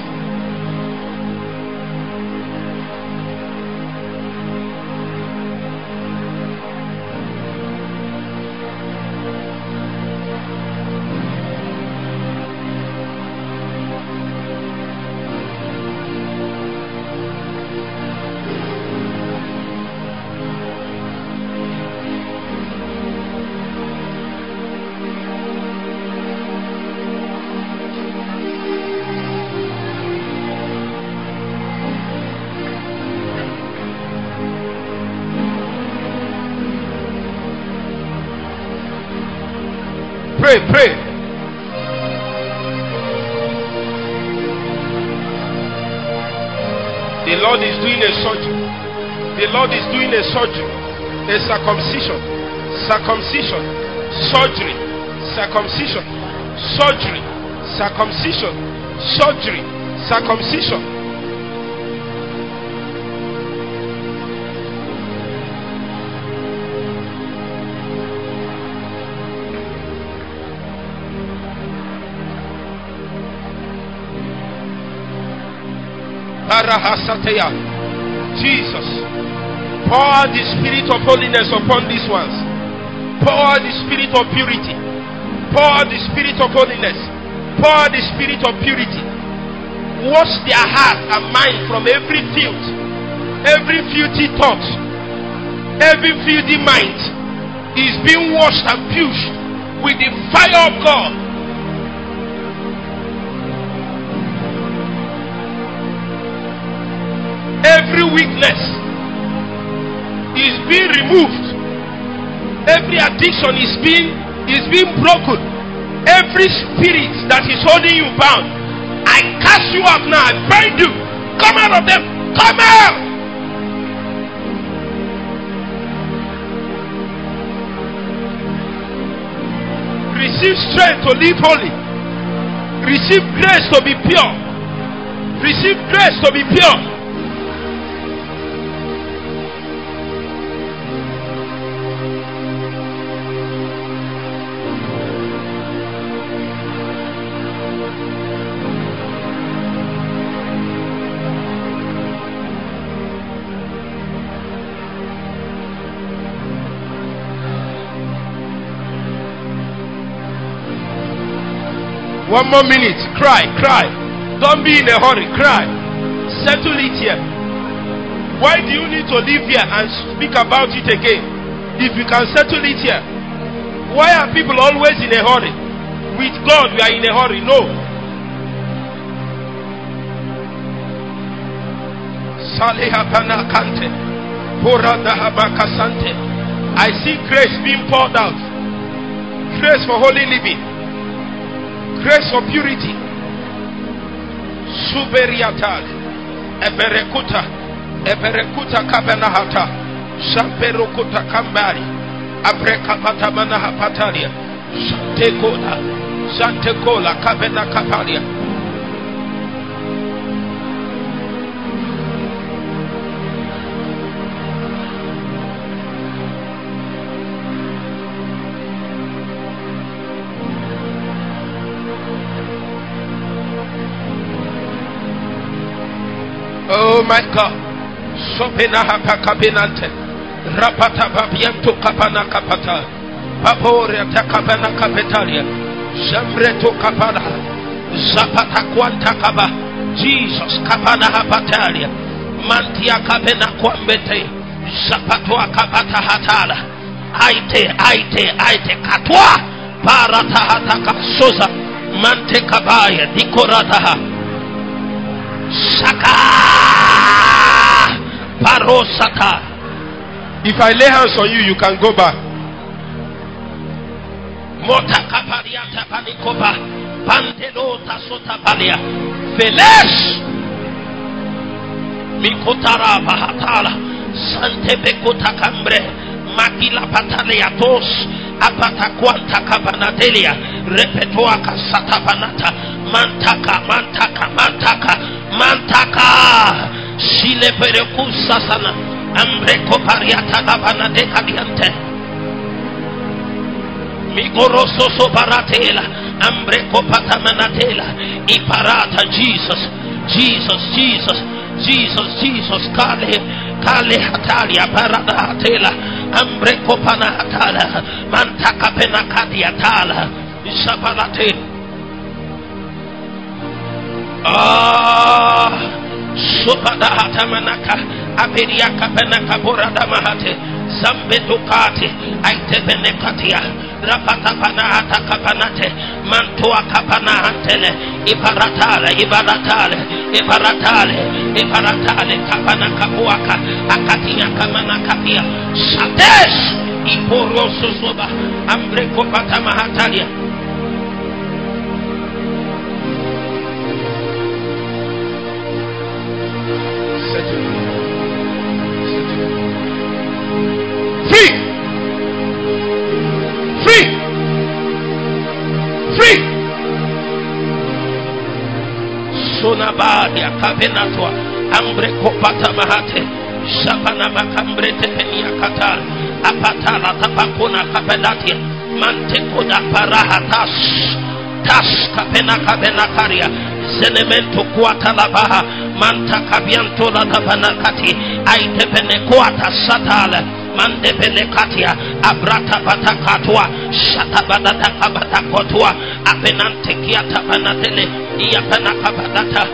The Lord is doing a surgery. The Lord is doing a surgery. A circumcision. Circumcision. Surgery. Circumcision. Surgery. Circumcision. Surgery. Circumcision. Jesus. Pour the spirit of holiness upon these ones. Pour the spirit of purity. Pour the spirit of holiness. Pour the spirit of purity. Wash their heart and mind from every filth, every filthy thought, every filthy mind is being washed and purged with the fire of God. Every weakness is being removed. Every addiction is being is being broken. Every spirit that is holding you bound, I cast you out now. I bind you. Come out of them. Come out. Receive strength to live holy. Receive grace to be pure. Receive grace to be pure. One more minute. Cry, cry. Don't be in a hurry. Cry. Settle it here. Why do you need to live here and speak about it again? If you can settle it here. Why are people always in a hurry? With God, we are in a hurry. No. I see grace being poured out. Grace for holy living grace of purity. Suberiatal, Eberekuta, Eberekuta Kabanahata, Shamperokuta Kambari, Abrekapata Manahapatalia, Shantekola, Shantekola Kabena Kapalia. My God. Sopena hapa kabinante. Rapata babianto kapana kapata. Paporia takabana kapetalia. Jambreto kapana. Zapata kwanta kaba. Jesus kapana hapatalia. Mantia kabena kwambete. Zapatwa kapata hatala. Aite, aite, aite katwa. Parata hataka soza. Mante kabaya. Dikorataha. Shaka Ah! Parosata. If I lay hands on you, you can go back. Mota kapariata panikopa. Pantelota sota palia. Felesh. Mikotara bahatala. Sante bekota kambre. Makila patalia tos. Apata kwanta kabanadelia. Repetoa kasata. Mantaka, mantaka, mantaka, mantaka. Shile perekusa sana. Ambreko pariata labana dekadiante. Migoroso soparatela. Ambreko patamanatela. Iparata Jesus. Jesus, Jesus, Jesus, Jesus. Kale, kale hatalia parada hatela. Ambreko panahatala. Mantaka penakadiatala. Shapalatela. Ah, sopada hata manaka aperia kapenaka borada mahate zambe dukati aite benekatia rapata pana hata kapanate mantua kapana antele ibaratale ibaratale ibaratale kapana kapuaka akatia kamana kapia shatesh iporio sosoba ambreko pata sonabadia kabenatwa ambre kopata mahate. Shapana makambre tepenia katal apatala tapakuna kapedatia mante koda paraha tas tas kapena kabena karia. Zenemento kuata manta kabianto la aitepene kuata satala mandebelekatia abratabatakatwa shatabadatakabatakotua apenantekiatabanatele iyapanakabadata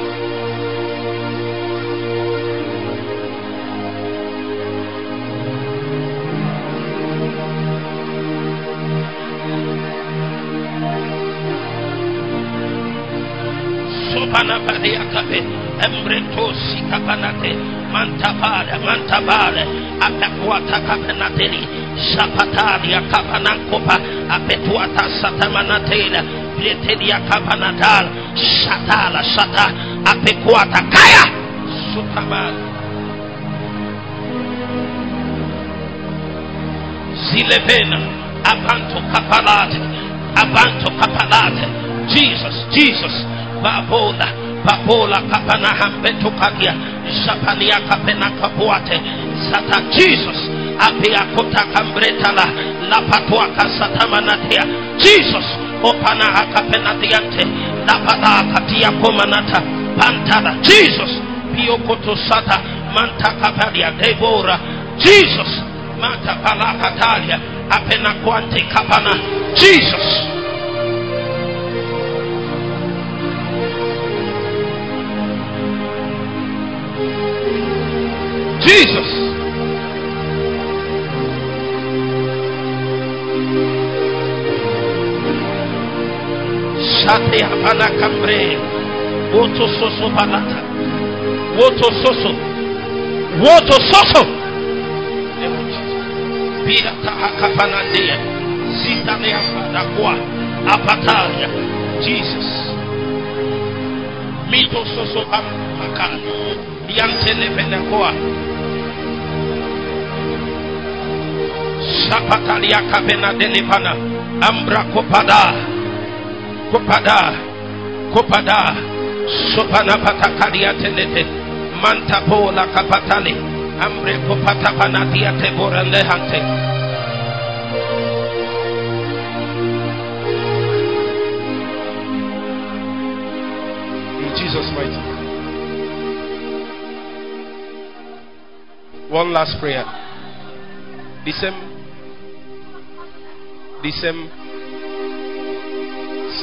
sopanabadiakabe embretosikabadate mantabale mantabale Apequata Kapanateli, Shapatalia Kapanankopa, Apetuata Satamanatela, Kapanatal, Shatala Shata, Apequata Kaya, Sutabal. Zilevena, Abanto Kapalate, Abanto Kapalate, Jesus, Jesus, Babola, Babola Kapana Hambeto Kagia, Shapania Kapena Kapuate, Sata Jesus, Jesus, Opana Akapenatiante, Lapala Katia Komanata, Pantala, Jesus, Pio Koto Sata, Manta Kapadia, Devora, Jesus, Mata Palakatalia, Apena Quante Kapana, Jesus. Jesus. Shate Apana Cambre, Woto Soso Balata, Woto Soso, Woto Soso. Name of Jesus. Pirata Akapanandea, Zitanea Fadakwa, Apatalia, Jesus. Mito Soso Apakali, Yantele Benakoa, Shapatalia Kapena Delipana, Ambra Kopada, Kopada, Sopana Patakalia Telete, Mantapola Kapatali, Ambre Teborande Hante. In Jesus' mighty name. One last prayer. The same, the same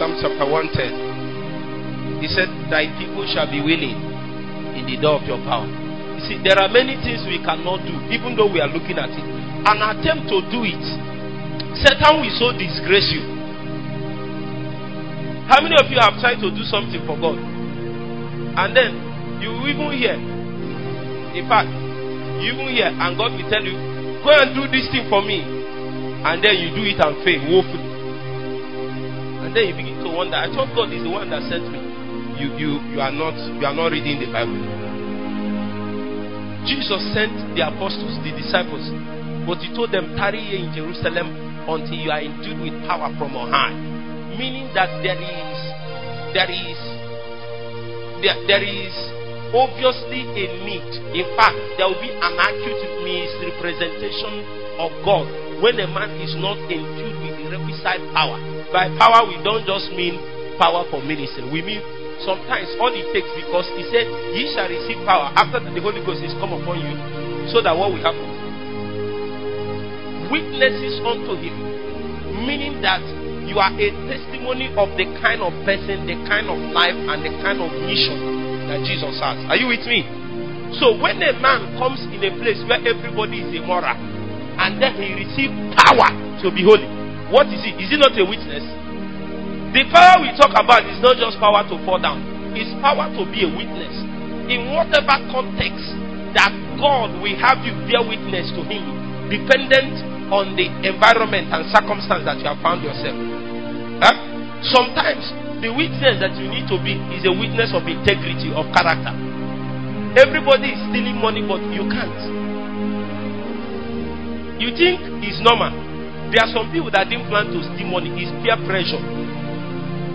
Psalm chapter 110. He said, Thy people shall be willing in the door of your power. You see, there are many things we cannot do, even though we are looking at it. An attempt to do it, Satan will so disgrace you. How many of you have tried to do something for God? And then you even hear, in fact, you even hear, and God will tell you, Go and do this thing for me. And then you do it and fail woefully. And then you begin to wonder, I thought God is the one that sent me. You you you are not you are not reading the Bible. Jesus sent the apostles, the disciples, but he told them, tarry here in Jerusalem until you are endued with power from on high. Meaning that there is there is there, there is obviously a need. In fact, there will be an acute misrepresentation of God when a man is not endued with the requisite power. By power, we don't just mean power for ministry. We mean sometimes all it takes because he said, Ye shall receive power after the Holy Ghost is come upon you, so that what will happen? Witnesses unto him. Meaning that you are a testimony of the kind of person, the kind of life, and the kind of mission that Jesus has. Are you with me? So when a man comes in a place where everybody is immoral, and then he receives power to be holy, what is it? Is it not a witness? The power we talk about is not just power to fall down, it's power to be a witness. In whatever context that God will have you bear witness to Him, dependent on the environment and circumstance that you have found yourself. Huh? Sometimes the witness that you need to be is a witness of integrity, of character. Everybody is stealing money, but you can't. You think it's normal. There are some people that didn't plan to steal money, it's peer pressure.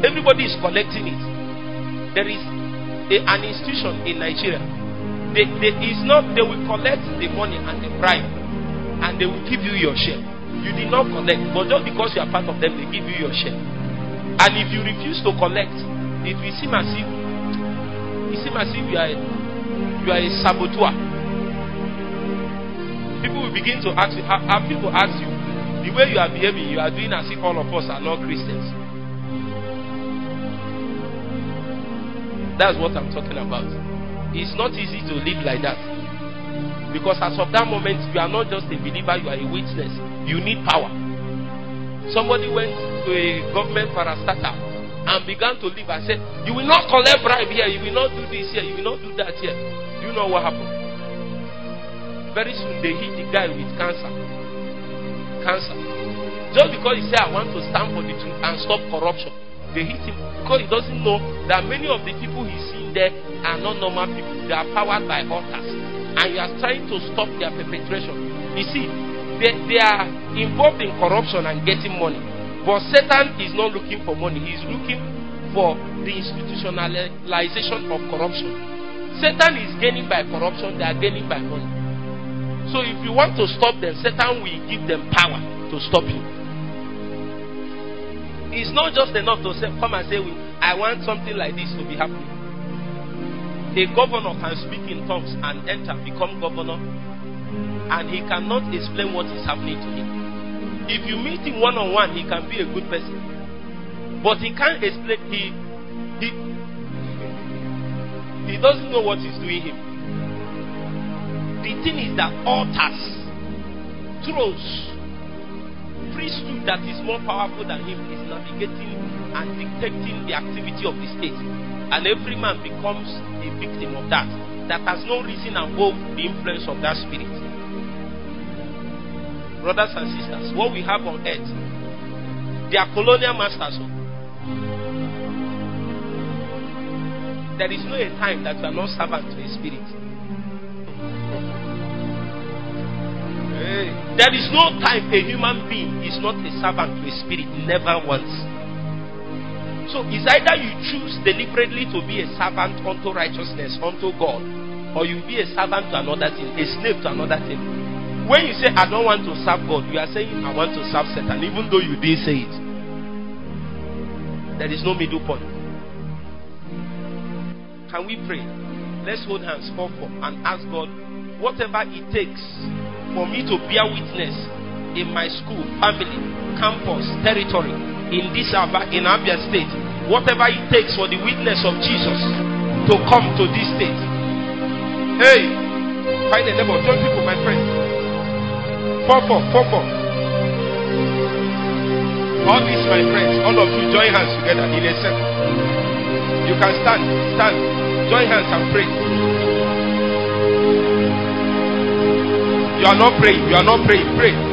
Everybody is collecting it. There is a, an institution in Nigeria. They, they, it's not, they will collect the money and the bribe and they will give you your share. You did not collect, but just because you are part of them, they give you your share. And if you refuse to collect, it will seem as if it seems as if you are a, you are a saboteur. People will begin to ask you, have, people ask you, the way you are behaving, you are doing as if all of us are not Christians. That's what I'm talking about. It's not easy to live like that. Because as of that moment, you are not just a believer, you are a witness. You need power. Somebody went to a government parastatal and began to live. I said, You will not collect bribe here, you will not do this here, you will not do that here. Do you know what happened? Very soon they hit the guy with cancer. Cancer. Just because he said, I want to stand for the truth and stop corruption. They hit him because he doesn't know that many of the people he's seeing there are not normal people. They are powered by altars. And you are trying to stop their perpetration. You see, they, they are involved in corruption and getting money. But Satan is not looking for money, he is looking for the institutionalization of corruption. Satan is gaining by corruption, they are gaining by money. So if you want to stop them, Satan will give them power to stop you. It's not just enough to say, come and say, I want something like this to be happening. A governor can speak in tongues and enter, become governor, and he cannot explain what is happening to him. If you meet him one on one, he can be a good person. But he can't explain he he he doesn't know what is doing him. The thing is that altars, thrones, priesthood that is more powerful than him is navigating and dictating the activity of the state. And every man becomes a victim of that. That has no reason above the influence of that spirit brothers and sisters, what we have on earth, they are colonial masters. There is no a time that you are not servant to a spirit. There is no time a human being is not a servant to a spirit, never once. So it's either you choose deliberately to be a servant unto righteousness, unto God, or you be a servant to another thing, a slave to another thing. When you say, I don't want to serve God, you are saying, I want to serve Satan, even though you didn't say it. There is no middle point. Can we pray? Let's hold hands, for and ask God, whatever it takes for me to bear witness in my school, family, campus, territory, in this in Abia state, whatever it takes for the witness of Jesus to come to this state. Hey, find a neighbor, join people, my friend. Four, four, four, four. All these, my friends, all of you, join hands together in a. You can stand, stand, join hands and pray. You are not praying, you are not praying, pray.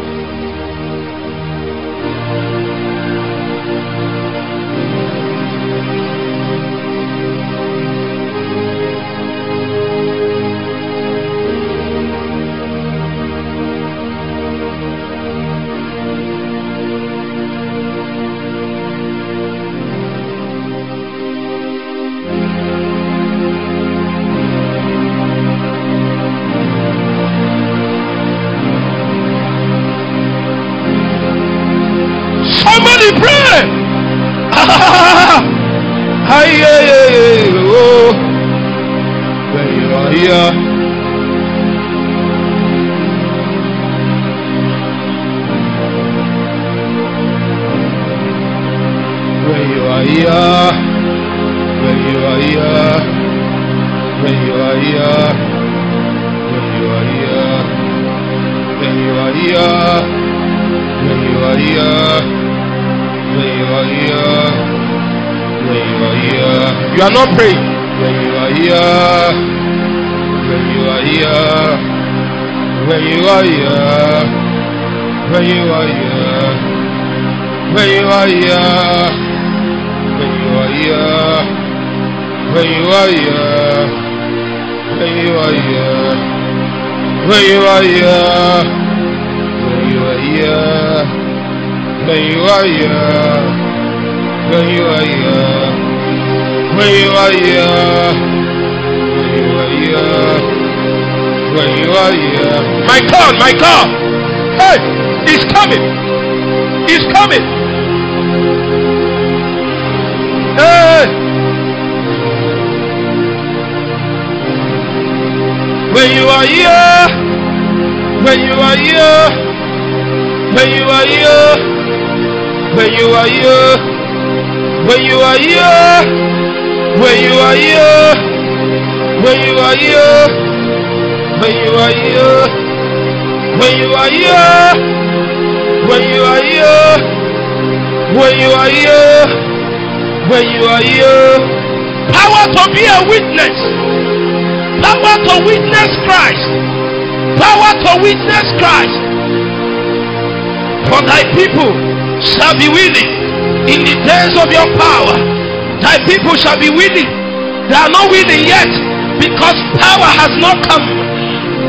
Has not come.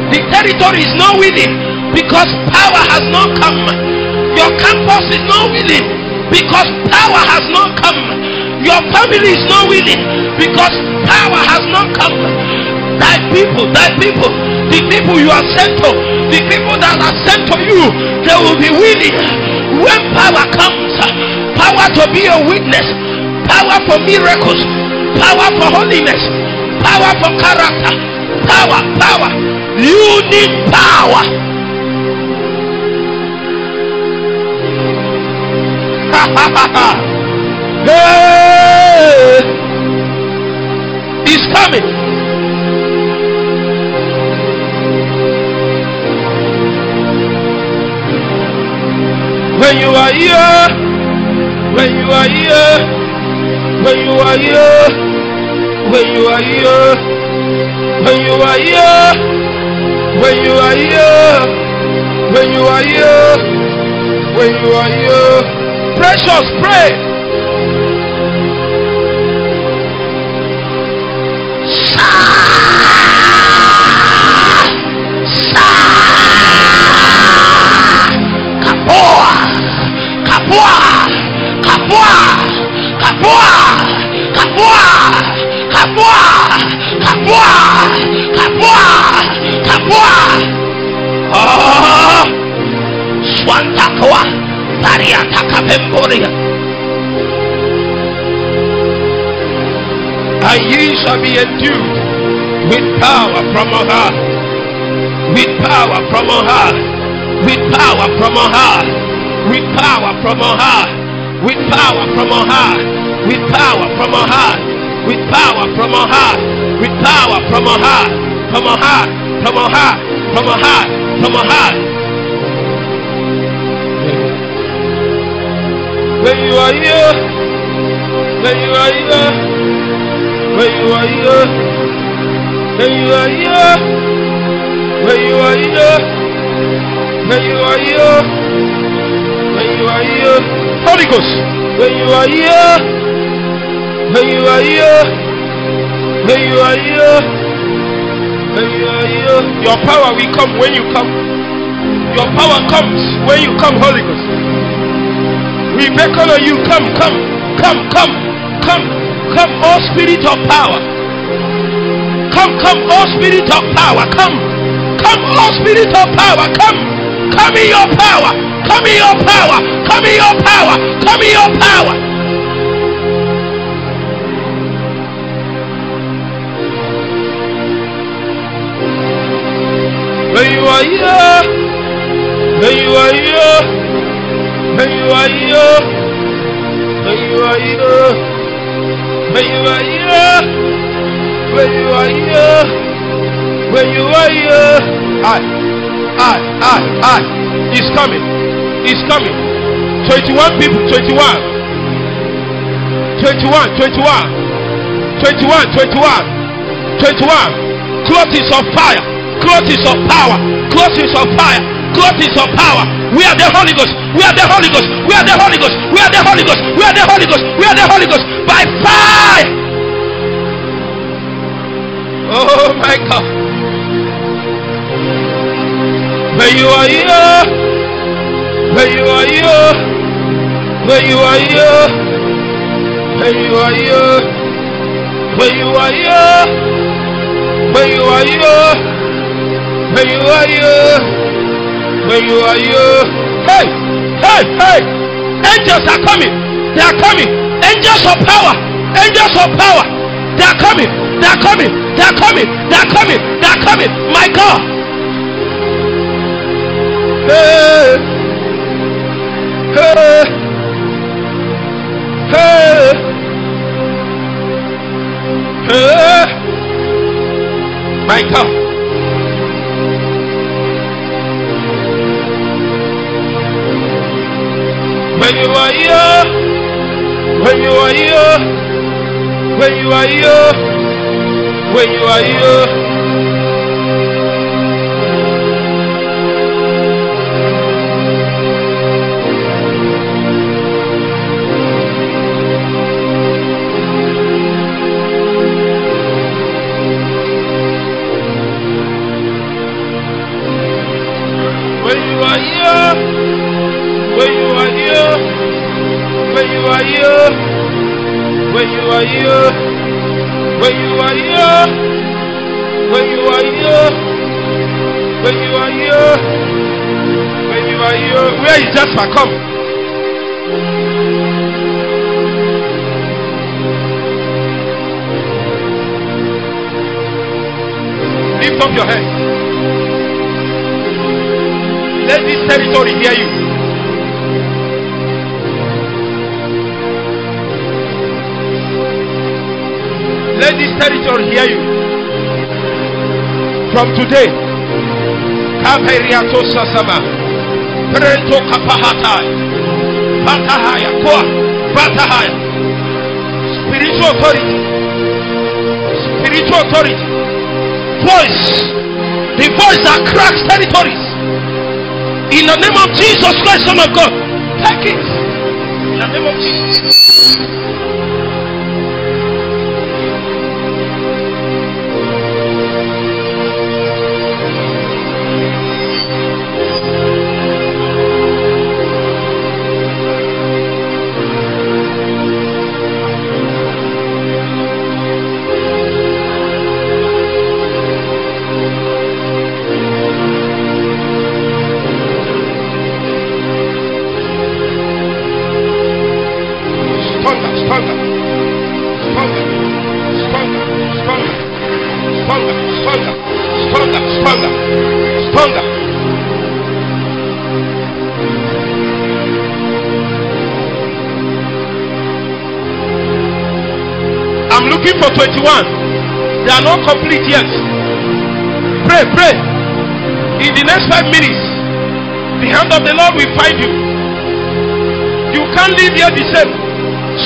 The territory is not willing because power has not come. Your campus is not willing because power has not come. Your family is not willing because power has not come. Thy people, thy people, the people you are sent to, the people that are sent to you, they will be willing when power comes. Power to be a witness, power for miracles, power for holiness, power for character, power, power. You need power. hey, he's coming. When you are here, when you are here, when you are here, when you are here, when you are here, when you are here, when you are here, when you are here, precious, pray. Yahua. Tariata Kapemboria. And ye shall be endued with power from on high. With power from on high. With power from on high. With power from on high. With power from on high. With power from on high. With power from on high. With power from on high. From on high. From on high. From on high. From on high. Where you are, yo. Where you are, yo. Where you are, yo. Where you are, ilahe, la you are, ilahe, la you are, ilahe, la you are, ilahe. Holy Ghost. La you are, ilahe, la you are, ilahe. Your power will come when you come. Your power comes when you come, Holy Ghost. We beckon on you, come, come, come, come, come. Come, all spirit of power. Come, come, all spirit of power. Come, come, all spirit of power. Come, come in your power. Come in your power. Come in your power. Come in your power. When you are here, when you are here, where you are, where you are, where you are, where Meyyuhayya Meyyuhayya Meyyuhayya Meyyuhayya Meyyuhayya I, I, I, I He's coming, he's coming. 21 people, 21 21, 21 21, 21 21 Clothes of fire, clothes of power, clothes of fire clothes of power. We are the Holy Ghost. We are the Holy Ghost. We are the Holy Ghost. We are the Holy Ghost. We are the Holy Ghost. We are the Holy Ghost. By fire. Oh my God. When you are here, when you are here, when you are here, when you are here, when you are here, when you are here, when you are here, when you are here. Hey, hey, hey! Angels are coming. They are coming. Angels of power. Angels of power. They are coming. They are coming. They are coming. They are coming. They are coming. My God. Hey. Hey. Hey. Hey. My God. When you are here, When you are here, when you are here, when you are here. Come. Lift up your head. Let this territory hear you. Let this territory hear you. From today, Kaperiato Sasama, Prento Kapahatai, Patahaya, Koa, Patahaya, spiritual authority, spiritual authority, voice, the voice that cracks territories. In the name of Jesus Christ, Son of God, take it. In the name of Jesus. I'm for 21. They are not complete yet. Pray, pray. In the next five minutes, the hand of the Lord will find you. You can't live here the same.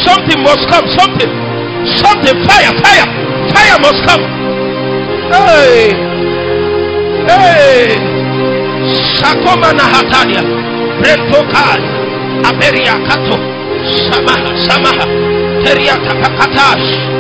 Something must come. Something. Something. Fire. Fire. Fire must come. Hey. Hey. Sakomana hatania. Brentokal. Aberia kato. Samaha. Samaha. Teriata pakatash.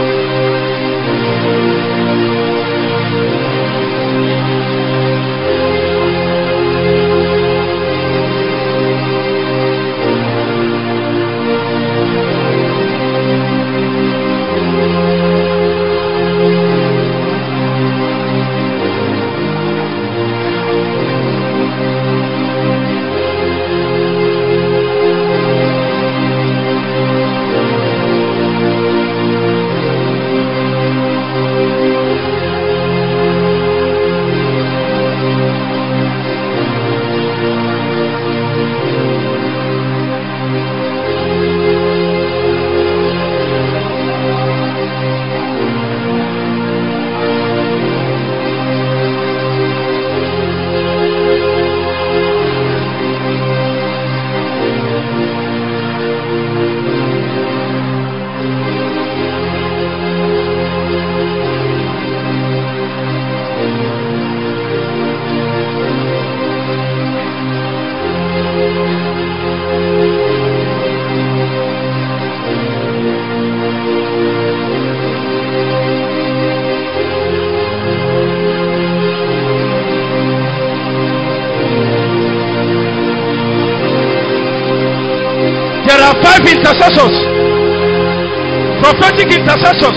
Prophetic.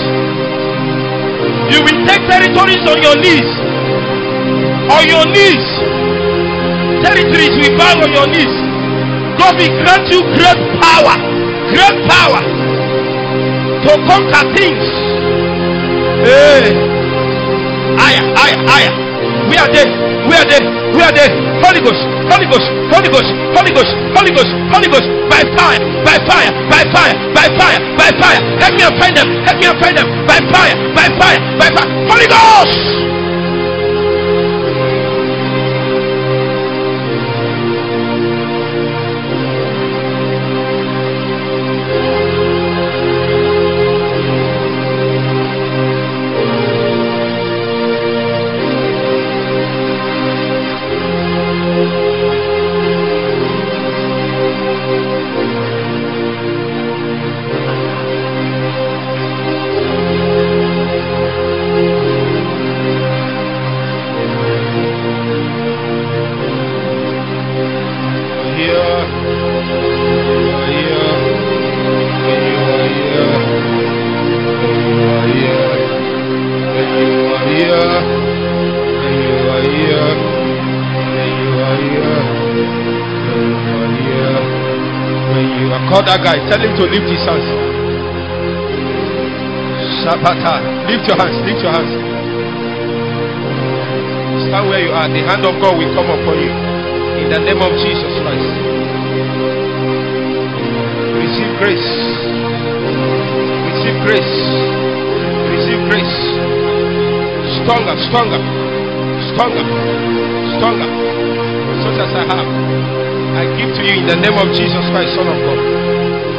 You will take territories on your knees. On your knees. Territories will bow on your knees. God will grant you great power. Great power to conquer things. Hey. Aya, aya, aya. We are there. We are there. We are there. Holy Ghost. Holy Ghost. Holy Ghost. Holy Ghost. Holy Ghost. Holy Ghost. By fire. By fire. By fire. By fire. By fire. Help me find them. Help me find them. By fire. By fire. By fire. Holy Ghost. To lift his hands. Shabata. Lift your hands. Lift your hands. Stand where you are. The hand of God will come upon you. In the name of Jesus Christ. Receive grace. Receive grace. Receive grace. Stronger, stronger, stronger, stronger. Such as I have. I give to you in the name of Jesus Christ, Son of God.